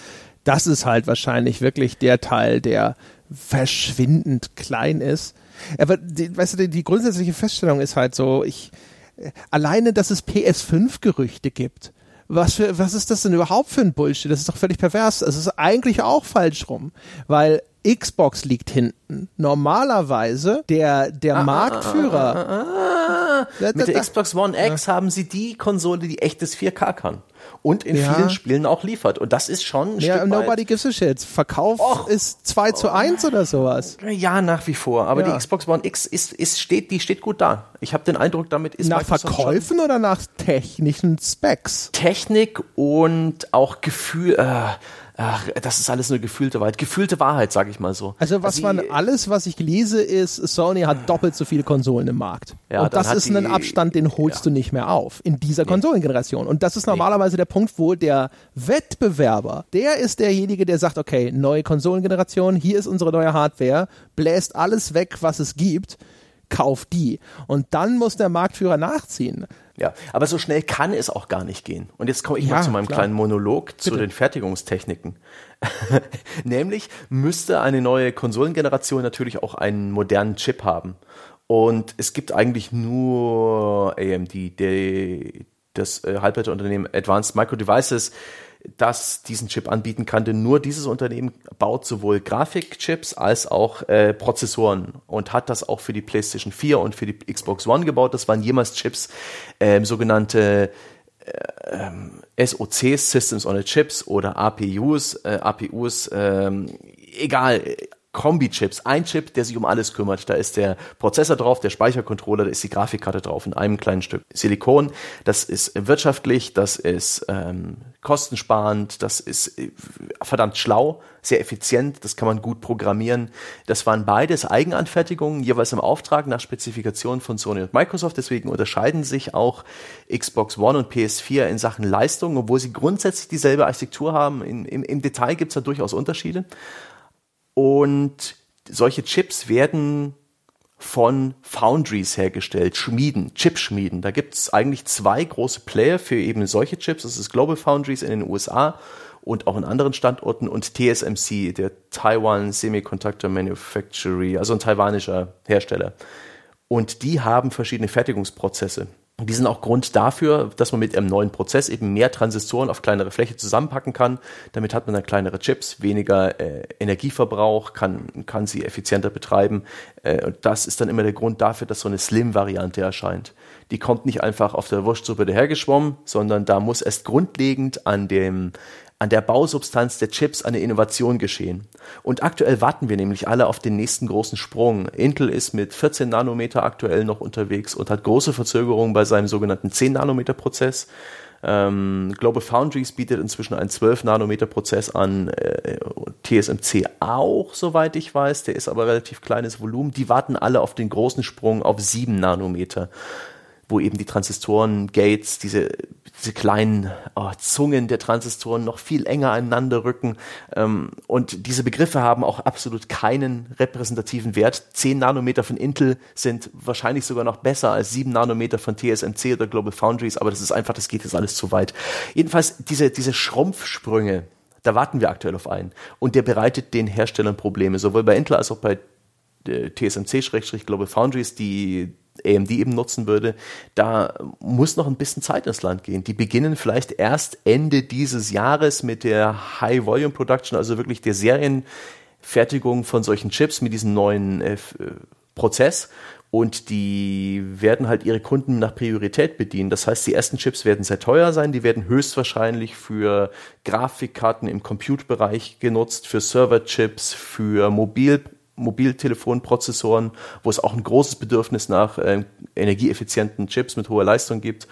A: das ist halt wahrscheinlich wirklich der Teil, der verschwindend klein ist. Aber die, weißt du, die, die grundsätzliche Feststellung ist halt so, ich äh, alleine, dass es PS5-Gerüchte gibt, was für, was ist das denn überhaupt für ein Bullshit? Das ist doch völlig pervers. Es ist eigentlich auch falsch rum, weil Xbox liegt hinten. Normalerweise der, der ah, Marktführer. Ah, ah,
B: ah, ah. Mit der Xbox One X ja. haben sie die Konsole, die echtes 4K kann und in ja. vielen Spielen auch liefert. Und das ist schon ein
A: ja, Stück nobody gives a shit. Verkauf Och. ist 2 zu 1 oder sowas.
B: Ja, nach wie vor. Aber ja. die Xbox One X ist, ist, steht, die steht gut da. Ich habe den Eindruck, damit ist
A: Nach Microsoft Verkäufen schon oder nach technischen Specs?
B: Technik und auch Gefühl, äh, Ach, das ist alles nur gefühlte Wahrheit. Gefühlte Wahrheit, sag ich mal so.
A: Also was also, man alles, was ich lese, ist, Sony hat doppelt so viele Konsolen im Markt. Ja, und das ist die, ein Abstand, den holst ja. du nicht mehr auf in dieser nee. Konsolengeneration. Und das ist normalerweise nee. der Punkt, wo der Wettbewerber, der ist derjenige, der sagt, okay, neue Konsolengeneration, hier ist unsere neue Hardware, bläst alles weg, was es gibt, kauf die. Und dann muss der Marktführer nachziehen.
B: Ja, aber so schnell kann es auch gar nicht gehen. Und jetzt komme ich ja, mal zu meinem klar. kleinen Monolog Bitte. zu den Fertigungstechniken. [laughs] Nämlich müsste eine neue Konsolengeneration natürlich auch einen modernen Chip haben. Und es gibt eigentlich nur AMD, die, das äh, Halbleiterunternehmen Advanced Micro Devices, das diesen Chip anbieten kann, denn nur dieses Unternehmen baut sowohl Grafikchips als auch äh, Prozessoren und hat das auch für die PlayStation 4 und für die Xbox One gebaut. Das waren jemals Chips, äh, sogenannte äh, SoCs, Systems on a Chips oder APUs, äh, APUs, äh, egal, Kombi-Chips, ein Chip, der sich um alles kümmert. Da ist der Prozessor drauf, der Speichercontroller, da ist die Grafikkarte drauf in einem kleinen Stück Silikon. Das ist wirtschaftlich, das ist ähm, kostensparend, das ist äh, verdammt schlau, sehr effizient, das kann man gut programmieren. Das waren beides Eigenanfertigungen, jeweils im Auftrag nach Spezifikation von Sony und Microsoft. Deswegen unterscheiden sich auch Xbox One und PS4 in Sachen Leistung, obwohl sie grundsätzlich dieselbe Architektur haben. In, im, Im Detail gibt es da durchaus Unterschiede. Und solche Chips werden von Foundries hergestellt, Schmieden, Chipschmieden. Da gibt es eigentlich zwei große Player für eben solche Chips. Das ist Global Foundries in den USA und auch in anderen Standorten und TSMC, der Taiwan Semiconductor Manufacturing, also ein taiwanischer Hersteller. Und die haben verschiedene Fertigungsprozesse. Die sind auch Grund dafür, dass man mit einem neuen Prozess eben mehr Transistoren auf kleinere Fläche zusammenpacken kann. Damit hat man dann kleinere Chips, weniger äh, Energieverbrauch, kann, kann sie effizienter betreiben. Äh, und das ist dann immer der Grund dafür, dass so eine Slim-Variante erscheint. Die kommt nicht einfach auf der Wurstsuppe dahergeschwommen, sondern da muss erst grundlegend an dem, an der Bausubstanz der Chips eine Innovation geschehen. Und aktuell warten wir nämlich alle auf den nächsten großen Sprung. Intel ist mit 14 Nanometer aktuell noch unterwegs und hat große Verzögerungen bei seinem sogenannten 10 Nanometer Prozess. Ähm, Global Foundries bietet inzwischen einen 12 Nanometer Prozess an, äh, TSMC auch, soweit ich weiß, der ist aber relativ kleines Volumen. Die warten alle auf den großen Sprung auf 7 Nanometer wo eben die Transistoren, Gates, diese, diese kleinen oh, Zungen der Transistoren noch viel enger aneinander rücken. Ähm, und diese Begriffe haben auch absolut keinen repräsentativen Wert. 10 Nanometer von Intel sind wahrscheinlich sogar noch besser als 7 Nanometer von TSMC oder Global Foundries, aber das ist einfach, das geht jetzt alles zu weit. Jedenfalls diese, diese Schrumpfsprünge, da warten wir aktuell auf einen. Und der bereitet den Herstellern Probleme, sowohl bei Intel als auch bei äh, TSMC-Global Foundries, die AMD eben nutzen würde, da muss noch ein bisschen Zeit ins Land gehen. Die beginnen vielleicht erst Ende dieses Jahres mit der High Volume Production, also wirklich der Serienfertigung von solchen Chips mit diesem neuen äh, Prozess und die werden halt ihre Kunden nach Priorität bedienen. Das heißt, die ersten Chips werden sehr teuer sein, die werden höchstwahrscheinlich für Grafikkarten im Compute-Bereich genutzt, für Server-Chips, für Mobil Mobiltelefonprozessoren, wo es auch ein großes Bedürfnis nach äh, energieeffizienten Chips mit hoher Leistung gibt.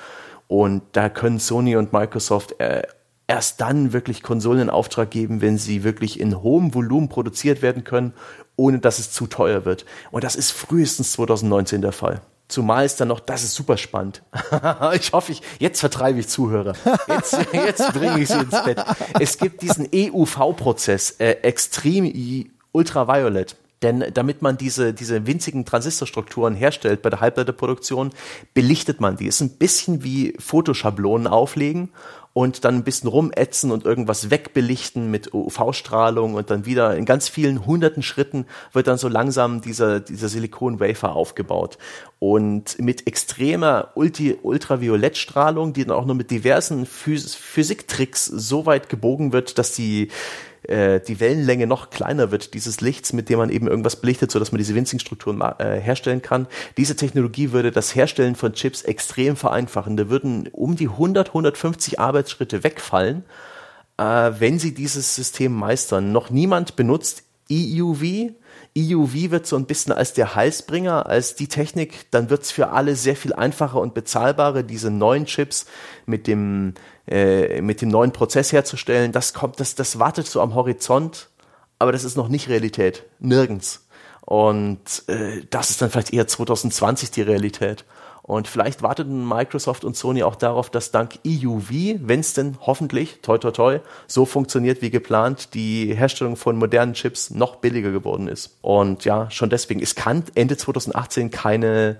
B: Und da können Sony und Microsoft äh, erst dann wirklich Konsolen in Auftrag geben, wenn sie wirklich in hohem Volumen produziert werden können, ohne dass es zu teuer wird. Und das ist frühestens 2019 der Fall. Zumal es dann noch, das ist super spannend. [laughs] ich hoffe, ich, jetzt vertreibe ich Zuhörer. Jetzt, [laughs] jetzt bringe ich sie ins Bett. Es gibt diesen EUV-Prozess, äh, Extreme Ultraviolet. Denn damit man diese, diese winzigen Transistorstrukturen herstellt bei der Halbleiterproduktion, belichtet man die. Ist ein bisschen wie Fotoschablonen auflegen und dann ein bisschen rumätzen und irgendwas wegbelichten mit UV-Strahlung und dann wieder in ganz vielen hunderten Schritten wird dann so langsam dieser, dieser Silikon-Wafer aufgebaut. Und mit extremer Ulti Ultraviolettstrahlung, die dann auch nur mit diversen Phys Physiktricks so weit gebogen wird, dass die äh, die Wellenlänge noch kleiner wird dieses Lichts, mit dem man eben irgendwas belichtet, sodass man diese winzigen Strukturen äh, herstellen kann. Diese Technologie würde das Herstellen von Chips extrem vereinfachen. Da würden um die 100, 150 Arbeitsschritte wegfallen, äh, wenn sie dieses System meistern. Noch niemand benutzt EUV. EUV wird so ein bisschen als der Halsbringer, als die Technik, dann wird es für alle sehr viel einfacher und bezahlbarer, diese neuen Chips mit dem äh, mit dem neuen Prozess herzustellen, das kommt, das, das wartet so am Horizont, aber das ist noch nicht Realität. Nirgends. Und äh, das ist dann vielleicht eher 2020 die Realität. Und vielleicht warteten Microsoft und Sony auch darauf, dass dank EUV, wenn es denn hoffentlich, toi toi toi, so funktioniert wie geplant, die Herstellung von modernen Chips noch billiger geworden ist. Und ja, schon deswegen, es kann Ende 2018 keine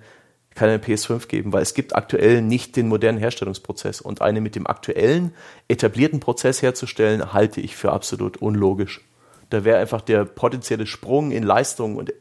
B: keine PS5 geben, weil es gibt aktuell nicht den modernen Herstellungsprozess. Und eine mit dem aktuellen, etablierten Prozess herzustellen, halte ich für absolut unlogisch. Da wäre einfach der potenzielle Sprung in Leistung und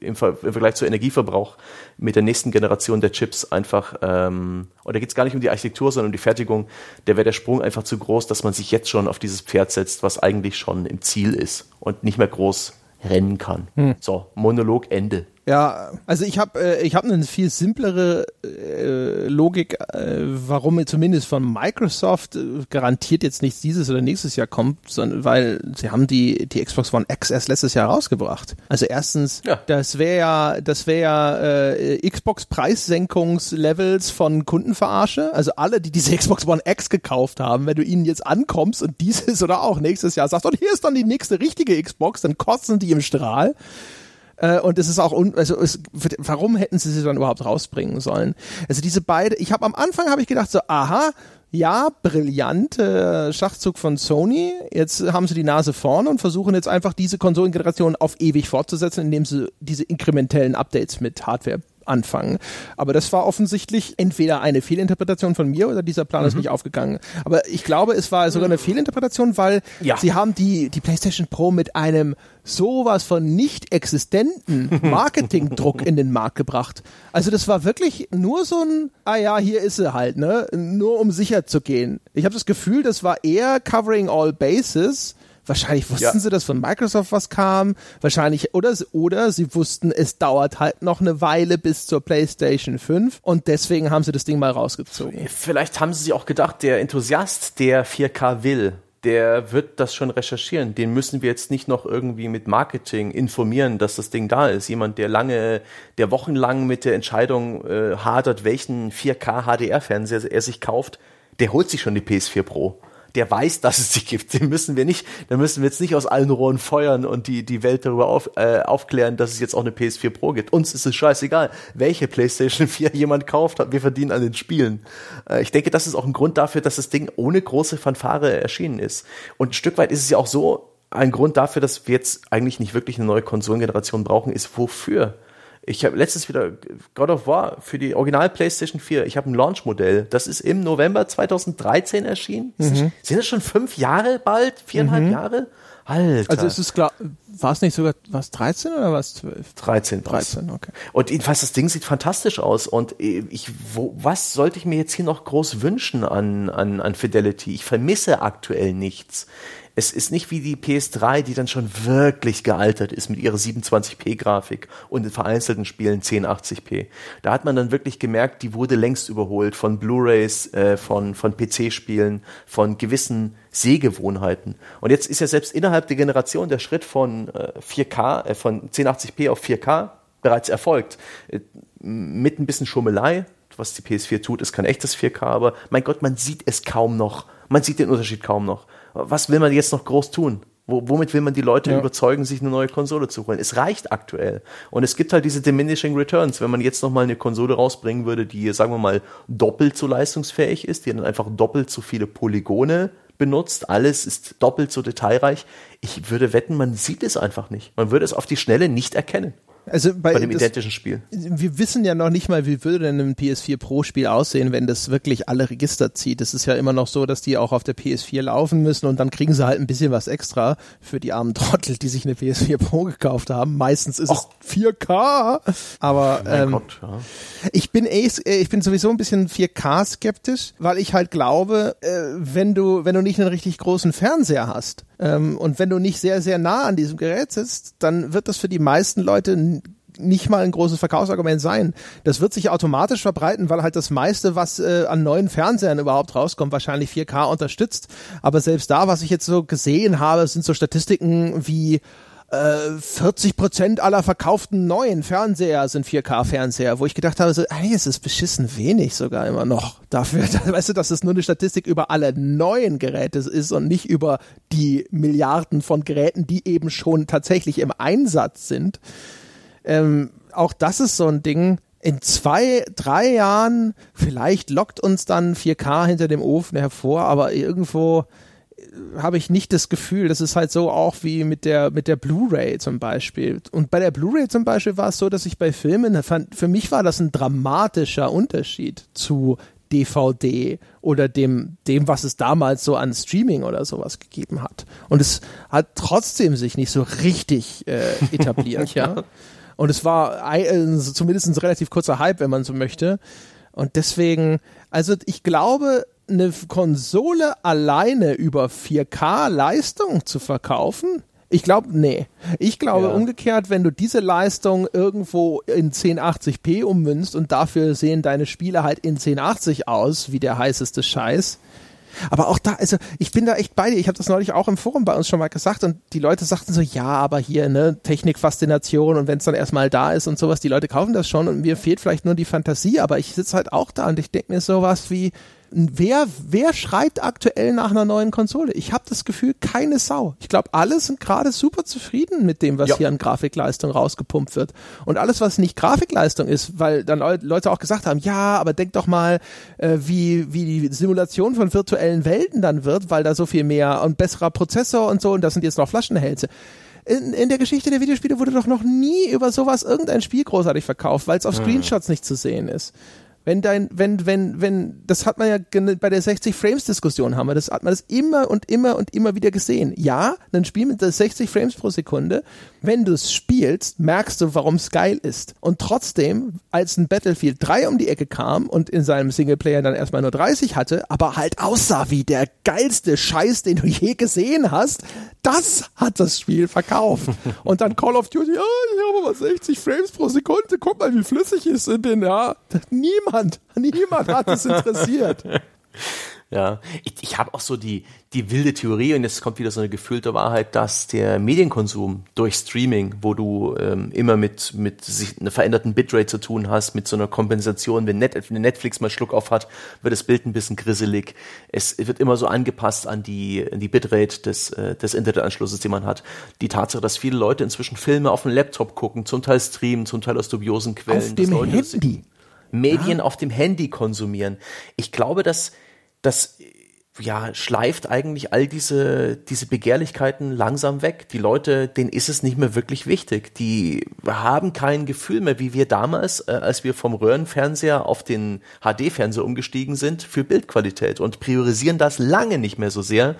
B: im, Ver im Vergleich zu Energieverbrauch mit der nächsten Generation der Chips einfach, ähm, und da geht es gar nicht um die Architektur, sondern um die Fertigung, da wäre der Sprung einfach zu groß, dass man sich jetzt schon auf dieses Pferd setzt, was eigentlich schon im Ziel ist und nicht mehr groß rennen kann. Hm. So, Monolog Ende.
A: Ja, also ich habe äh, ich habe eine viel simplere äh, Logik, äh, warum zumindest von Microsoft äh, garantiert jetzt nichts dieses oder nächstes Jahr kommt, sondern weil sie haben die die Xbox One X erst letztes Jahr rausgebracht. Also erstens, ja. das wäre ja das wäre ja äh, Xbox Preissenkungslevels von Kundenverarsche. Also alle, die diese Xbox One X gekauft haben, wenn du ihnen jetzt ankommst und dieses oder auch nächstes Jahr sagst, und hier ist dann die nächste richtige Xbox, dann kosten die im Strahl. Äh, und es ist auch, un also es, warum hätten sie sie dann überhaupt rausbringen sollen? Also diese beide, ich habe am Anfang habe ich gedacht so, aha, ja, brillante Schachzug von Sony. Jetzt haben sie die Nase vorne und versuchen jetzt einfach diese Konsolengeneration auf ewig fortzusetzen, indem sie diese inkrementellen Updates mit Hardware anfangen. Aber das war offensichtlich entweder eine Fehlinterpretation von mir oder dieser Plan mhm. ist nicht aufgegangen. Aber ich glaube, es war sogar eine Fehlinterpretation, weil ja. sie haben die, die PlayStation Pro mit einem sowas von nicht existenten [laughs] Marketingdruck in den Markt gebracht. Also das war wirklich nur so ein, ah ja, hier ist sie halt, ne? Nur um sicher zu gehen. Ich habe das Gefühl, das war eher covering all bases Wahrscheinlich wussten ja. sie, dass von Microsoft was kam. Wahrscheinlich, oder, oder sie wussten, es dauert halt noch eine Weile bis zur PlayStation 5 und deswegen haben sie das Ding mal rausgezogen.
B: Vielleicht haben sie sich auch gedacht, der Enthusiast, der 4K will, der wird das schon recherchieren. Den müssen wir jetzt nicht noch irgendwie mit Marketing informieren, dass das Ding da ist. Jemand, der lange, der wochenlang mit der Entscheidung äh, hadert, welchen 4K HDR-Fernseher er sich kauft, der holt sich schon die PS4 Pro der weiß, dass es sie gibt. Den müssen wir nicht, da müssen wir jetzt nicht aus allen Rohren feuern und die, die Welt darüber auf, äh, aufklären, dass es jetzt auch eine PS4 Pro gibt. Uns ist es scheißegal, welche PlayStation [laughs] 4 jemand kauft, wir verdienen an den Spielen. Äh, ich denke, das ist auch ein Grund dafür, dass das Ding ohne große Fanfare erschienen ist. Und ein Stück weit ist es ja auch so, ein Grund dafür, dass wir jetzt eigentlich nicht wirklich eine neue Konsolengeneration brauchen, ist wofür? Ich habe letztens wieder God of War für die Original PlayStation 4. Ich habe ein Launch-Modell. Das ist im November 2013 erschienen. Mhm. Sind das schon fünf Jahre bald? Viereinhalb mhm. Jahre? Alter.
A: Also es ist klar, war es nicht sogar, was 13 oder was 12?
B: 13.
A: 13, okay.
B: Und jedenfalls, das Ding sieht fantastisch aus. Und ich, wo, was sollte ich mir jetzt hier noch groß wünschen an, an, an Fidelity? Ich vermisse aktuell nichts es ist nicht wie die PS3, die dann schon wirklich gealtert ist mit ihrer 27p-Grafik und in vereinzelten Spielen 1080p. Da hat man dann wirklich gemerkt, die wurde längst überholt von Blu-rays, äh, von, von PC-Spielen, von gewissen Sehgewohnheiten. Und jetzt ist ja selbst innerhalb der Generation der Schritt von äh, 4K, äh, von 1080p auf 4K bereits erfolgt. Äh, mit ein bisschen Schummelei, was die PS4 tut, ist kein echtes 4K, aber mein Gott, man sieht es kaum noch. Man sieht den Unterschied kaum noch was will man jetzt noch groß tun? womit will man die Leute ja. überzeugen, sich eine neue Konsole zu holen? Es reicht aktuell. Und es gibt halt diese diminishing returns. Wenn man jetzt noch mal eine Konsole rausbringen würde, die, sagen wir mal, doppelt so leistungsfähig ist, die dann einfach doppelt so viele Polygone benutzt, alles ist doppelt so detailreich. Ich würde wetten, man sieht es einfach nicht. Man würde es auf die Schnelle nicht erkennen.
A: Also bei,
B: bei dem das, identischen Spiel.
A: Wir wissen ja noch nicht mal, wie würde denn ein PS4 Pro Spiel aussehen, wenn das wirklich alle Register zieht. Es ist ja immer noch so, dass die auch auf der PS4 laufen müssen und dann kriegen sie halt ein bisschen was extra für die armen Trottel, die sich eine PS4 Pro gekauft haben. Meistens ist Och. es 4K, aber ähm, Gott, ja. ich bin eh, ich bin sowieso ein bisschen 4K skeptisch, weil ich halt glaube, äh, wenn du wenn du nicht einen richtig großen Fernseher hast, ähm, und wenn du nicht sehr, sehr nah an diesem Gerät sitzt, dann wird das für die meisten Leute nicht mal ein großes Verkaufsargument sein. Das wird sich automatisch verbreiten, weil halt das meiste, was äh, an neuen Fernsehern überhaupt rauskommt, wahrscheinlich 4K unterstützt. Aber selbst da, was ich jetzt so gesehen habe, sind so Statistiken wie 40 äh, Prozent aller verkauften neuen Fernseher sind 4K-Fernseher, wo ich gedacht habe, so, hey, es ist beschissen wenig sogar immer noch dafür. [laughs] Weißt du, dass es nur eine Statistik über alle neuen Geräte ist und nicht über die Milliarden von Geräten, die eben schon tatsächlich im Einsatz sind. Ähm, auch das ist so ein Ding. In zwei, drei Jahren, vielleicht lockt uns dann 4K hinter dem Ofen hervor, aber irgendwo, habe ich nicht das Gefühl, das ist halt so auch wie mit der, mit der Blu-ray zum Beispiel. Und bei der Blu-ray zum Beispiel war es so, dass ich bei Filmen fand, für mich war das ein dramatischer Unterschied zu DVD oder dem, dem, was es damals so an Streaming oder sowas gegeben hat. Und es hat trotzdem sich nicht so richtig äh, etabliert. [laughs] ja. ja. Und es war äh, zumindest ein relativ kurzer Hype, wenn man so möchte. Und deswegen, also ich glaube, eine Konsole alleine über 4K Leistung zu verkaufen? Ich glaube, nee. Ich glaube ja. umgekehrt, wenn du diese Leistung irgendwo in 1080p ummünzt und dafür sehen deine Spiele halt in 1080 aus, wie der heißeste Scheiß. Aber auch da, also ich bin da echt bei dir. Ich habe das neulich auch im Forum bei uns schon mal gesagt und die Leute sagten so, ja, aber hier, ne, Technikfaszination und wenn es dann erstmal da ist und sowas, die Leute kaufen das schon und mir fehlt vielleicht nur die Fantasie, aber ich sitze halt auch da und ich denke mir sowas wie, wer, wer schreit aktuell nach einer neuen Konsole? Ich habe das Gefühl, keine Sau. Ich glaube, alle sind gerade super zufrieden mit dem, was ja. hier an Grafikleistung rausgepumpt wird. Und alles, was nicht Grafikleistung ist, weil dann Leute auch gesagt haben, ja, aber denk doch mal, äh, wie, wie die Simulation von virtuellen Welten dann wird, weil da so viel mehr und besserer Prozessor und so, und das sind jetzt noch Flaschenhälse. In, in, der Geschichte der Videospiele wurde doch noch nie über sowas irgendein Spiel großartig verkauft, weil es auf Screenshots nicht zu sehen ist wenn dein, wenn, wenn, wenn, das hat man ja bei der 60 Frames Diskussion haben wir, das hat man das immer und immer und immer wieder gesehen. Ja, ein Spiel mit 60 Frames pro Sekunde, wenn du es spielst, merkst du, warum es geil ist. Und trotzdem, als ein Battlefield 3 um die Ecke kam und in seinem Singleplayer dann erstmal nur 30 hatte, aber halt aussah wie der geilste Scheiß, den du je gesehen hast, das hat das Spiel verkauft. [laughs] Und dann Call of Duty, ja, ich habe aber 60 Frames pro Sekunde, guck mal, wie flüssig ich bin, ja. Niemand, niemand hat es interessiert. [laughs]
B: Ja, ich, ich habe auch so die, die wilde Theorie, und jetzt kommt wieder so eine gefühlte Wahrheit, dass der Medienkonsum durch Streaming, wo du ähm, immer mit, mit sich einer veränderten Bitrate zu tun hast, mit so einer Kompensation, wenn Netflix mal Schluck auf hat, wird das Bild ein bisschen grisselig. Es wird immer so angepasst an die, an die Bitrate des, äh, des Internetanschlusses, den man hat. Die Tatsache, dass viele Leute inzwischen Filme auf dem Laptop gucken, zum Teil streamen, zum Teil aus dubiosen Quellen. Auf
A: dem Handy.
B: Medien ja. auf dem Handy konsumieren. Ich glaube, dass dass ja, schleift eigentlich all diese, diese Begehrlichkeiten langsam weg. Die Leute, denen ist es nicht mehr wirklich wichtig. Die haben kein Gefühl mehr, wie wir damals, äh, als wir vom Röhrenfernseher auf den HD-Fernseher umgestiegen sind, für Bildqualität und priorisieren das lange nicht mehr so sehr,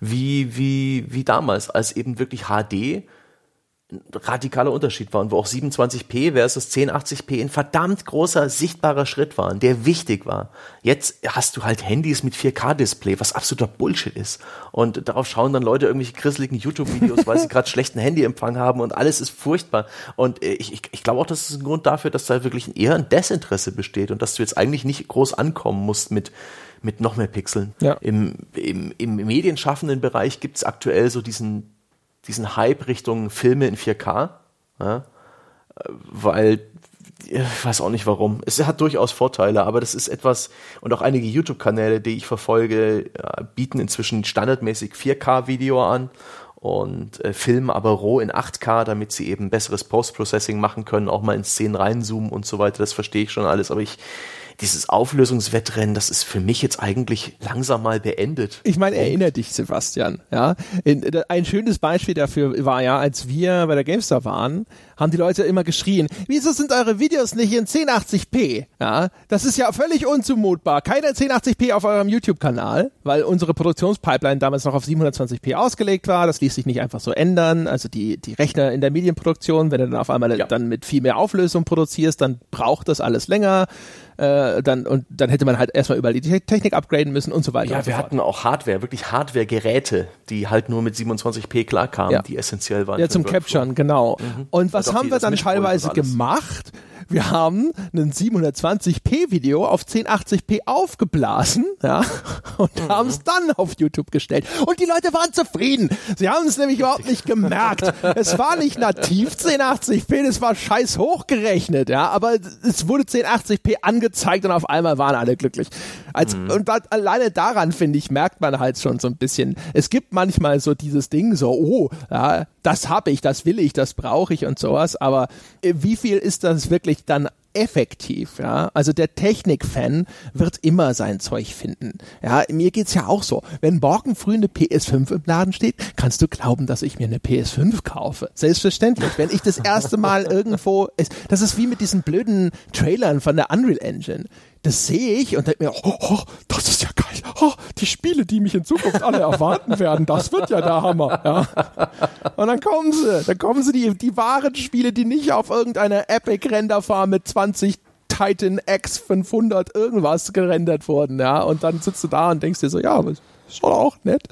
B: wie, wie, wie damals, als eben wirklich HD radikaler Unterschied war und wo auch 27p versus 1080p ein verdammt großer sichtbarer Schritt war, der wichtig war. Jetzt hast du halt Handys mit 4K-Display, was absoluter Bullshit ist. Und darauf schauen dann Leute irgendwelche grisseligen YouTube-Videos, weil sie [laughs] gerade schlechten Handyempfang haben und alles ist furchtbar. Und äh, ich, ich, ich glaube auch, das ist ein Grund dafür, dass da wirklich eher ein Desinteresse besteht und dass du jetzt eigentlich nicht groß ankommen musst mit mit noch mehr Pixeln. Ja. Im, im, Im medienschaffenden Bereich gibt's aktuell so diesen diesen Hype Richtung Filme in 4K, ja, weil ich weiß auch nicht warum. Es hat durchaus Vorteile, aber das ist etwas, und auch einige YouTube-Kanäle, die ich verfolge, bieten inzwischen standardmäßig 4K-Video an und äh, filmen aber roh in 8K, damit sie eben besseres Post-Processing machen können, auch mal in Szenen reinzoomen und so weiter. Das verstehe ich schon alles, aber ich, dieses Auflösungswettrennen, das ist für mich jetzt eigentlich langsam mal beendet.
A: Ich meine, erinnere dich, Sebastian, ja. ein schönes Beispiel dafür war ja, als wir bei der GameStar waren, haben die Leute immer geschrien, wieso sind eure Videos nicht in 1080p? Ja, das ist ja völlig unzumutbar. Keine 1080p auf eurem YouTube-Kanal, weil unsere Produktionspipeline damals noch auf 720p ausgelegt war. Das ließ sich nicht einfach so ändern. Also die, die Rechner in der Medienproduktion, wenn du dann auf einmal ja. dann mit viel mehr Auflösung produzierst, dann braucht das alles länger äh, dann und dann hätte man halt erstmal überall die Technik upgraden müssen und so weiter.
B: Ja, wir
A: so
B: hatten auch Hardware, wirklich Hardware-Geräte, die halt nur mit 27p klarkamen, ja. die essentiell waren.
A: Ja, zum Capturen, genau. Mhm. Und was haben wir dann teilweise gemacht? Wir haben ein 720p Video auf 1080p aufgeblasen, ja, und mhm. haben es dann auf YouTube gestellt. Und die Leute waren zufrieden. Sie haben es nämlich überhaupt nicht gemerkt. Es war nicht nativ 1080p, es war scheiß hochgerechnet, ja, aber es wurde 1080p angezeigt und auf einmal waren alle glücklich. Als, mhm. Und da, alleine daran, finde ich, merkt man halt schon so ein bisschen. Es gibt manchmal so dieses Ding, so, oh, ja, das habe ich, das will ich, das brauche ich und sowas, aber äh, wie viel ist das wirklich dann effektiv, ja. Also der Technik-Fan wird immer sein Zeug finden. Ja, mir geht's ja auch so. Wenn morgen früh eine PS5 im Laden steht, kannst du glauben, dass ich mir eine PS5 kaufe. Selbstverständlich. Wenn ich das erste Mal irgendwo, das ist wie mit diesen blöden Trailern von der Unreal Engine das sehe ich und denke mir, oh, oh, das ist ja geil. Oh, die Spiele, die mich in Zukunft alle erwarten werden, das wird ja der Hammer. Ja. Und dann kommen sie, dann kommen sie die, die wahren Spiele, die nicht auf irgendeiner Epic-Renderfarm mit 20 Titan X500 irgendwas gerendert wurden, ja. Und dann sitzt du da und denkst dir so, ja, ist schon auch nett.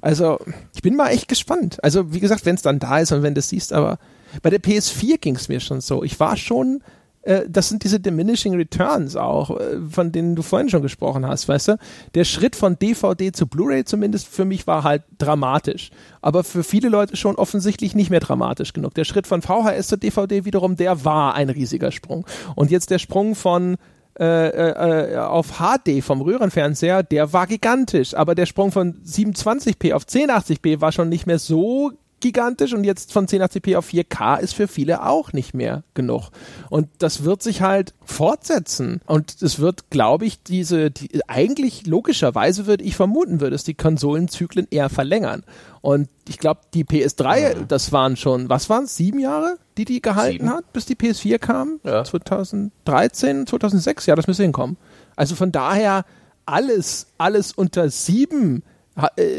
A: Also, ich bin mal echt gespannt. Also, wie gesagt, wenn es dann da ist und wenn du es siehst, aber bei der PS4 ging es mir schon so. Ich war schon äh, das sind diese diminishing returns auch, äh, von denen du vorhin schon gesprochen hast, weißt du? Der Schritt von DVD zu Blu-ray zumindest für mich war halt dramatisch. Aber für viele Leute schon offensichtlich nicht mehr dramatisch genug. Der Schritt von VHS zu DVD wiederum, der war ein riesiger Sprung. Und jetzt der Sprung von äh, äh, auf HD vom Röhrenfernseher, der war gigantisch, aber der Sprung von 27p auf 1080p war schon nicht mehr so gigantisch und jetzt von 1080p auf 4K ist für viele auch nicht mehr genug. Und das wird sich halt fortsetzen. Und es wird, glaube ich, diese, die, eigentlich logischerweise würde ich vermuten, würde es die Konsolenzyklen eher verlängern. Und ich glaube, die PS3, mhm. das waren schon, was waren es, sieben Jahre, die die gehalten sieben. hat, bis die PS4 kam? Ja. 2013, 2006, ja, das müsste hinkommen. Also von daher alles, alles unter sieben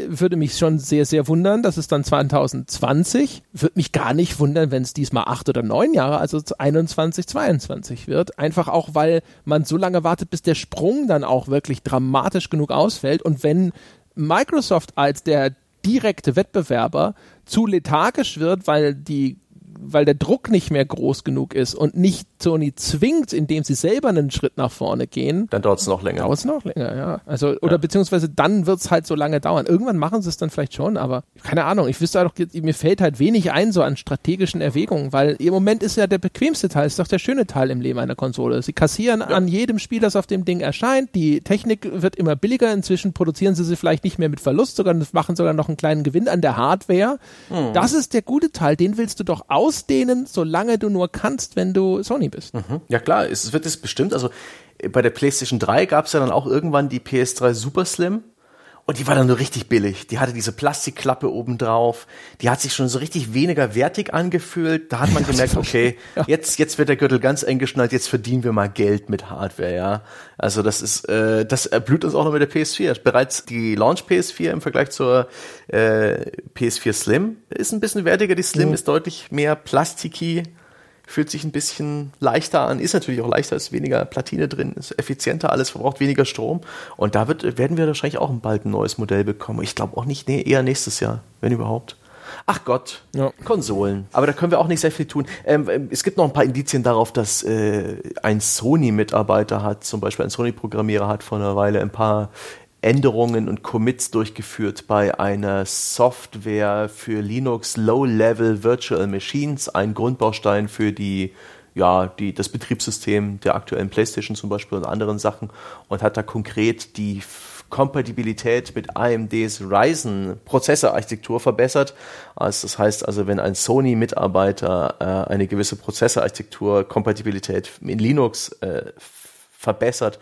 A: würde mich schon sehr, sehr wundern. Das ist dann 2020. Würde mich gar nicht wundern, wenn es diesmal acht oder neun Jahre, also 21, 22 wird. Einfach auch, weil man so lange wartet, bis der Sprung dann auch wirklich dramatisch genug ausfällt. Und wenn Microsoft als der direkte Wettbewerber zu lethargisch wird, weil die weil der Druck nicht mehr groß genug ist und nicht Sony zwingt, indem sie selber einen Schritt nach vorne gehen.
B: Dann dauert es noch länger.
A: Dauert es noch länger, ja. Also, oder ja. beziehungsweise dann wird es halt so lange dauern. Irgendwann machen sie es dann vielleicht schon, aber keine Ahnung. Ich wüsste doch, mir fällt halt wenig ein so an strategischen Erwägungen, weil im Moment ist ja der bequemste Teil, ist doch der schöne Teil im Leben einer Konsole. Sie kassieren ja. an jedem Spiel, das auf dem Ding erscheint. Die Technik wird immer billiger. Inzwischen produzieren sie sie vielleicht nicht mehr mit Verlust, sondern machen sogar noch einen kleinen Gewinn an der Hardware. Hm. Das ist der gute Teil. Den willst du doch aus ausdehnen, solange du nur kannst, wenn du Sony bist.
B: Mhm. Ja klar, es wird es bestimmt. Also bei der PlayStation 3 gab es ja dann auch irgendwann die PS3 Super Slim. Und die war dann nur richtig billig. Die hatte diese Plastikklappe oben drauf. Die hat sich schon so richtig weniger wertig angefühlt. Da hat man [laughs] gemerkt, okay, jetzt, jetzt wird der Gürtel ganz eng geschnallt, jetzt verdienen wir mal Geld mit Hardware, ja. Also das ist, äh, das erblüht uns auch noch mit der PS4. Bereits die Launch PS4 im Vergleich zur äh, PS4 Slim ist ein bisschen wertiger. Die Slim mhm. ist deutlich mehr plastiki fühlt sich ein bisschen leichter an, ist natürlich auch leichter, ist weniger Platine drin, ist effizienter, alles verbraucht weniger Strom. Und da wird, werden wir wahrscheinlich auch bald ein neues Modell bekommen. Ich glaube auch nicht, nee, eher nächstes Jahr, wenn überhaupt. Ach Gott, ja. Konsolen. Aber da können wir auch nicht sehr viel tun. Ähm, ähm es gibt noch ein paar Indizien darauf, dass äh, ein Sony-Mitarbeiter hat, zum Beispiel ein Sony-Programmierer hat vor einer Weile ein paar Änderungen und Commits durchgeführt bei einer Software für Linux Low-Level Virtual Machines, ein Grundbaustein für die ja, die, das Betriebssystem der aktuellen PlayStation zum Beispiel und anderen Sachen und hat da konkret die Kompatibilität mit AMDs Ryzen Prozessorarchitektur verbessert. Also das heißt also, wenn ein Sony-Mitarbeiter äh, eine gewisse Prozessorarchitektur Kompatibilität in Linux äh, verbessert,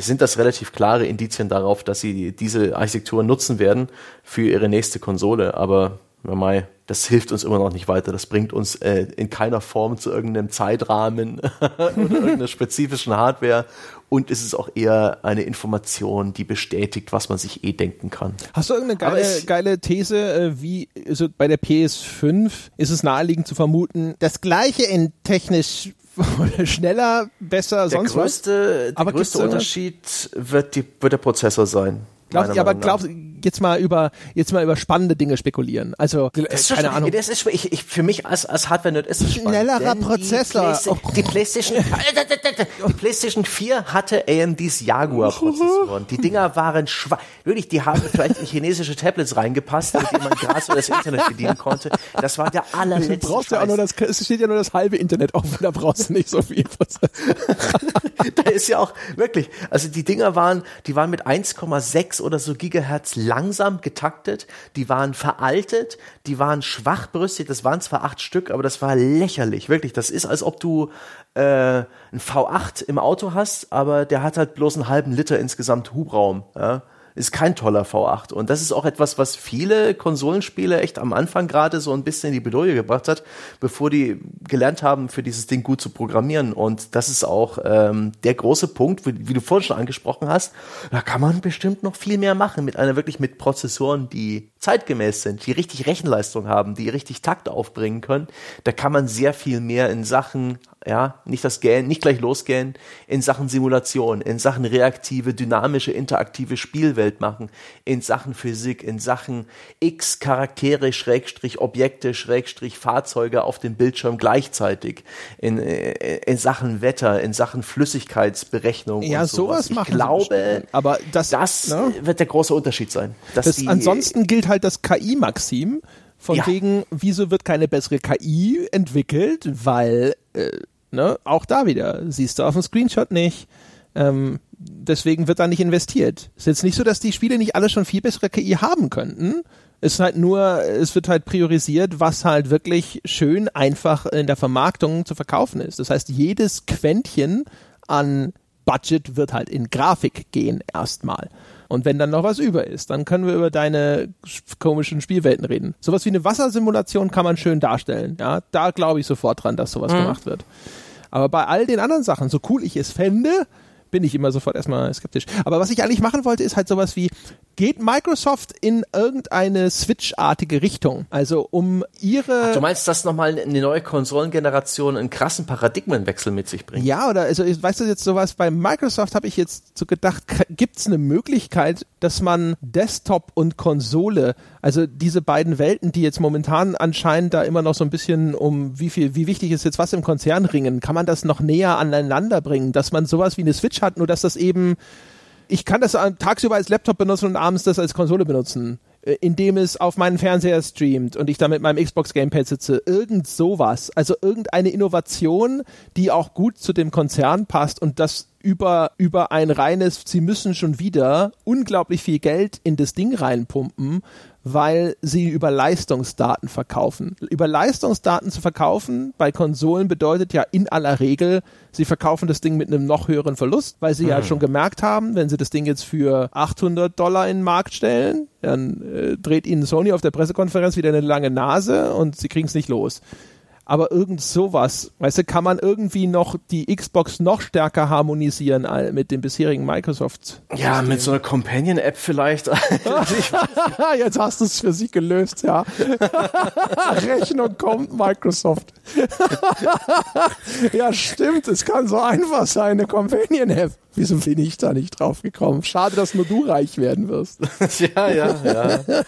B: sind das relativ klare Indizien darauf, dass sie diese Architektur nutzen werden für ihre nächste Konsole. Aber Mai, das hilft uns immer noch nicht weiter. Das bringt uns äh, in keiner Form zu irgendeinem Zeitrahmen [laughs] oder irgendeiner spezifischen Hardware. Und es ist auch eher eine Information, die bestätigt, was man sich eh denken kann.
A: Hast du irgendeine geile, geile These, äh, wie also bei der PS5 ist es naheliegend zu vermuten, das gleiche in technisch [laughs] schneller, besser,
B: der
A: sonst
B: größte, was. Der größte Unterschied wird, die, wird der Prozessor sein.
A: Glaubst, ja, aber glaubst, jetzt mal über jetzt mal über spannende Dinge spekulieren. Also
B: das keine schon, Ahnung. Das ist ich, ich, für mich als als Hardware Nerd ist es
A: schnellerer Prozessor.
B: Die, Playsta die PlayStation [laughs] die PlayStation 4 hatte AMDs Jaguar Prozessoren. Die Dinger waren schwach. Wirklich, die haben vielleicht in chinesische Tablets reingepasst, mit denen man gerade so das Internet bedienen konnte. Das war der allerletzte.
A: Du brauchst ja auch nur das es steht ja nur das halbe Internet offen, da brauchst du nicht so viel Prozessor. [laughs]
B: da ist ja auch wirklich, also die Dinger waren, die waren mit 1,6 oder so Gigahertz langsam getaktet, die waren veraltet, die waren schwachbrüstig, das waren zwar acht Stück, aber das war lächerlich, wirklich. Das ist, als ob du äh, ein V8 im Auto hast, aber der hat halt bloß einen halben Liter insgesamt Hubraum. Ja? Ist kein toller V8. Und das ist auch etwas, was viele Konsolenspiele echt am Anfang gerade so ein bisschen in die Bedrohung gebracht hat, bevor die gelernt haben, für dieses Ding gut zu programmieren. Und das ist auch ähm, der große Punkt, wie, wie, du vorhin schon angesprochen hast. Da kann man bestimmt noch viel mehr machen mit einer wirklich mit Prozessoren, die zeitgemäß sind, die richtig Rechenleistung haben, die richtig Takt aufbringen können. Da kann man sehr viel mehr in Sachen ja, nicht das Gähnen, nicht gleich losgähnen, in Sachen Simulation, in Sachen reaktive, dynamische, interaktive Spielwelt machen, in Sachen Physik, in Sachen X Charaktere, Schrägstrich Objekte, Schrägstrich Fahrzeuge auf dem Bildschirm gleichzeitig, in, äh, in Sachen Wetter, in Sachen Flüssigkeitsberechnung.
A: Ja,
B: und
A: sowas,
B: sowas
A: machen.
B: Ich glaube,
A: aber das,
B: das ne? wird der große Unterschied sein.
A: Das, die, ansonsten gilt halt das KI-Maxim, von ja. wegen, wieso wird keine bessere KI entwickelt? Weil, äh, ne, auch da wieder, siehst du auf dem Screenshot nicht. Ähm, deswegen wird da nicht investiert. Ist jetzt nicht so, dass die Spiele nicht alle schon viel bessere KI haben könnten. Es ist halt nur, es wird halt priorisiert, was halt wirklich schön einfach in der Vermarktung zu verkaufen ist. Das heißt, jedes Quäntchen an Budget wird halt in Grafik gehen erstmal. Und wenn dann noch was über ist, dann können wir über deine komischen Spielwelten reden. Sowas wie eine Wassersimulation kann man schön darstellen. Ja, da glaube ich sofort dran, dass sowas mhm. gemacht wird. Aber bei all den anderen Sachen, so cool ich es fände, bin ich immer sofort erstmal skeptisch. Aber was ich eigentlich machen wollte, ist halt sowas wie, geht Microsoft in irgendeine Switch-artige Richtung? Also um ihre...
B: Ach, du meinst, dass nochmal eine neue Konsolengeneration einen krassen Paradigmenwechsel mit sich bringt?
A: Ja, oder also weißt du jetzt sowas, bei Microsoft habe ich jetzt so gedacht, gibt es eine Möglichkeit, dass man Desktop und Konsole, also diese beiden Welten, die jetzt momentan anscheinend da immer noch so ein bisschen um wie viel, wie wichtig ist jetzt was im Konzern ringen, kann man das noch näher aneinander bringen, dass man sowas wie eine Switch hat, nur dass das eben, ich kann das tagsüber als Laptop benutzen und abends das als Konsole benutzen äh, indem es auf meinen Fernseher streamt und ich da mit meinem Xbox Gamepad sitze, irgend sowas, also irgendeine Innovation, die auch gut zu dem Konzern passt und das über, über ein reines, sie müssen schon wieder unglaublich viel Geld in das Ding reinpumpen, weil sie über Leistungsdaten verkaufen. Über Leistungsdaten zu verkaufen bei Konsolen bedeutet ja in aller Regel, sie verkaufen das Ding mit einem noch höheren Verlust, weil sie mhm. ja schon gemerkt haben, wenn sie das Ding jetzt für 800 Dollar in den Markt stellen, dann äh, dreht ihnen Sony auf der Pressekonferenz wieder eine lange Nase und sie kriegen es nicht los aber irgend sowas, weißt du, kann man irgendwie noch die Xbox noch stärker harmonisieren mit dem bisherigen Microsoft.
B: Ja, mit so einer Companion-App vielleicht. [laughs] [laughs]
A: Jetzt hast du es für sich gelöst, ja. [laughs] Rechnung kommt, Microsoft. ja, stimmt, es kann so einfach sein, eine Companion-App. Wieso bin ich da nicht drauf gekommen? Schade, dass nur du reich werden wirst.
B: ja, ja, ja.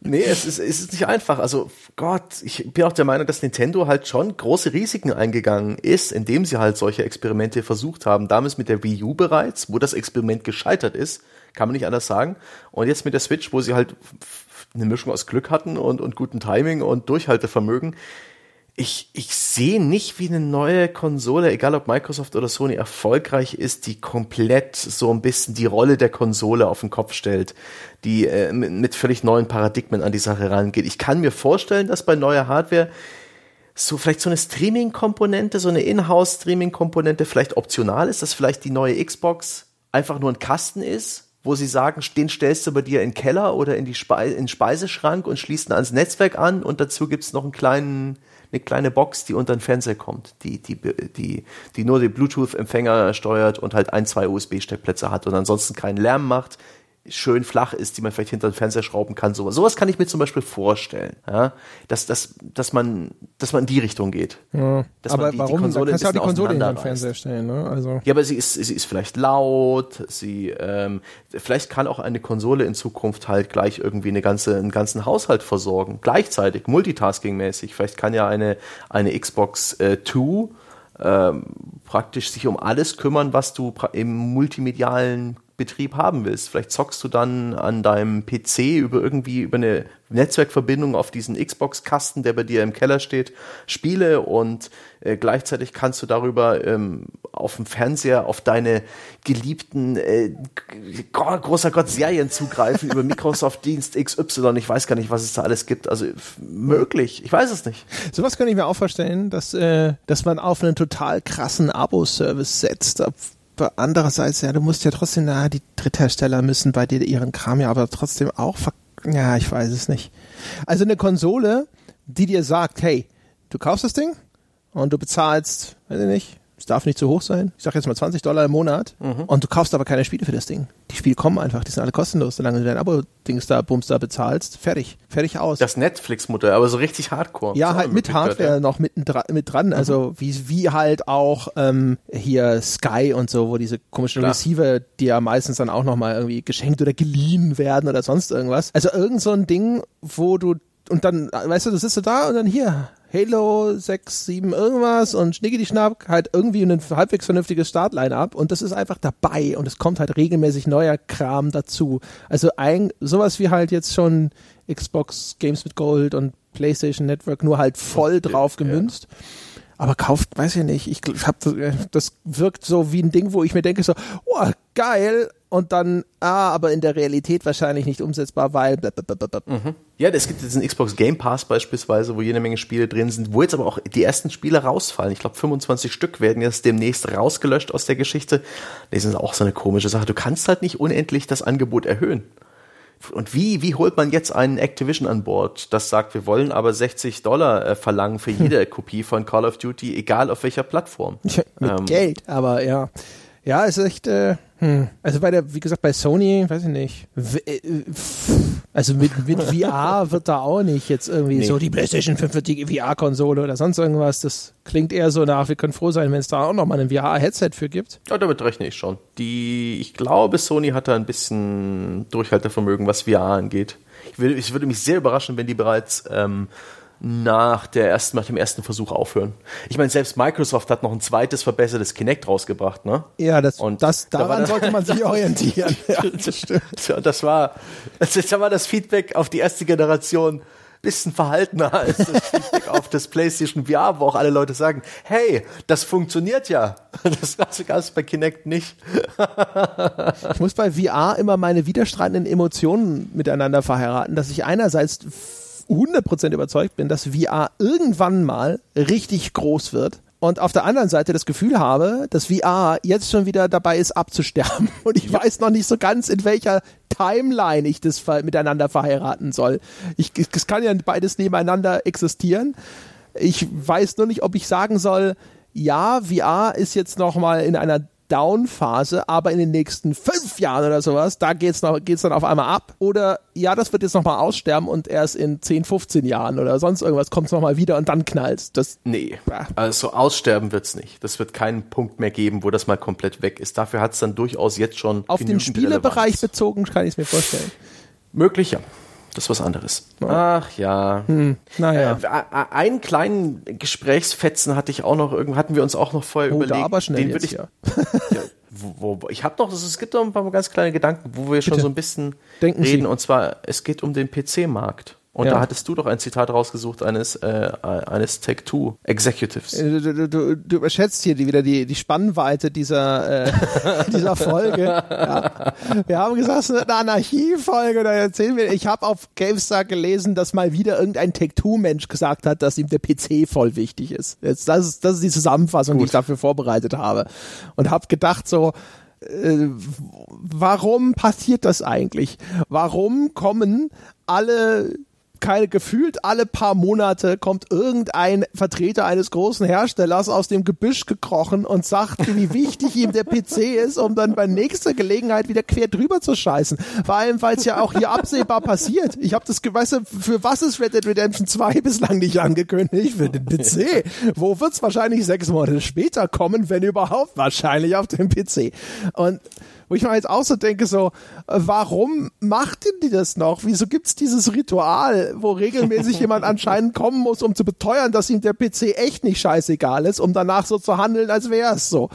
B: Nee, es ist, es ist nicht einfach. Also Gott, ich bin auch der Meinung, dass Nintendo halt schon große Risiken eingegangen ist, indem sie halt solche Experimente versucht haben. Damals mit der Wii U bereits, wo das Experiment gescheitert ist, kann man nicht anders sagen. Und jetzt mit der Switch, wo sie halt eine Mischung aus Glück hatten und, und guten Timing und Durchhaltevermögen ich, ich sehe nicht, wie eine neue Konsole, egal ob Microsoft oder Sony, erfolgreich ist, die komplett so ein bisschen die Rolle der Konsole auf den Kopf stellt, die äh, mit, mit völlig neuen Paradigmen an die Sache rangeht. Ich kann mir vorstellen, dass bei neuer Hardware so vielleicht so eine Streaming-Komponente, so eine Inhouse-Streaming-Komponente vielleicht optional ist, dass vielleicht die neue Xbox einfach nur ein Kasten ist, wo sie sagen, den stellst du bei dir in den Keller oder in, die Speise, in den Speiseschrank und schließt ihn ans Netzwerk an und dazu gibt's noch einen kleinen eine kleine Box, die unter den Fernseher kommt, die, die, die, die nur den Bluetooth-Empfänger steuert und halt ein, zwei USB-Steckplätze hat und ansonsten keinen Lärm macht, schön flach ist, die man vielleicht hinter den Fernseher schrauben kann. Sowas, sowas kann ich mir zum Beispiel vorstellen, ja? dass, dass, dass, man, dass man in die Richtung geht.
A: Ja,
B: dass
A: aber
B: man die,
A: warum?
B: die Konsole
A: kannst du auch die Konsole hinter den Fernseher stellen. Ne? Also.
B: Ja, aber sie ist, sie ist vielleicht laut, sie, ähm, vielleicht kann auch eine Konsole in Zukunft halt gleich irgendwie eine ganze, einen ganzen Haushalt versorgen, gleichzeitig, multitasking-mäßig. Vielleicht kann ja eine, eine Xbox äh, 2 ähm, praktisch sich um alles kümmern, was du im multimedialen Betrieb haben willst. Vielleicht zockst du dann an deinem PC über irgendwie über eine Netzwerkverbindung auf diesen Xbox-Kasten, der bei dir im Keller steht, Spiele und äh, gleichzeitig kannst du darüber ähm, auf dem Fernseher auf deine geliebten äh, großer Gott Serien zugreifen über Microsoft Dienst XY. Ich weiß gar nicht, was es da alles gibt. Also möglich. Ich weiß es nicht.
A: Sowas kann ich mir auch vorstellen, dass äh, dass man auf einen total krassen Abo-Service setzt andererseits, ja, du musst ja trotzdem, na, die Dritthersteller müssen bei dir ihren Kram ja aber trotzdem auch, ja, ich weiß es nicht. Also eine Konsole, die dir sagt, hey, du kaufst das Ding und du bezahlst, weiß ich nicht, darf nicht zu hoch sein. Ich sag jetzt mal 20 Dollar im Monat. Mhm. Und du kaufst aber keine Spiele für das Ding. Die Spiele kommen einfach, die sind alle kostenlos, solange du dein Abo-Dings da, Bums da bezahlst. Fertig. Fertig aus.
B: Das Netflix-Modell, aber so richtig hardcore.
A: Ja, halt mit Hardware ja. noch mit, mit dran. Also mhm. wie, wie halt auch ähm, hier Sky und so, wo diese komischen Klar. Receiver, die ja meistens dann auch nochmal irgendwie geschenkt oder geliehen werden oder sonst irgendwas. Also irgend so ein Ding, wo du und dann, weißt du, du sitzt da und dann hier, Halo 6, 7 irgendwas und Schnicki die Schnapp halt irgendwie ein halbwegs vernünftiges Startline-up und das ist einfach dabei und es kommt halt regelmäßig neuer Kram dazu. Also ein, sowas wie halt jetzt schon Xbox Games with Gold und PlayStation Network nur halt voll drauf gemünzt. Ja. Aber kauft, weiß ich nicht, ich hab, das wirkt so wie ein Ding, wo ich mir denke so, oh, geil, und dann, ah, aber in der Realität wahrscheinlich nicht umsetzbar, weil.
B: Mhm. Ja, es gibt diesen Xbox Game Pass beispielsweise, wo jede Menge Spiele drin sind, wo jetzt aber auch die ersten Spiele rausfallen. Ich glaube, 25 Stück werden jetzt demnächst rausgelöscht aus der Geschichte. Das ist auch so eine komische Sache. Du kannst halt nicht unendlich das Angebot erhöhen. Und wie, wie holt man jetzt einen Activision an Bord, das sagt, wir wollen aber 60 Dollar äh, verlangen für jede [laughs] Kopie von Call of Duty, egal auf welcher Plattform?
A: Mit ähm, Geld, aber ja. Ja, ist echt, äh, hm. Also bei der, wie gesagt, bei Sony, weiß ich nicht. Äh, also mit, mit VR wird da auch nicht jetzt irgendwie nee. so die PlayStation 5 wird die VR-Konsole oder sonst irgendwas. Das klingt eher so nach, wir können froh sein, wenn es da auch nochmal ein VR-Headset für gibt.
B: Ja, damit rechne ich schon. Die, ich glaube, Sony hat da ein bisschen Durchhaltevermögen, was VR angeht. Ich, will, ich würde mich sehr überraschen, wenn die bereits ähm, nach, der ersten, nach dem ersten Versuch aufhören. Ich meine, selbst Microsoft hat noch ein zweites verbessertes Kinect rausgebracht, ne?
A: Ja, das, und das, daran da sollte man sich [laughs] orientieren. [laughs]
B: ja, das stimmt. Das war, das, das war das Feedback auf die erste Generation. bisschen verhaltener [laughs] als das Feedback auf das PlayStation VR, wo auch alle Leute sagen, hey, das funktioniert ja. Das gab es bei Kinect nicht.
A: ich muss bei VR immer meine widerstreitenden Emotionen miteinander verheiraten, dass ich einerseits 100% überzeugt bin, dass VR irgendwann mal richtig groß wird und auf der anderen Seite das Gefühl habe, dass VR jetzt schon wieder dabei ist abzusterben [laughs] und ich ja. weiß noch nicht so ganz, in welcher Timeline ich das miteinander verheiraten soll. Ich, es kann ja beides nebeneinander existieren. Ich weiß nur nicht, ob ich sagen soll, ja, VR ist jetzt noch mal in einer Down-Phase, aber in den nächsten fünf Jahren oder sowas, da geht's noch, geht's dann auf einmal ab. Oder ja, das wird jetzt nochmal aussterben und erst in 10, 15 Jahren oder sonst irgendwas kommt es nochmal wieder und dann knallt das.
B: Nee, also aussterben wird's nicht. Das wird keinen Punkt mehr geben, wo das mal komplett weg ist. Dafür hat's dann durchaus jetzt schon.
A: Auf den Spielebereich bezogen kann ich es mir vorstellen.
B: Möglich, ja. Das ist was anderes. Ach ja. Hm,
A: naja.
B: Äh, einen kleinen Gesprächsfetzen hatte ich auch noch, hatten wir uns auch noch vorher oh, überlegt.
A: aber schnell
B: den
A: jetzt, ich, ja. [laughs]
B: ja wo, wo, ich habe noch, es gibt noch ein paar ganz kleine Gedanken, wo wir Bitte. schon so ein bisschen Denken reden. Sie. Und zwar, es geht um den PC-Markt. Und ja. da hattest du doch ein Zitat rausgesucht eines, äh, eines Take-Two Executives.
A: Äh, du, du, du, überschätzt hier die, wieder die, die Spannweite dieser, äh, [laughs] dieser Folge. Ja. Wir haben gesagt, es ist eine Anarchie-Folge. Da erzählen wir, ich habe auf GameStar gelesen, dass mal wieder irgendein Take-Two-Mensch gesagt hat, dass ihm der PC voll wichtig ist. Jetzt, das, ist das ist die Zusammenfassung, Gut. die ich dafür vorbereitet habe. Und habe gedacht so, äh, warum passiert das eigentlich? Warum kommen alle keine gefühlt alle paar Monate kommt irgendein Vertreter eines großen Herstellers aus dem Gebüsch gekrochen und sagt, wie wichtig ihm der PC ist, um dann bei nächster Gelegenheit wieder quer drüber zu scheißen. Vor allem, weil es ja auch hier absehbar passiert. Ich habe das, du, für was ist Red Dead Redemption 2 bislang nicht angekündigt? Für den PC. Wo wird's wahrscheinlich sechs Monate später kommen, wenn überhaupt? Wahrscheinlich auf dem PC. Und wo ich mir jetzt auch so denke, so, äh, warum macht denn die das noch? Wieso gibt's dieses Ritual, wo regelmäßig [laughs] jemand anscheinend kommen muss, um zu beteuern, dass ihm der PC echt nicht scheißegal ist, um danach so zu handeln, als wäre es so?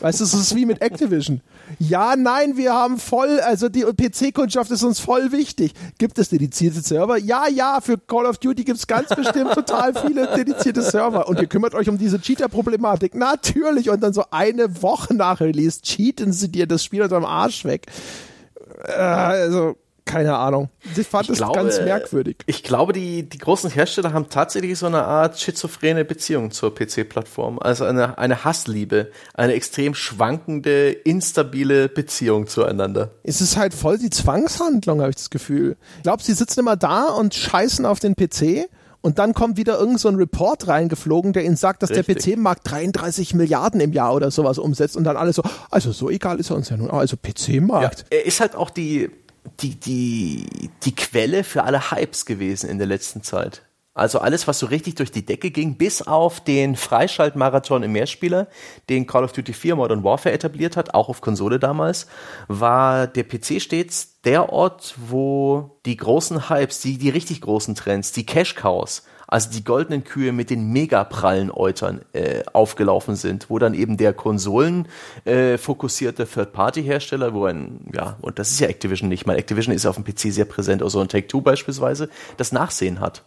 A: Weißt du, es ist wie mit Activision. Ja, nein, wir haben voll, also die PC-Kundschaft ist uns voll wichtig. Gibt es dedizierte Server? Ja, ja, für Call of Duty gibt es ganz bestimmt total viele dedizierte Server. Und ihr kümmert euch um diese Cheater-Problematik. Natürlich. Und dann so eine Woche nach Release cheaten sie dir das Spiel unter dem Arsch weg. Äh, also, keine Ahnung. Ich fand es ganz merkwürdig.
B: Ich glaube, die, die großen Hersteller haben tatsächlich so eine Art schizophrene Beziehung zur PC-Plattform. Also eine, eine Hassliebe, eine extrem schwankende, instabile Beziehung zueinander.
A: Es ist halt voll die Zwangshandlung, habe ich das Gefühl. Ich glaube, sie sitzen immer da und scheißen auf den PC und dann kommt wieder irgend so ein Report reingeflogen, der ihnen sagt, dass Richtig. der PC-Markt 33 Milliarden im Jahr oder sowas umsetzt und dann alles so, also so egal ist er uns ja nun, also PC-Markt.
B: Ja, er ist halt auch die, die, die, die Quelle für alle Hypes gewesen in der letzten Zeit. Also alles, was so richtig durch die Decke ging, bis auf den Freischaltmarathon im Mehrspieler, den Call of Duty 4 Modern Warfare etabliert hat, auch auf Konsole damals, war der PC stets der Ort, wo die großen Hypes, die, die richtig großen Trends, die Cash Also die goldenen Kühe mit den mega prallen Eutern äh, aufgelaufen sind, wo dann eben der Konsolen äh, Third-Party-Hersteller, wo ein, ja, und das ist ja Activision nicht, mal Activision ist auf dem PC sehr präsent, also ein Take-Two beispielsweise, das Nachsehen hat.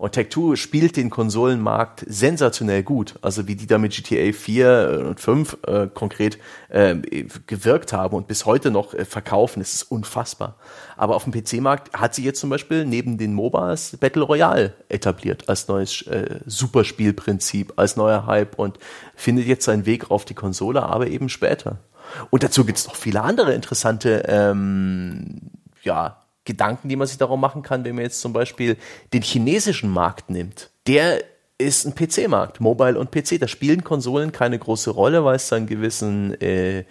B: Und Tech2 spielt den Konsolenmarkt sensationell gut. Also wie die da mit GTA 4 und 5 äh, konkret äh, gewirkt haben und bis heute noch äh, verkaufen, ist unfassbar. Aber auf dem PC-Markt hat sie jetzt zum Beispiel neben den MOBAs Battle Royale etabliert als neues äh, Superspielprinzip, als neuer Hype und findet jetzt seinen Weg auf die Konsole, aber eben später. Und dazu gibt's noch viele andere interessante ähm, ja, Gedanken, die man sich darum machen kann, wenn man jetzt zum Beispiel den chinesischen Markt nimmt. Der ist ein PC-Markt, Mobile und PC. Da spielen Konsolen keine große Rolle, weil es da einen gewissen äh,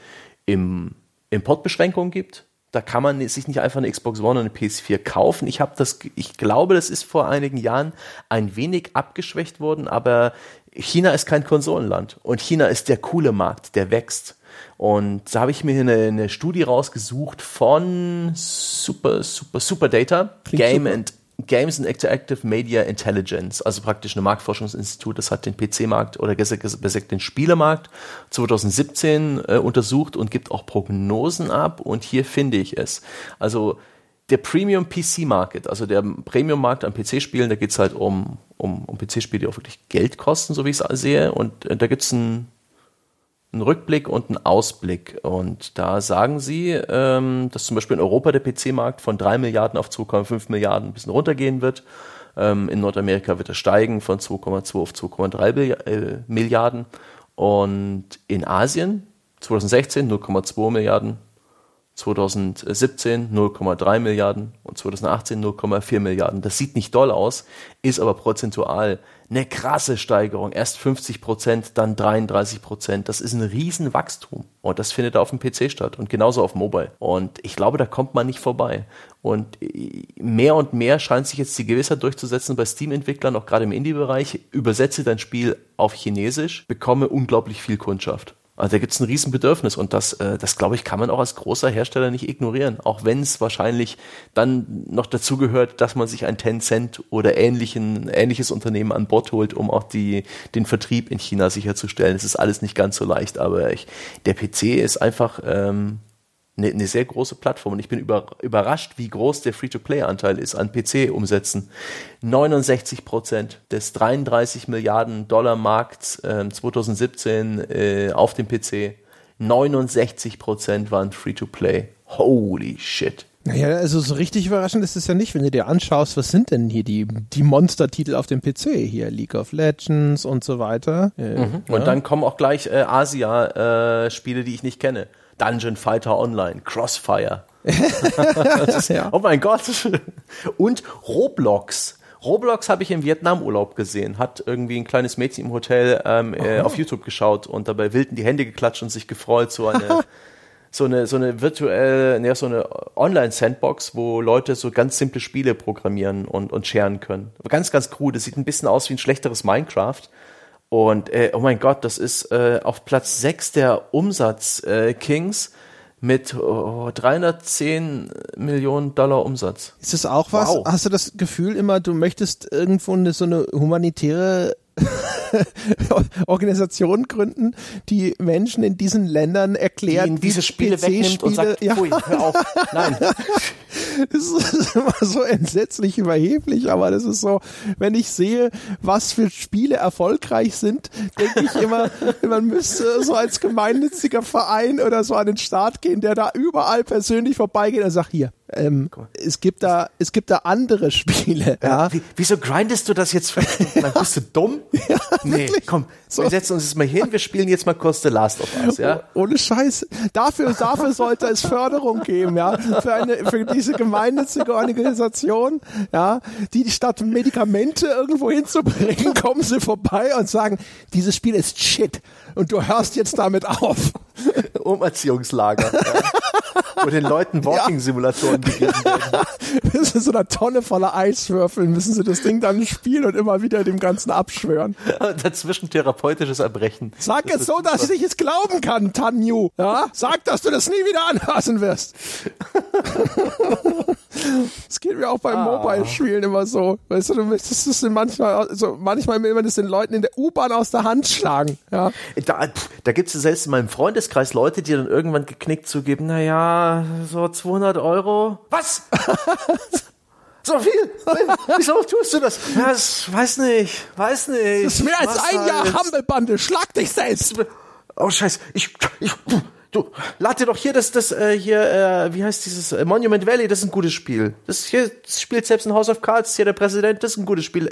B: im Importbeschränkungen gibt. Da kann man sich nicht einfach eine Xbox One und eine PS4 kaufen. Ich das, ich glaube, das ist vor einigen Jahren ein wenig abgeschwächt worden, aber China ist kein Konsolenland und China ist der coole Markt, der wächst. Und da habe ich mir eine, eine, Studie rausgesucht von Super, Super, Super Data, Game super. and Games and Interactive Media Intelligence, also praktisch ein Marktforschungsinstitut, das hat den PC-Markt oder besser gesagt den Spielemarkt 2017 äh, untersucht und gibt auch Prognosen ab und hier finde ich es. Also der Premium PC Market, also der Premium Markt an PC-Spielen, da geht es halt um, um, um PC-Spiele, die auch wirklich Geld kosten, so wie ich es sehe. Und äh, da gibt es einen, einen Rückblick und einen Ausblick. Und da sagen sie, ähm, dass zum Beispiel in Europa der PC-Markt von 3 Milliarden auf 2,5 Milliarden ein bisschen runtergehen wird. Ähm, in Nordamerika wird er steigen von 2,2 auf 2,3 äh, Milliarden. Und in Asien 2016 0,2 Milliarden, 2017 0,3 Milliarden und 2018 0,4 Milliarden. Das sieht nicht doll aus, ist aber prozentual eine krasse Steigerung. Erst 50 Prozent, dann 33 Prozent. Das ist ein Riesenwachstum. Und das findet auf dem PC statt und genauso auf Mobile. Und ich glaube, da kommt man nicht vorbei. Und mehr und mehr scheint sich jetzt die Gewissheit durchzusetzen bei Steam-Entwicklern, auch gerade im Indie-Bereich. Übersetze dein Spiel auf Chinesisch, bekomme unglaublich viel Kundschaft. Also da gibt es ein Riesenbedürfnis und das, äh, das glaube ich, kann man auch als großer Hersteller nicht ignorieren. Auch wenn es wahrscheinlich dann noch dazu gehört, dass man sich ein Tencent oder ähnlichen, ähnliches Unternehmen an Bord holt, um auch die, den Vertrieb in China sicherzustellen. Es ist alles nicht ganz so leicht, aber ich, der PC ist einfach ähm, eine, eine sehr große Plattform und ich bin über, überrascht, wie groß der Free-to-Play-Anteil ist an PC-Umsätzen. 69 Prozent des 33 Milliarden Dollar Markts äh, 2017 äh, auf dem PC. 69 Prozent waren Free-to-Play. Holy shit.
A: Naja, also so richtig überraschend ist es ja nicht, wenn du dir anschaust, was sind denn hier die, die Monster-Titel auf dem PC? Hier League of Legends und so weiter.
B: Äh, mhm. Und ja. dann kommen auch gleich äh, Asia-Spiele, äh, die ich nicht kenne. Dungeon Fighter Online, Crossfire. ist, [laughs] ja. Oh mein Gott. Und Roblox. Roblox habe ich im Vietnamurlaub gesehen, hat irgendwie ein kleines Mädchen im Hotel ähm, äh, auf YouTube geschaut und dabei wild in die Hände geklatscht und sich gefreut, so eine [laughs] so eine so eine virtuelle, ne, so eine Online-Sandbox, wo Leute so ganz simple Spiele programmieren und und scheren können. Ganz ganz cool. Das sieht ein bisschen aus wie ein schlechteres Minecraft, und äh, oh mein Gott, das ist äh, auf Platz 6 der Umsatz-Kings äh, mit oh, 310 Millionen Dollar Umsatz.
A: Ist das auch was? Wow. Hast du das Gefühl immer, du möchtest irgendwo eine, so eine humanitäre [laughs] Organisation gründen, die Menschen in diesen Ländern erklärt, die
B: diese Spiele wegnimmt und sagt, ja. Pfui, hör auf. Nein. [laughs]
A: Das ist immer so entsetzlich überheblich, aber das ist so, wenn ich sehe, was für Spiele erfolgreich sind, denke ich immer, [laughs] man müsste so als gemeinnütziger Verein oder so an den Start gehen, der da überall persönlich vorbeigeht und sagt, hier, ähm, es gibt da, es gibt da andere [laughs] Spiele. Ja.
B: Wie, wieso grindest du das jetzt? [laughs] Bist du dumm? ja, nee, wirklich? komm, so. wir setzen uns jetzt mal hin, wir spielen jetzt mal kurz The Last of Us, ja?
A: Ohne Scheiß. Dafür, dafür sollte es Förderung geben, ja? Für eine, für diese gemeinnützige Organisation, ja? Die statt Medikamente irgendwo hinzubringen, kommen sie vorbei und sagen, dieses Spiel ist shit und du hörst jetzt damit auf. [laughs]
B: Umerziehungslager. ja. [laughs] Wo den Leuten Walking-Simulatoren gegeben werden. [laughs]
A: Das ist so eine Tonne voller Eiswürfel, müssen sie das Ding dann spielen und immer wieder dem Ganzen abschwören.
B: Dazwischen therapeutisches Erbrechen.
A: Sag das jetzt so, dass ich es glauben kann, Tanju. Ja? Sag, dass du das nie wieder anfassen wirst. Das geht mir auch beim ah. Mobile-Spielen immer so. Weißt du, du möchtest es manchmal, also manchmal will man das den Leuten in der U-Bahn aus der Hand schlagen. Ja.
B: Da, da gibt es selbst in meinem Freundeskreis Leute, die dann irgendwann geknickt zugeben, naja, so 200 Euro. Was? [laughs] so viel? Wieso tust du das? Ja, das weiß nicht, weiß nicht.
A: Das ist mehr als ein Jahr Humble Schlag dich selbst.
B: Oh Scheiß, ich, ich Du, lad dir doch hier das, das äh, hier, äh, wie heißt dieses äh, Monument Valley, das ist ein gutes Spiel. Das hier das spielt selbst in House of Cards, hier der Präsident, das ist ein gutes Spiel.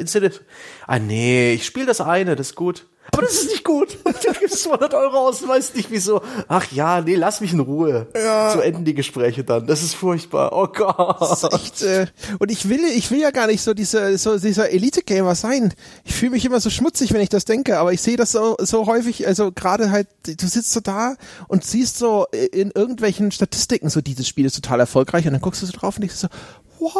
B: Ah nee, ich spiele das eine, das ist gut. Aber das ist nicht gut. Du gibst 200 Euro aus und weißt nicht wieso. Ach ja, nee, lass mich in Ruhe. Ja. So enden die Gespräche dann. Das ist furchtbar. Oh Gott. Das ist echt,
A: äh, und ich will, ich will ja gar nicht so dieser, so dieser Elite-Gamer sein. Ich fühle mich immer so schmutzig, wenn ich das denke, aber ich sehe das so, so häufig, also gerade halt, du sitzt so da und siehst so in irgendwelchen Statistiken so, dieses Spiel ist total erfolgreich und dann guckst du so drauf und denkst so, what?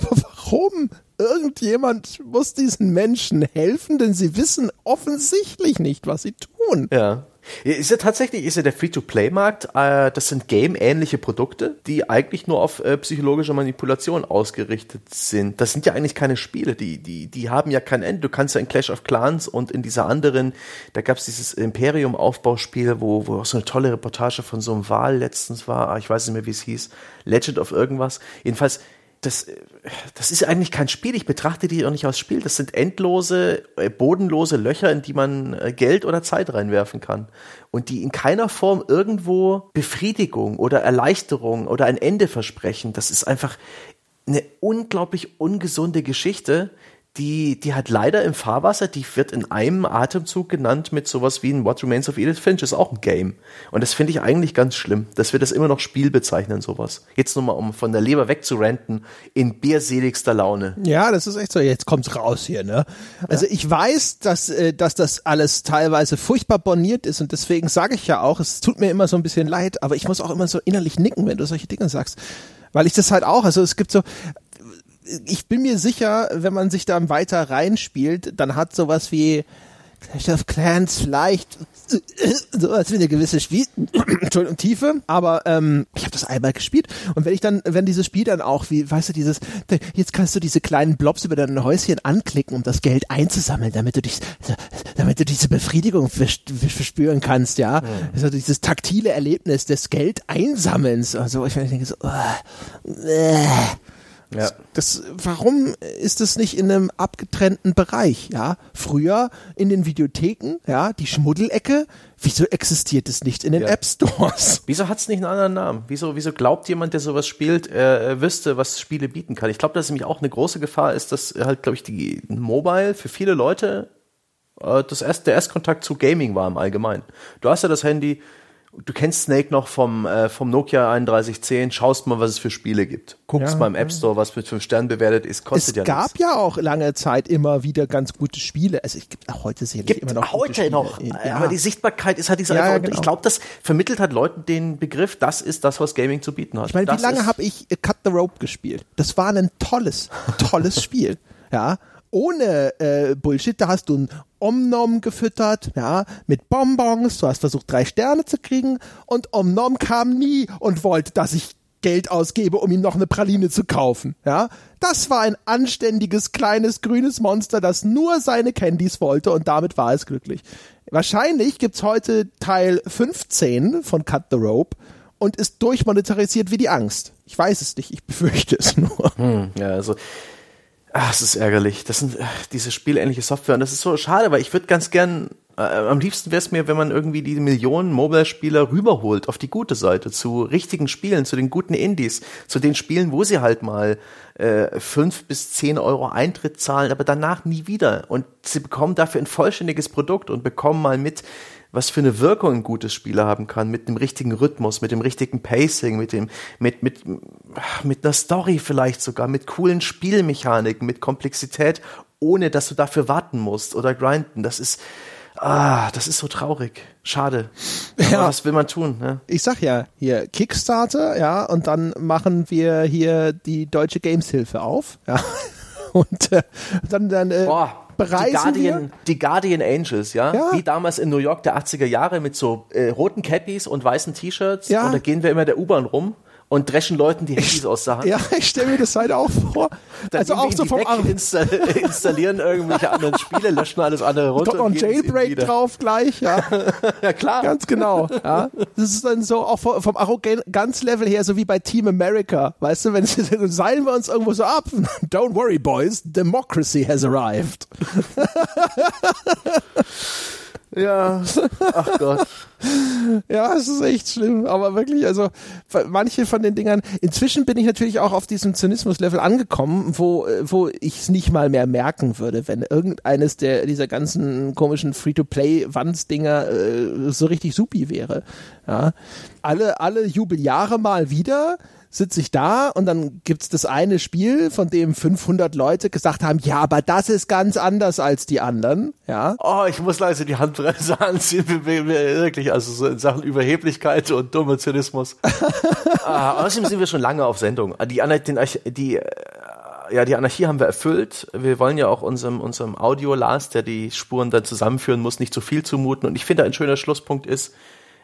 A: [laughs] Warum? Irgendjemand muss diesen Menschen helfen, denn sie wissen offensichtlich nicht, was sie tun.
B: Ja. Ist ja tatsächlich, ist ja der Free-to-Play-Markt, äh, das sind Game-ähnliche Produkte, die eigentlich nur auf äh, psychologische Manipulation ausgerichtet sind. Das sind ja eigentlich keine Spiele, die, die, die haben ja kein Ende. Du kannst ja in Clash of Clans und in dieser anderen, da gab es dieses Imperium-Aufbauspiel, wo, wo auch so eine tolle Reportage von so einem Wahl letztens war, ah, ich weiß nicht mehr, wie es hieß, Legend of irgendwas. Jedenfalls, das, das ist eigentlich kein Spiel. Ich betrachte die auch nicht als Spiel. Das sind endlose, äh, bodenlose Löcher, in die man äh, Geld oder Zeit reinwerfen kann. Und die in keiner Form irgendwo Befriedigung oder Erleichterung oder ein Ende versprechen. Das ist einfach eine unglaublich ungesunde Geschichte, die, die hat leider im Fahrwasser, die wird in einem Atemzug genannt mit sowas wie ein What Remains of Edith Finch, ist auch ein Game. Und das finde ich eigentlich ganz schlimm, dass wir das immer noch Spiel bezeichnen, sowas. Jetzt nur mal, um von der Leber wegzurenten, in bärseligster Laune.
A: Ja, das ist echt so, jetzt kommt's raus hier, ne? Also ich weiß, dass, äh, dass das alles teilweise furchtbar borniert ist und deswegen sage ich ja auch, es tut mir immer so ein bisschen leid, aber ich muss auch immer so innerlich nicken, wenn du solche Dinge sagst. Weil ich das halt auch, also es gibt so, ich bin mir sicher, wenn man sich da weiter reinspielt, dann hat sowas wie Clash of Clans vielleicht [coughs] sowas wie eine gewisse Spiel [coughs] Entschuldigung, Tiefe, aber ähm, ich habe das einmal gespielt. Und wenn ich dann, wenn dieses Spiel dann auch, wie, weißt du, dieses, jetzt kannst du diese kleinen Blobs über dein Häuschen anklicken, um das Geld einzusammeln, damit du dich, damit du diese Befriedigung verspüren kannst, ja, mhm. also dieses taktile Erlebnis des Geld einsammelns, also ich denke so, uh, äh, ja. Das, warum ist es nicht in einem abgetrennten Bereich? Ja, früher in den Videotheken, ja, die Schmuddelecke. Wieso existiert es nicht in den ja. App Stores? [laughs]
B: Wieso hat es nicht einen anderen Namen? Wieso, wieso glaubt jemand, der sowas spielt, er wüsste, was Spiele bieten kann? Ich glaube, dass nämlich auch eine große Gefahr ist, dass halt, glaube ich, die Mobile für viele Leute äh, das erst, der Erstkontakt zu Gaming war im Allgemeinen. Du hast ja das Handy, du kennst Snake noch vom, äh, vom Nokia 3110, schaust mal, was es für Spiele gibt. Guckst ja, mal im App Store, was mit 5 Sternen bewertet ist, kostet
A: es
B: ja
A: nichts. Es gab ja auch lange Zeit immer wieder ganz gute Spiele. Also es gibt auch heute sicherlich
B: gibt
A: immer noch
B: heute noch. Spiele. Ja. Aber die Sichtbarkeit ist halt dieser ja, genau. Ich glaube, das vermittelt halt Leuten den Begriff, das ist das, was Gaming zu bieten hat.
A: Ich meine, wie lange habe ich Cut the Rope gespielt? Das war ein tolles, tolles [laughs] Spiel. Ja, ohne äh, Bullshit, da hast du ein Omnom gefüttert, ja, mit Bonbons, du hast versucht drei Sterne zu kriegen und Omnom kam nie und wollte, dass ich Geld ausgebe, um ihm noch eine Praline zu kaufen, ja. Das war ein anständiges, kleines, grünes Monster, das nur seine Candies wollte und damit war es glücklich. Wahrscheinlich gibt's heute Teil 15 von Cut the Rope und ist durchmonetarisiert wie die Angst. Ich weiß es nicht, ich befürchte es nur.
B: Hm, ja, also Ach, es ist ärgerlich. Das sind äh, diese spielähnliche Software und das ist so schade, weil ich würde ganz gern, äh, am liebsten wäre es mir, wenn man irgendwie die Millionen Mobile-Spieler rüberholt auf die gute Seite, zu richtigen Spielen, zu den guten Indies, zu den Spielen, wo sie halt mal äh, fünf bis zehn Euro Eintritt zahlen, aber danach nie wieder. Und sie bekommen dafür ein vollständiges Produkt und bekommen mal mit, was für eine Wirkung ein gutes Spiel haben kann, mit dem richtigen Rhythmus, mit dem richtigen Pacing, mit dem, mit, mit, mit einer Story vielleicht sogar, mit coolen Spielmechaniken, mit Komplexität, ohne dass du dafür warten musst oder grinden. Das ist, ah, das ist so traurig. Schade. Aber ja. was will man tun? Ne?
A: Ich sag ja, hier Kickstarter, ja, und dann machen wir hier die deutsche Gameshilfe auf, ja. [laughs] Und äh, dann, dann äh,
B: Boah
A: bereisen
B: die Guardian,
A: wir?
B: die Guardian Angels, ja? ja? Wie damals in New York der 80er Jahre mit so äh, roten Cappies und weißen T-Shirts. Ja. Und da gehen wir immer der U-Bahn rum und dreschen Leuten die Handys aus der Hand.
A: Ja, ich stelle mir das halt auch vor. [laughs]
B: Dann also auch so vom weg, install [laughs] installieren irgendwelche anderen Spiele, löschen alles andere runter.
A: Und, und Jailbreak drauf gleich, ja. [laughs]
B: ja, klar.
A: Ganz genau, ja. Das ist dann so auch vom Arroganz-Level her, so wie bei Team America. Weißt du, wenn seilen wir uns irgendwo so ab. Don't worry, boys, democracy has arrived.
B: Ja, ach Gott.
A: ja, es ist echt schlimm, aber wirklich, also manche von den Dingern. Inzwischen bin ich natürlich auch auf diesem Zynismus-Level angekommen, wo wo ich es nicht mal mehr merken würde, wenn irgendeines der dieser ganzen komischen Free-to-Play-Wands-Dinger äh, so richtig supi wäre. Ja, alle alle Jubeljahre mal wieder sitze ich da und dann gibt's das eine Spiel, von dem 500 Leute gesagt haben, ja, aber das ist ganz anders als die anderen, ja.
B: Oh, ich muss leise die Handbremse [laughs] anziehen, wirklich, also so in Sachen Überheblichkeit und dummer Zynismus. [laughs] ah, außerdem sind wir schon lange auf Sendung. Die, die, die ja, die Anarchie haben wir erfüllt. Wir wollen ja auch unserem, unserem Audio-Last, der die Spuren dann zusammenführen muss, nicht zu viel zumuten. Und ich finde, ein schöner Schlusspunkt ist,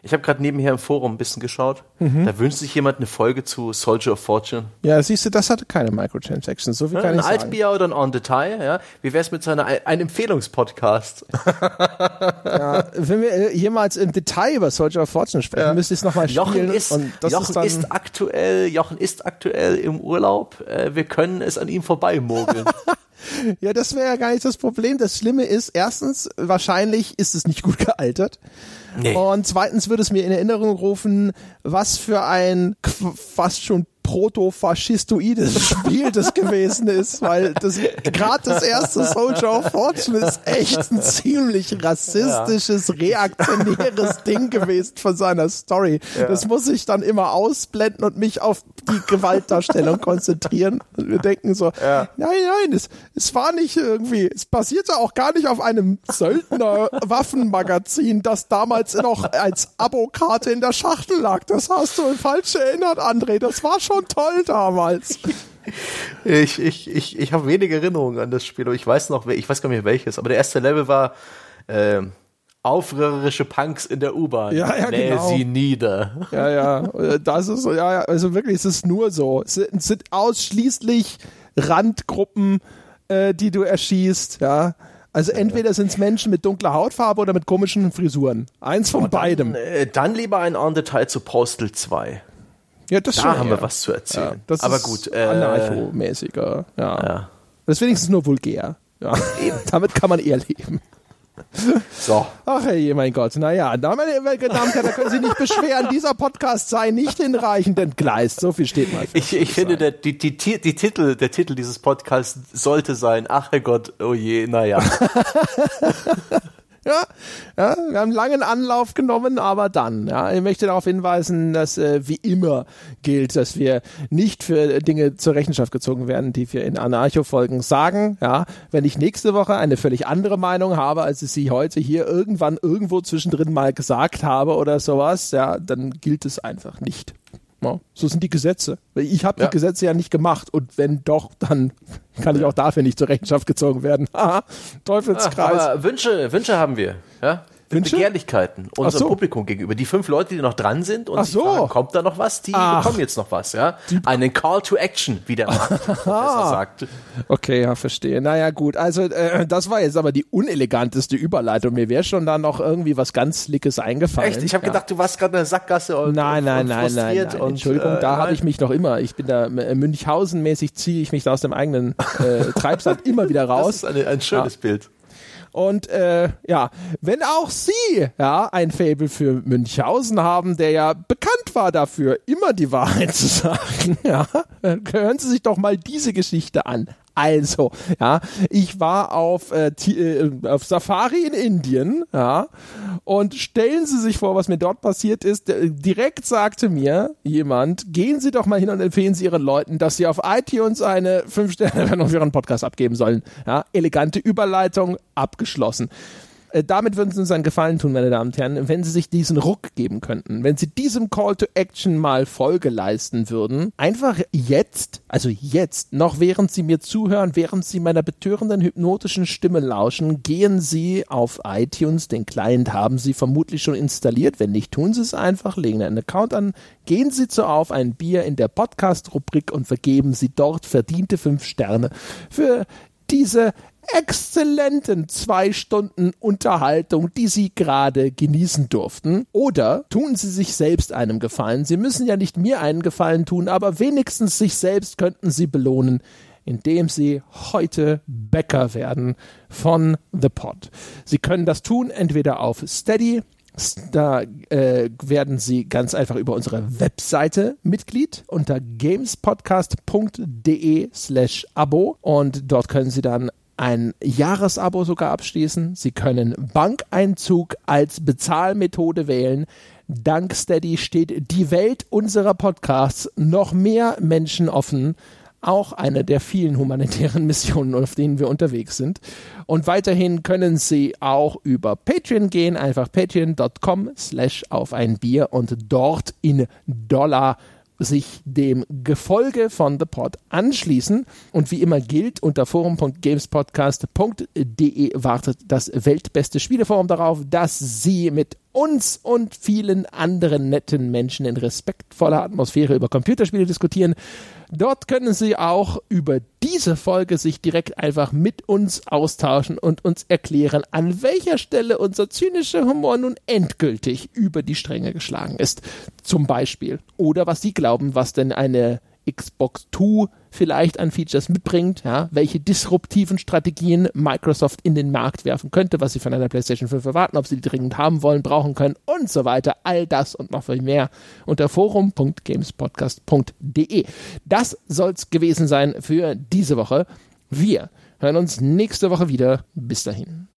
B: ich habe gerade nebenher im Forum ein bisschen geschaut. Mhm. Da wünscht sich jemand eine Folge zu Soldier of Fortune.
A: Ja, siehst du, das hatte keine Microtransactions. So viel ja, kann
B: ein
A: ich sagen.
B: Altbier oder ein On Detail, ja. Wie wär's mit seiner ein Empfehlungspodcast? [laughs]
A: ja, wenn wir äh, jemals im Detail über Soldier of Fortune sprechen, ja. müsste ich es nochmal spielen.
B: Jochen ist, Jochen ist, ist, aktuell, Jochen ist aktuell im Urlaub. Äh, wir können es an ihm vorbeimogeln. [laughs]
A: Ja, das wäre ja gar nicht das Problem. Das Schlimme ist, erstens, wahrscheinlich ist es nicht gut gealtert. Nee. Und zweitens würde es mir in Erinnerung rufen, was für ein fast schon proto-faschistoides Spiel das gewesen ist, weil das gerade das erste Soldier of Fortune ist echt ein ziemlich rassistisches, reaktionäres Ding gewesen von seiner Story. Ja. Das muss ich dann immer ausblenden und mich auf die Gewaltdarstellung konzentrieren. Und wir denken so, ja. nein, nein, es, es war nicht irgendwie, es basierte auch gar nicht auf einem Söldner-Waffenmagazin, das damals noch als Abokarte in der Schachtel lag. Das hast du falsch erinnert, André. Das war schon toll damals. [laughs]
B: Ich, ich, ich, ich habe wenige Erinnerungen an das Spiel, aber ich weiß noch, ich weiß gar nicht mehr welches, aber der erste Level war äh, aufrührerische Punks in der U-Bahn.
A: Ja, ja, Nähe genau.
B: sie nieder.
A: Ja, ja, das ist so, ja, also wirklich, es ist nur so. Es sind, ausschließlich Randgruppen, äh, die du erschießt, ja. Also entweder sind es Menschen mit dunkler Hautfarbe oder mit komischen Frisuren. Eins von beidem.
B: Dann, äh, dann lieber ein On-Detail zu Postal 2.
A: Ja, das
B: da
A: schon,
B: haben ja. wir was zu erzählen. Ja,
A: das
B: Aber
A: ist
B: gut,
A: äh, anarcho-mäßiger. Ja. ja. Das ist wenigstens nur vulgär. Ja. [laughs] Damit kann man eher leben. [laughs]
B: So.
A: Ach hey, mein Gott. Naja, meine Damen da können Sie nicht beschweren, dieser Podcast sei nicht hinreichend entgleist. So viel steht mal.
B: Ich, ich finde, der, die, die, die Titel, der Titel dieses Podcasts sollte sein, ach Gott, oh je, naja. [laughs]
A: Ja, ja, wir haben einen langen Anlauf genommen, aber dann. Ja, ich möchte darauf hinweisen, dass äh, wie immer gilt, dass wir nicht für Dinge zur Rechenschaft gezogen werden, die wir in Anarcho-Folgen sagen. Ja, wenn ich nächste Woche eine völlig andere Meinung habe, als ich sie heute hier irgendwann irgendwo zwischendrin mal gesagt habe oder sowas, ja, dann gilt es einfach nicht. Ja, so sind die Gesetze. Ich habe ja. die Gesetze ja nicht gemacht und wenn doch, dann [laughs] kann ich auch dafür nicht zur Rechenschaft gezogen werden. [laughs] Teufelskreis.
B: Ach, aber Wünsche, Wünsche haben wir. Ja? Wünsche? Begehrlichkeiten unserem so. Publikum gegenüber. Die fünf Leute, die noch dran sind und
A: so.
B: fragen, kommt da noch was? Die Ach. bekommen jetzt noch was, ja? Einen Call to Action, wie der Professor [laughs] sagt.
A: Okay, ja, verstehe. Naja, gut. Also, äh, das war jetzt aber die uneleganteste Überleitung. Mir wäre schon da noch irgendwie was ganz Lickes eingefallen.
B: Echt? Ich habe ja. gedacht, du warst gerade in der Sackgasse und
A: Nein, nein,
B: und
A: nein, nein, nein. Und, Entschuldigung, äh, da habe ich mich noch immer. Ich bin da äh, Münchhausen-mäßig ziehe ich mich da aus dem eigenen äh, [laughs] Treibsand immer wieder raus. Das
B: ist eine, ein schönes ja. Bild.
A: Und äh, ja, wenn auch Sie ja ein Fable für Münchhausen haben, der ja bekannt war dafür, immer die Wahrheit [laughs] zu sagen, ja, hören Sie sich doch mal diese Geschichte an. Also, ja, ich war auf, äh, äh, auf Safari in Indien, ja, und stellen Sie sich vor, was mir dort passiert ist. Direkt sagte mir jemand, gehen Sie doch mal hin und empfehlen Sie Ihren Leuten, dass sie auf iTunes eine 5-Sterne-Bewertung für Ihren Podcast abgeben sollen. Ja, elegante Überleitung, abgeschlossen. Äh, damit würden Sie uns einen Gefallen tun, meine Damen und Herren, wenn Sie sich diesen Ruck geben könnten, wenn Sie diesem Call to Action mal Folge leisten würden. Einfach jetzt, also jetzt, noch während Sie mir zuhören, während Sie meiner betörenden hypnotischen Stimme lauschen, gehen Sie auf iTunes. Den Client haben Sie vermutlich schon installiert. Wenn nicht, tun Sie es einfach, legen einen Account an, gehen Sie zu auf ein Bier in der Podcast-Rubrik und vergeben Sie dort verdiente fünf Sterne für diese exzellenten zwei Stunden Unterhaltung, die Sie gerade genießen durften. Oder tun Sie sich selbst einen Gefallen. Sie müssen ja nicht mir einen Gefallen tun, aber wenigstens sich selbst könnten Sie belohnen, indem Sie heute Bäcker werden von The Pot. Sie können das tun entweder auf Steady, da äh, werden Sie ganz einfach über unsere Webseite Mitglied unter gamespodcast.de slash Abo und dort können Sie dann ein Jahresabo sogar abschließen. Sie können Bankeinzug als Bezahlmethode wählen. Dank Steady steht die Welt unserer Podcasts noch mehr Menschen offen. Auch eine der vielen humanitären [laughs] Missionen, auf denen wir unterwegs sind. Und weiterhin können Sie auch über Patreon gehen, einfach patreon.com slash auf ein Bier und dort in Dollar sich dem Gefolge von The Pod anschließen. Und wie immer gilt, unter forum.gamespodcast.de wartet das weltbeste Spieleforum darauf, dass Sie mit uns und vielen anderen netten Menschen in respektvoller Atmosphäre über Computerspiele diskutieren. Dort können Sie auch über diese Folge sich direkt einfach mit uns austauschen und uns erklären, an welcher Stelle unser zynischer Humor nun endgültig über die Stränge geschlagen ist. Zum Beispiel. Oder was Sie glauben, was denn eine Xbox 2 vielleicht an Features mitbringt, ja, welche disruptiven Strategien Microsoft in den Markt werfen könnte, was sie von einer PlayStation 5 erwarten, ob sie die dringend haben wollen, brauchen können und so weiter. All das und noch viel mehr unter forum.gamespodcast.de. Das soll's gewesen sein für diese Woche. Wir hören uns nächste Woche wieder. Bis dahin.